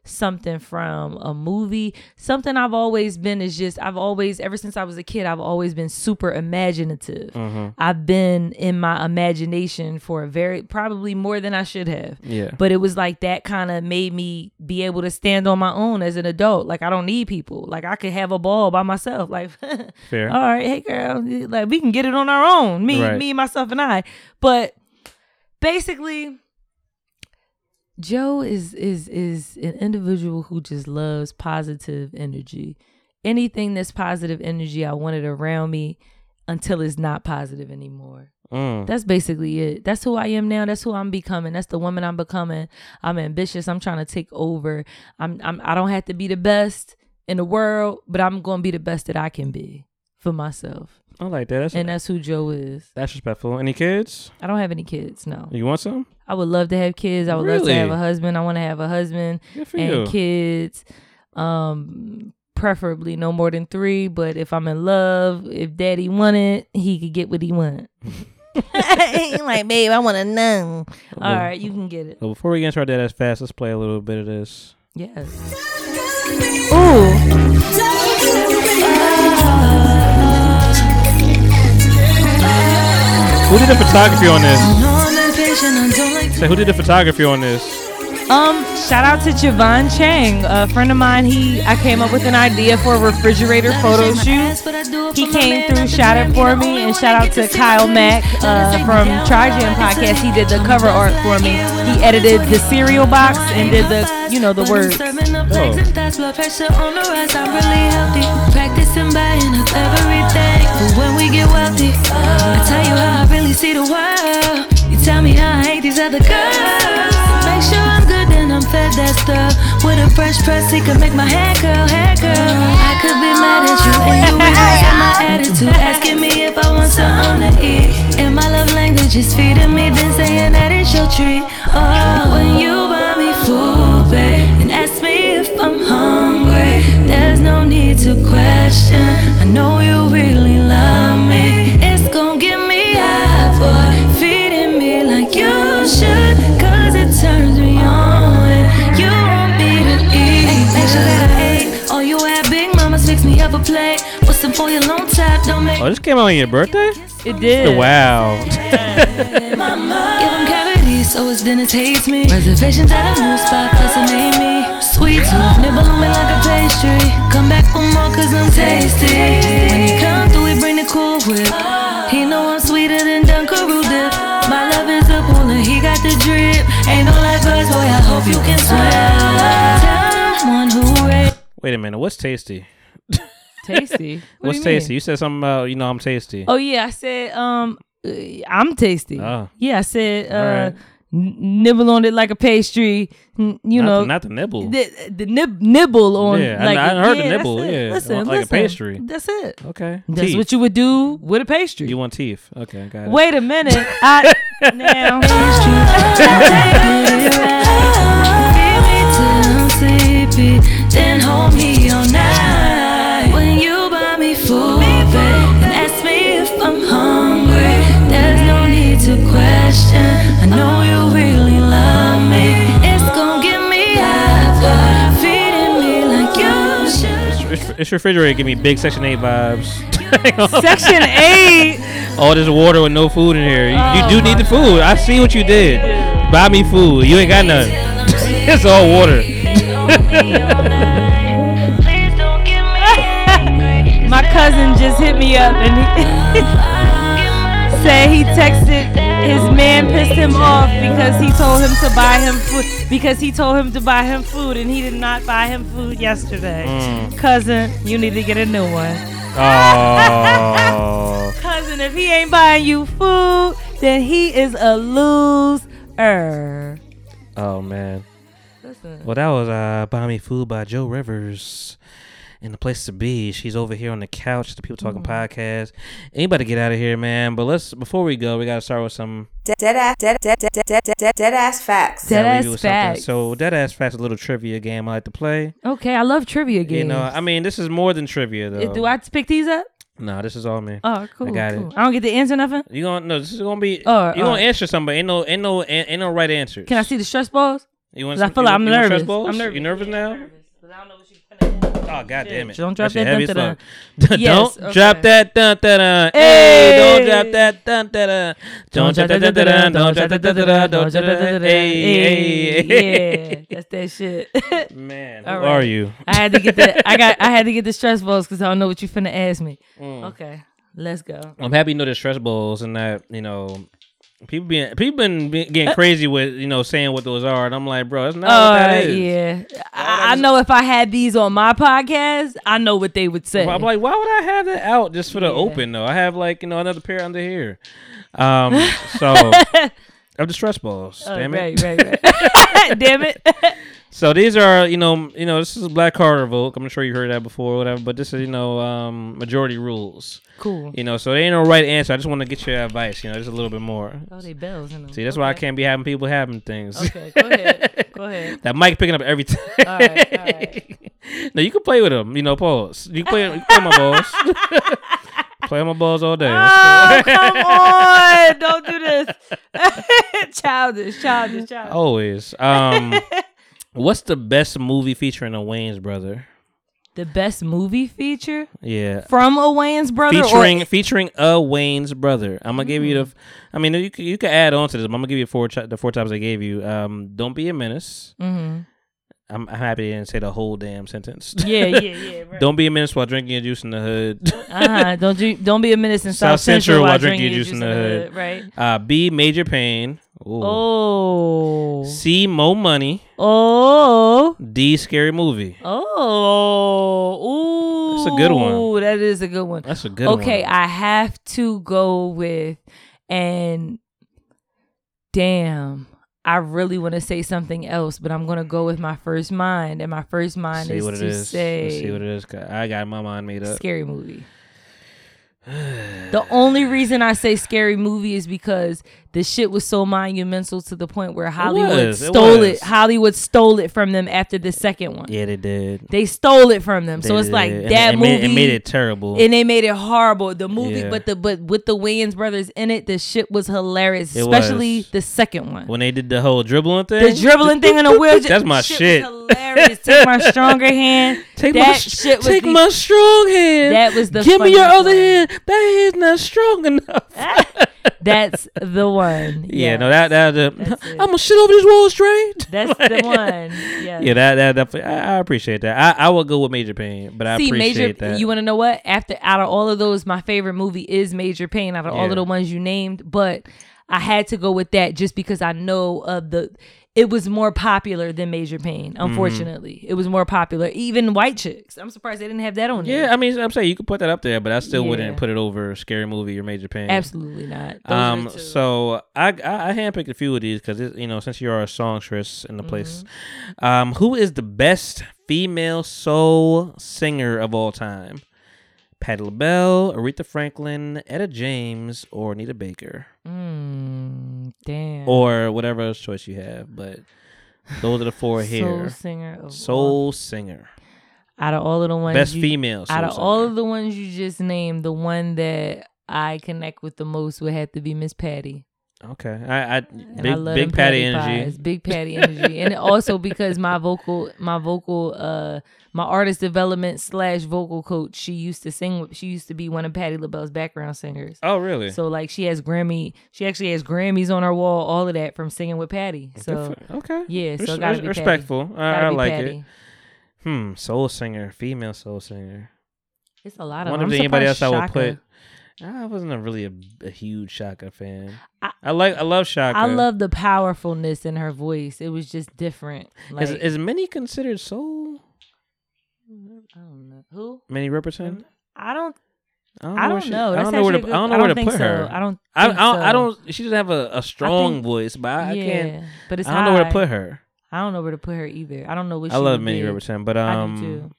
something from a movie. Something I've always been is just I've always ever since I was a kid, I've always been super imaginative. Mhm. I've been in my imagination for a very probably more than I should have. Yeah. But it was like that kind of made me be able to stand on my own as an adult. Like I don't need people. Like I could have a ball by myself. Like Fair. all right, hey girl, like we can get it on our own. Me, Right. me, myself, and I. But basically, Jo is is is an individual who just loves positive energy. Anything that's positive energy, I want it around me until it's not positive anymore. Mm. That's basically it. That's who I am now. That's who I'm becoming. That's the woman I'm becoming. I'm ambitious. I'm trying to take over. I'm, I'm I don't have to be the best in the world, but I'm going to be the best that I can be for myself. I like that. That's, and that's who Jo is. that's respectful. Any kids? I don't have any kids. No. You want some? I would love to have kids. I would love to have a husband. I want to have a husband and you. kids. Um, preferably no more than three. But if I'm in love, if Daddy wanted, he could get what he want. like, babe, I want to know. All right, you can get it. Well, before we get into our Deadass Facts, let's play a little bit of this. Yes. Ooh. Who did the photography on this? Say, who did the photography on this? Um, shout out to Javon Chang, a friend of mine. He I came up with an idea for a refrigerator photo shoot. He came through, shot it for me, and shout out to Kyle Mack uh, from Trijam Podcast. He did the cover art for me. He edited the cereal box and did the you know the words. Blood tell me how I hate these other girls. Make sure I'm good, then I'm fed that stuff. With a fresh press, he could make my hair curl, hair curl. I could be mad at you, and you rehearsing my attitude. Asking me if I want something to eat. And my love language is feeding me, then saying that it's your treat. Oh, when you buy me food, babe, and ask me if I'm hungry, there's no need to question. I know you really love me. It's gonna get me high, boy. Should, cause it turns me on. And you want me to eat. Make sure that I ate. All you had, Big Mama's fix me up a plate. What's some for your long top? Don't make Oh, this came out on your birthday? It did. Oh, wow. Mama. Give them cavities so it's dinner taste me. Reservations at a new spot cause it made me sweet tooth. Nibble on me like a pastry. Come back for more cause I'm tasty. When he come through, we bring the cool whip. He know hope you can swim. Someone who raised Wait a minute. What's tasty? Tasty. What What's you tasty? You said something about you know I'm tasty. Oh yeah, I said um, uh, I'm tasty. Oh. Yeah, I said uh, Alright. n- nibble on it like a pastry. n- You Not know, the- not the nibble. The, the nib- nibble on. Yeah, I- like, I heard the yeah, that's nibble, yeah, listen, like a pastry. That's it. Okay. That's Teeth. what you would do with a pastry. You want teeth? Okay, got it. Wait a minute. I now. sleepy, then hold me all night. When you buy me food, babe, and ask me if I'm hungry, there's no need to question. I know you really love me. It's gonna get me high, feeding me like you should. This, this refrigerator give me big Section 8 vibes. Section 8? All this water with no food in here. You, you do need the food. I see what you did. Buy me food. You ain't got none. it's all water. My cousin just hit me up and he said he texted his man pissed him off because he told him to buy him food because he told him to buy him food and he did not buy him food yesterday. Mm. Cousin, you need to get a new one. Oh. Cousin, if he ain't buying you food, then he is a loser. Oh man. Listen. Well, that was uh, Buy Me Food by Jo Rivers. And the place to be. She's over here on the couch. The People Talking Mm-hmm. podcast. Anybody get out of here, man. But let's before we go, we gotta start with some Dead, dead ass, dead, dead, dead, dead, dead, dead, dead ass facts. Dead yeah, ass facts. So dead ass facts, a little trivia game I like to play. Okay, I love trivia games. You know, I mean, this is more than trivia though. Do I have to pick these up? No, this is all me. Oh, cool. I got cool. it. I don't get to answer nothing. You gonna no? This is gonna be. Oh, you oh. gonna answer something? but Ain't no, ain't no, ain't, ain't no right answers. Can I see the stress balls? You want? 'Cause I some- feel you like want- I'm you want stress nervous. balls? I'm nervous. You nervous now? Oh god damn it! Don't drop shit that heavy dun, as fuck. Yes, don't drop okay. that dun dun dun. Hey! Hey, don't drop that dun dun dun. Don't drop that dun dun dun. Don't drop that dun dun dun. Don't drop that dun dun. Hey, yeah, that's that shit. Man, All who right. are you? I had to get the I got I had to get the stress balls because I don't know what you finna ask me. Mm. Okay, let's go. I'm happy you know the stress balls and that you know people being people been getting crazy with you know saying what those are and I'm like bro that's not Uh, what that is. yeah, I, I know if I had these on my podcast, I know what they would say. I'm like, why would I have that out just for the open though? I have like you know another pair under here. Um, so of the stress balls. Oh, damn it. right, right, right. damn it. So these are you know you know this is a Black Card revoke. I'm sure you heard that before or whatever, but this is you know um, majority rules. Cool. You know, so there ain't no right answer. I just want to get your advice. You know, just a little bit more. Oh, they bells. In them. See, that's why I can't be having people having things. Okay, go ahead. Go ahead. that mic picking up everything. All right, all right. no, you can play with them. You know, pause. You can play. You play my balls. play my balls all day. Oh, come on. Don't do this. childish, childish, childish. Always. Um, what's the best movie featuring a Wayans brother? The best movie feature Yeah. from a Wayans brother featuring or featuring a Wayans brother. I'm gonna give you the. I mean, you you can add on to this. but I'm gonna give you four the four times I gave you. Um, don't be a menace. Mhm. I'm, I'm happy didn't say the whole damn sentence. Yeah, yeah, yeah, right. don't be a menace while drinking your juice in the hood. uh-huh. Don't drink, don't be a menace in South, Central, while drinking your juice in the hood. Right. Uh, B major payne. Ooh. Oh. C mo money. Oh. D scary movie. Oh. Ooh. That's a good one. Ooh, that is a good one. That's a good okay, one. Okay, I have to go with and damn. I really want to say something else, but I'm gonna go with my first mind, and my first mind see is what it to is. say Let's see what it is. I got my mind made up. scary movie. the only reason I say scary movie is because the shit was so monumental to the point where Hollywood was, stole it. was. Hollywood stole it from them after the second one. Yeah, they did. They stole it from them. so They it's like did. And that it movie made- it made it terrible. And they made it horrible. The movie, Yeah. but the but with the Wayans brothers in it, the shit was hilarious. It especially was. the second one. when they did the whole dribbling thing. The dribbling thing in a wheelchair. That's my shit. shit. Was hilarious. Take my stronger hand. Take that my sh- shit was take the- my strong hand. That was the Give me your other hand. That hand's not strong enough. That's the one. yeah, Yeah. no, that that. Uh, I'm gonna shit over these walls straight. That's the one. Yeah. Yeah, that that definitely. I, I appreciate that. I, I would go with Major Payne, but I See, appreciate Major. that. You want to know what? After out of all of those, my favorite movie is Major Payne. Out of all of the ones you named, but I had to go with that just because I know of the. It was more popular than Major Payne. Mm-hmm. Unfortunately, it was more popular. Even White Chicks. I'm surprised they didn't have that on there. yeah, I mean, I'm saying you could put that up there, but I still Yeah. wouldn't put it over Scary Movie or Major Payne. Absolutely not. Those Um, so I I, I handpicked a few of these because you know since you are a songstress in the place, Mm-hmm. um, who is the best female soul singer of all time? Patti LaBelle, Aretha Franklin, Etta James, or Anita Baker, Mm, damn. or whatever else choice you have. But those are the four here. Soul singer of Soul singer. out of all of the ones Best you- female out of singer. all of the ones you just named the one that i connect with the most would have to be miss patti Okay, I, I big I big Patty energy. pies, big patty energy and also because my vocal my vocal uh my artist development slash vocal coach she used to sing with she used to be one of patti labelle's background singers Oh really? so like she has grammy she actually has grammys on her wall all of that from singing with patti so okay. yeah so Res- gotta be respectful. Patty. I- I like it. Hmm, soul singer, female soul singer. it's a lot I of wonder if anybody else I would put. I wasn't a really a, a huge Chaka fan. I- I, like I love Chaka. I love the powerfulness in her voice. It was just different. Like, is is many considered soul? I don't know who. Many represent. I don't. I don't know, where don't she- know. I don't know where to. I don't know I where to put so. her. I don't I, I, don't, I don't. She doesn't have a, a strong think- voice, but I, I yeah, can't. but it's I don't know where to put her. I don't know where to put her either. I don't know what I she love Minnie. Riperton, but I do um, too.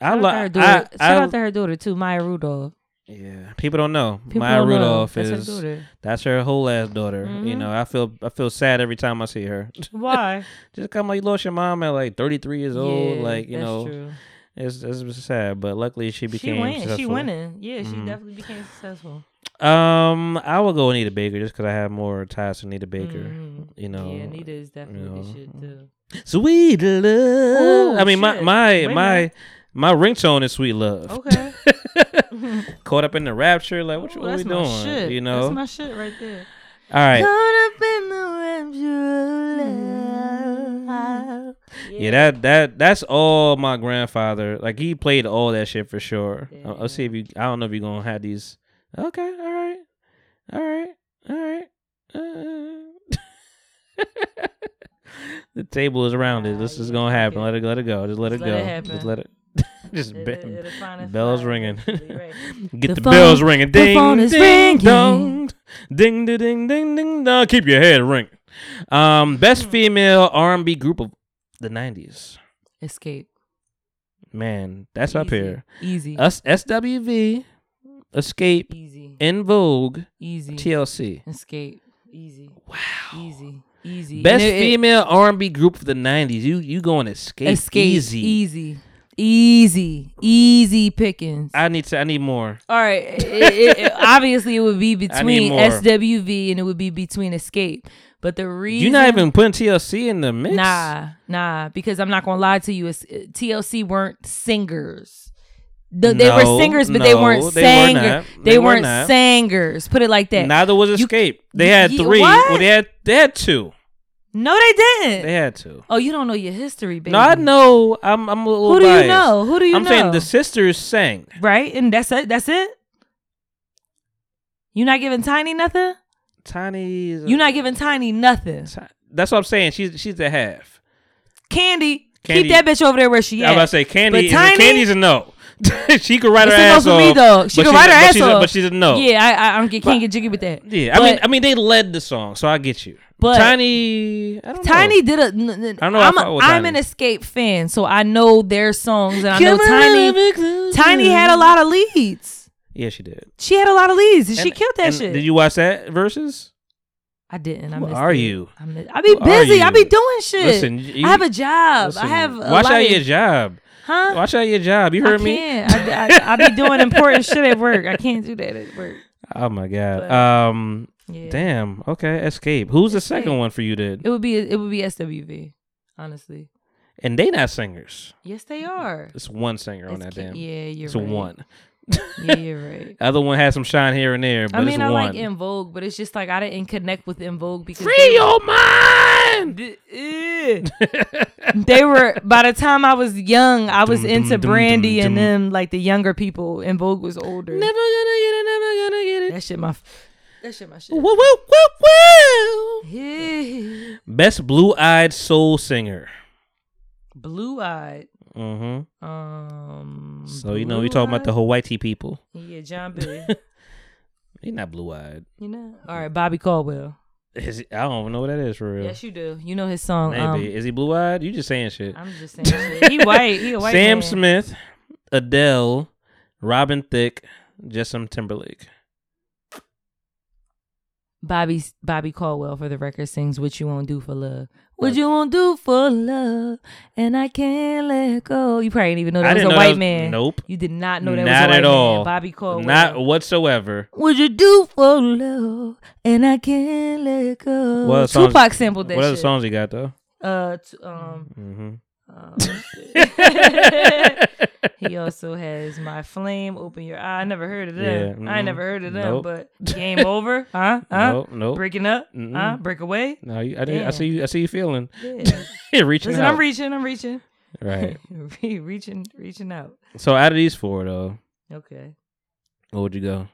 I Shout out to her love. daughter- Shout I, out to her daughter too, Maya Rudolph. Yeah, people don't know. People Maya don't know. Rudolph That's is daughter. that's her whole ass daughter. You Mhm. know, I feel I feel sad every time I see her. Why? Just come like you lost your mom at like 33 years old. Yeah, Like you that's know, true. it's it's sad. But luckily she became she win. She winning. Yeah, she Mhm. definitely became successful. Um, I will go Anita Baker just because I have more ties to Anita Baker. Mhm. You know, yeah, Anita is definitely you the know. shit too. Sweet love. Ooh, I mean, my shit. my Wait my minute. My ringtone is sweet love. Okay. Caught up in the rapture, like what, you Ooh, what we that's my doing? shit. You know, that's my shit right there. all right. Caught up in the rapture of. Yeah, that that that's all my grandfather. Like he played all that shit for sure. I'll, I'll see if you. I don't know if you're gonna have these. Okay, all right, all right, all right. Uh, the table is rounded. This is gonna happen. Let it let it go. Just let Just it let go. it happen. Just let it. Just It- be- it- it'll find its bells ringing. right. Get The the, phone- bells ringing. the Ding phone is ding ringing. dong. Ding ding ding ding ding dong. Keep your head ringing. Um, best Hmm. female R&B group of the '90s. Xscape. Man, that's up here. Easy. Us SWV, Xscape, Easy. En Vogue, Easy. TLC. Xscape. Easy. Wow. Easy. Easy. Best it- it- female R&B group of the '90s. You you going Xscape? Xscape. Easy. Easy. Easy. Easy pickings. I need to. I need more. All right. It, it, it- obviously, it would be between. SWV and it would be between Xscape. But the reason You're not even putting TLC in the mix. Nah, nah. Because I'm not gonna lie to you. it's- uh, TLC weren't singers. The- they were singers, but they weren't they were singers. They, They were weren't not. singers. Put it like that. Neither was Xscape. they had three. what? Well, they had they had two. No, they didn't. They had to. oh, you don't know your history, baby. No, I know. I'm I'm a little Who do you know? Who do you I'm know? saying the sisters sang. Right, and that's it. That's it. You not giving Tiny nothing. Tiny. You not giving Tiny nothing. That's what I'm saying. She's she's the half. Kandi, Kandi- keep that bitch over there where she I was about to say Kandi. But Tiny, Kandi's a no. she could write her It's a no ass for off. me though. She but can write her but ass a- off. But she's a no. Yeah, I I, I can't get jiggy with that. Yeah, I mean, I mean, they led the song, so I get you. But- Tiny, I don't Tiny know. did a. n- n- I don't know I'm, a, I'm an Xscape fan, so I know their songs, and I know Tiny. Tiny had a lot of leads. Yeah, she did. She had a lot of leads, and, she killed that and shit. Did you watch that versus? I didn't. I Who missed are it. you? I, I be Who busy. I be doing shit. Listen, you- I have a job. Listen, I have. A watch out your job. Huh? Watch out your job. You I heard me? can't. I, I, I be doing important shit at work. I can't do that at work. Oh my god. But, um. Yeah. Damn. Okay. Xscape. Who's the second one for you? Did It would be. It would be SWV. Honestly. and they not singers. Yes, they are. It's one singer on that Ca- damn. yeah, you're It's right. a one. Yeah, you're right. Other one has some shine here and there, but I mean, it's I one. like En Vogue, but it's just like I didn't connect with En Vogue because Free they- your mind. Eh. they were by the time I was young, I was Dum, into dum, Brandy dum, and them, like the younger people. En Vogue was older. Never gonna get it. Never gonna get it. That shit, my. That shit, my shit. Woo, woo, woo, woo. Yeah. Best blue-eyed soul singer. Blue eyed. Mm-hmm. Um. So you know we talking about the Hawaii people. Yeah, Jon B. He not blue-eyed. you know. All right, Bobby Caldwell. Is he, I don't even know what that is for real. Yes, you do. You know his song. Maybe Um, is he blue-eyed? You just saying shit. I'm just saying shit. He white. He a white Sam man. Smith, Adele, Robin Thicke, Justin Timberlake. Bobby Bobby Caldwell for the record sings "What You Won't Do for Love." What you won't do for love, and I can't let go. You probably didn't even know that I was a white was- man. Nope. You did not know that Not was a white at all. man. Bobby Caldwell. Not whatsoever. What you do for love, and I can't let go. What other songs- Tupac sampled that What other shit. songs he got though? Uh, t- um, Mm-hmm. Um, he also has "My Flame," "Open Your Eye." I never heard of them. Yeah, I ain't mm-mm. never heard of them. Nope. But "Game Over," huh? Huh? Nope, nope. Breaking up, huh? Mm-mm. Break away. No, you, I, I see you. I see you feeling. Yeah. You're reaching Listen, out. I'm reaching. I'm reaching. Right. Reaching, reaching out. So out of these four though, Okay. what would you go?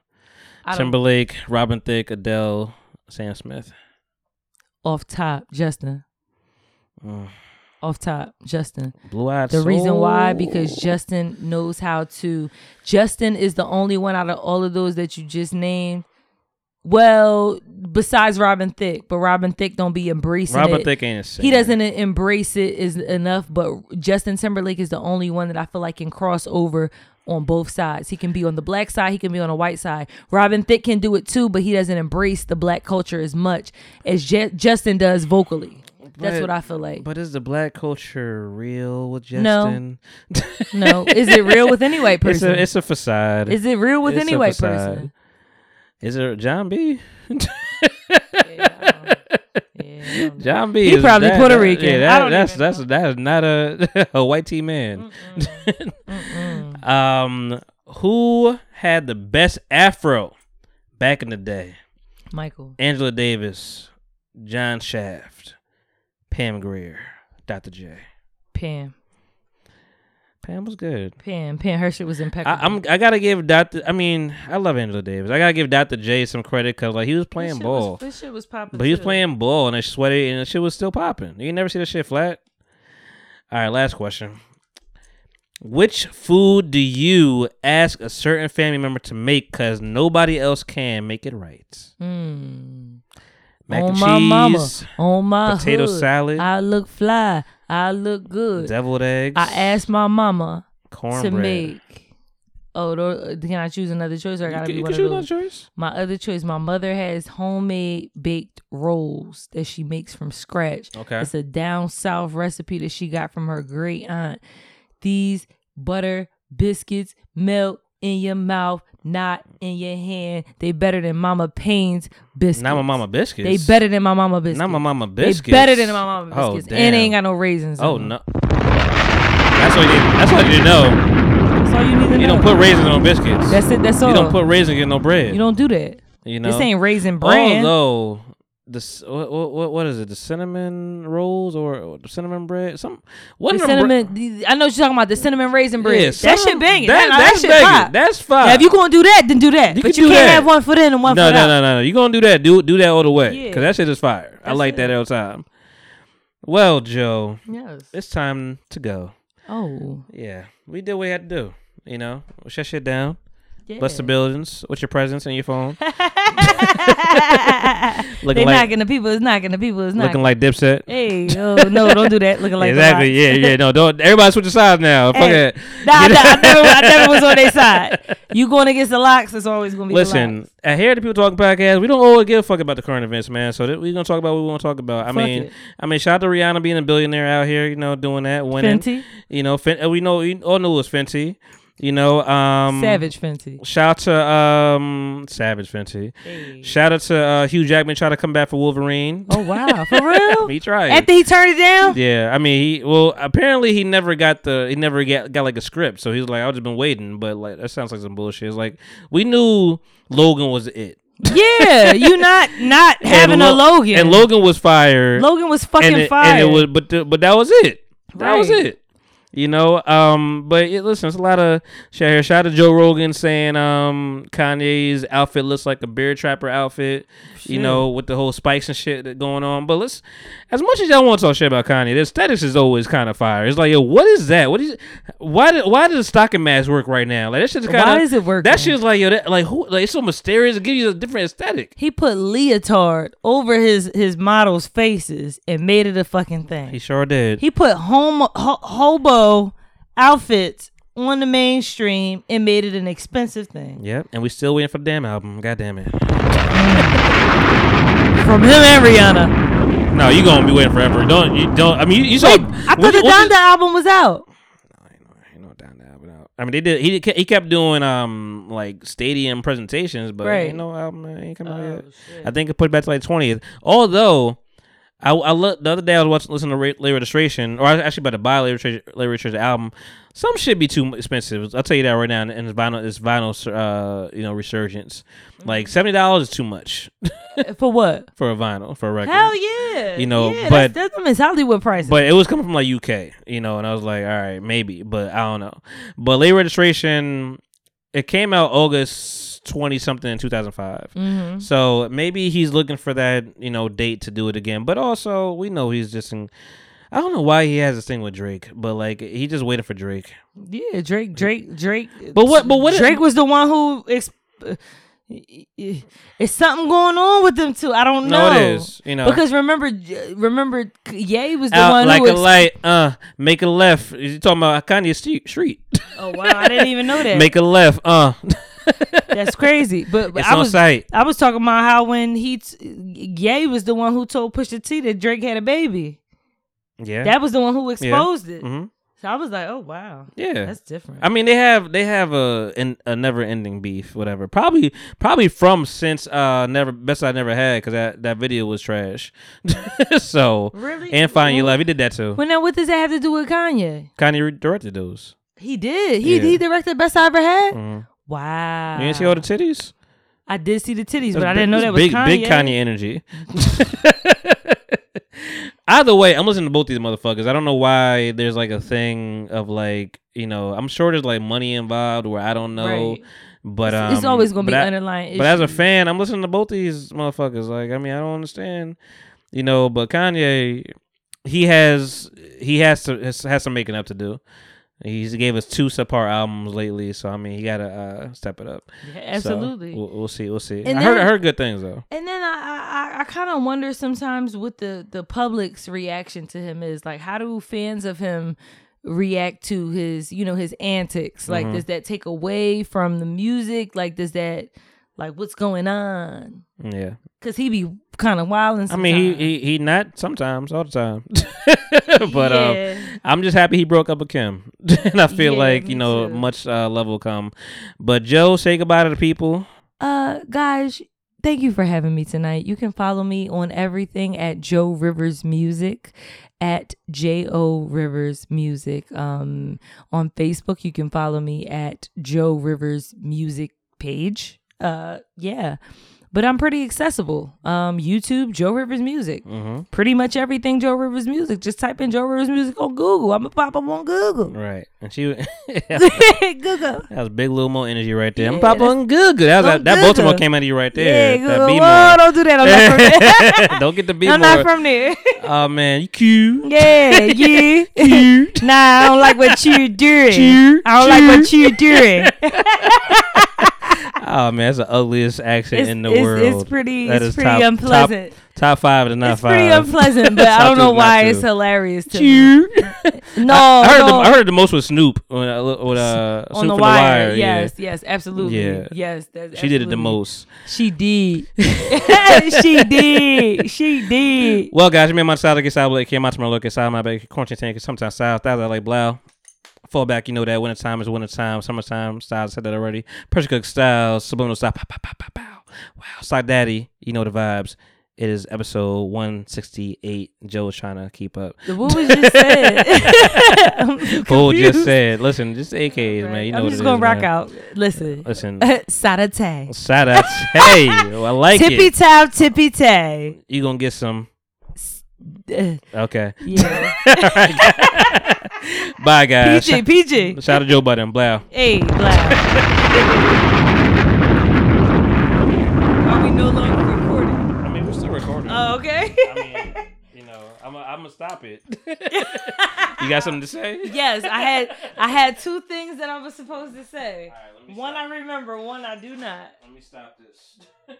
I don't- Timberlake, Robin Thicke, Adele, Sam Smith. Off top, Justin. Mm. Off top, Justin. Blue Eyed The reason why because Justin knows how to. Justin is the only one out of all of those that you just named Well, besides Robin Thicke, but Robin Thicke don't be embracing Robin it. Thicke ain't a. He doesn't embrace it is enough. But Justin Timberlake is the only one that I feel like can cross over on both sides. He can be on the black side, he can be on the white side. Robin Thicke can do it too, but he doesn't embrace the black culture as much as Je- Justin does vocally. That's what I feel like. But is the black culture real with No. Justin? No. Is it real with any white It's person? a, it's a facade. Is it real with It's any a white facade. person? Is it Jon B? Jon B. He probably that- Puerto Rican. Yeah, that, don't that's even that's that is not a a white T man. um, who had the best afro back in the day? Michael. Angela Davis, John Shaft, Pam Grier, Dr. J. Pam. Pam was good. Pam. Pam. Her shit was impeccable. I, I'm I gotta give Dr. I mean I love Angela Davis. I gotta give Dr. J some credit because like he was playing shit ball. was- this shit was popping But he was too. playing ball and it sweaty and the shit was still popping. You never see the shit flat. All right, last question. Which food do you ask a certain family member to make because nobody else can make it right? Mm. Mac on and my mama, on my potato hood, salad, I look fly. I look good. deviled eggs, I asked my mama to make. Oh, can I choose another choice or I gotta can- be you one can of choose those? another choice. My other choice, my mother has homemade baked rolls that she makes from scratch. Okay. It's a down south recipe that she got from her great aunt. These butter biscuits melt in your mouth, not in your hand. They better than Mama Payne's biscuits. Not my mama biscuits. They better than my mama biscuits. Not my mama biscuits. They better than my mama biscuits. Oh, biscuits. and they ain't got no raisins. Oh no. That's all you. That's all you need to know. That's all you need to You know. You don't put raisins on biscuits. That's it. That's all. You don't put raisins in no bread. You don't do that. You know, This ain't raisin bran. Although the what, what what is it? The cinnamon rolls or, or the cinnamon bread? Some one The of them br- cinnamon. the- I know what you're talking about. The cinnamon raisin bread. Yeah, that shit banging. that- That, that, that's shit banging. fire. That's fire. Now, if you gonna do that, then do that. You but can you can't that. have one foot in and one no, foot no, out. no, no, no. no. You gonna do that? Do do that all the way. Yeah. Cause that shit is fire. I That's like that all the time. Well, Jo, Yes. it's time to go. Oh. Yeah, we did what we had to do. You know, we shut shit down. Yeah. Bust the buildings with your presence and your phone. they looking like knocking the people. It's knocking the people. It's knocking. looking like Dipset. Hey, oh no, don't do that. Looking like the exactly. Yeah, yeah. No, don't. Everybody switch sides now. Fuck Hey, it. Nah, I, I, never, I never was on their side. You going against the LOX? It's always gonna be. the Listen, LOX. at here the people talking podcast, we don't always give a fuck about the current events, man. So that we're gonna talk about what we want to talk about. I Fuck mean, it. I mean, shout out to Rihanna being a billionaire out here, you know, doing that, winning. Fenty. You know, Fen- uh, we know we all knew it was Fenty. You know, um, Savage Fenty. Shout out to um, Savage Fenty. Shout out to uh, Hugh Jackman trying to come back for Wolverine. Oh wow, for real? he tried. After he turned it down. Yeah, I mean, he well, apparently he never got the he never got got like a script, so he was like, I've just been waiting, but like that sounds like some bullshit. It's like we knew Logan was it. Yeah, you not not having a Logan. and Logan was fired. Logan was fucking and it, fired. and it was, but the, but that was it. That was it. You know, um, but it, listen, it's a lot of shit here. Shout out to Joe Rogan saying um Kanye's outfit looks like a bear trapper outfit. You know, with the whole spikes and shit that going on. But let's, as much as y'all want to talk shit about Kanye, the aesthetics is always kind of fire. It's like, yo, what is that? What is? Why did why does the stocking mask work right now? Like that shit is kind of. Why is it working? That shit's like yo, that, like who? Like it's so mysterious. It gives you a different aesthetic. He put leotard over his his models' faces and made it a fucking thing. He sure did. He put homo, ho- hobo outfits on the mainstream and made it an expensive thing. Yep, and we still waiting for the damn album. God damn it. From him and Rihanna. No, you gonna be waiting forever. Don't you don't? I mean, you, you saw. Wait, I thought the Donda album was out. I mean, they did. He he kept doing um like stadium presentations, but Right. ain't no album ain't out Oh, yet. I think it put it back to like twentieth. Although. I, I look the other day I was watching listening to Ra- Late Registration, or I was actually about to buy Late Registration, Registration album. Some should be too expensive. I'll tell you that right now. And it's vinyl, it's vinyl, uh, you know, resurgence. Like seventy dollars is too much For what? for a vinyl for a record. Hell yeah. You know, yeah, but that's, that's Hollywood prices. but it was coming from like UK, you know, and I was like, all right, maybe, but I don't know. But late registration, it came out August twenty something in two thousand five. Mhm. So maybe he's looking for that, you know, date to do it again. But also, we know he's just in. I don't know why he has this thing with Drake, but like he just waited for Drake. yeah, Drake, Drake, Drake. But what- but what- Drake was the one who. Ex- uh, It's something going on with them too. I don't know. No, it is, you know. because remember, remember, Ye was the Out one like who a ex- light, uh, make a left. You talking about Kanye? Street. Oh wow, I didn't even know that. make a left, uh. That's crazy. But, but I was site. I was talking about how when he t- Ye was the one who told Pusha T that Drake had a baby. Yeah, That was the one who Yeah. exposed it. Mhm. So I was like, oh wow, Yeah, that's different. I mean, they have they have a an, a never ending beef, whatever. Probably probably from since uh never best I never had because that that video was trash. so Really? and Find Your Love, he did that too. Well, now what does that have to do with Kanye? Kanye directed those. He did. He Yeah. he directed Best I Ever Had. Mhm. Wow. You didn't see all the titties? I did see the titties, That's but I big- didn't know that was big, Kanye. Big Kanye energy. Either way, I'm listening to both these motherfuckers. I don't know why there's like a thing of like, you know, I'm sure there's like money involved where I don't know. Right. But It's- um, it's always gonna be I- underlying But as a fan, I'm listening to both these motherfuckers. Like, I mean, I don't understand, you know. But Kanye, he has he has to has, has some making up to do. He's gave us two subpar albums lately, so I mean, he gotta uh, step it up. Yeah, So, absolutely. we'll, we'll see. We'll see. And I heard I then- heard good things though. And then I I, I kind of wonder sometimes what the the public's reaction to him is. Like, how do fans of him react to his you know his antics? Like, Mhm. does that take away from the music? Like, does that like what's going on? Yeah. Cause he be kind of wilding. I mean, he, he he not sometimes, all the time. but Yeah. um, I'm just happy he broke up with Kim, and I feel Yeah, like you know too. much uh, love will come. But Jo, say goodbye to the people. Uh, guys, thank you for having me tonight. You can follow me on everything at Jo Rivers Music, at J O Rivers Music. Um, on Facebook, you can follow me at Jo Rivers Music page. Uh, yeah. But I'm pretty accessible. Um, YouTube, Jo Rivers Music. Mm-hmm. Pretty much everything Jo Rivers Music. Just type in Jo Rivers Music on Google. I'm gonna pop up on Google. Right, and she Google. that was big little more energy right there. I'm Yeah, Papa that's- on Google. That was that, that Baltimore came out of you right Yeah, there. Google. that B Whoa, don't do that. I'm not from there. don't get the B I'm not from there. Oh man, you cute. Yeah, you. Cute. nah, I don't like what you're doing. I don't like what you're doing. Oh man, that's the ugliest accent It's- in the it's- world. it's pretty- That it's pretty top, unpleasant. Top, top five to not It's five. pretty unpleasant, but I don't know why it's hilarious to me. No, I, I heard no. the I heard the most with Snoop when uh, uh Snoop on from the wire. yeah. Yes, yes, absolutely. Yeah. Yes, that's She did it the most. She did. she did. She did. Well, guys, you made my side get side like came out to my look inside my back quarantine tank sometimes south. That's like blow. Fall back, you know that winter time is winter time, summertime styles said that already. Pressure cook styles, subliminal style, pow, pow, pow, pow, pow. Wow, Side Daddy, you know the vibes. It is episode 168. Jo is trying to keep up. What was just said? Who just said, listen, just AKs, man. You know I'm just gonna is, rock man. out. Listen. Listen. Saturday. Out. Hey, I like tippy it. tap, tippy tay. You gonna get some. Okay. Yeah. Bye, guys. PG, PG. Shout out to Joe Budden. Blow. Hey, black. Are we no longer recording? I mean, we're still recording. Oh, okay. I mean, you know, I'm I'm gonna stop it. you got something to say? yes, I had I had two things that I was supposed to say. one I remember, one I do not. Let me stop this.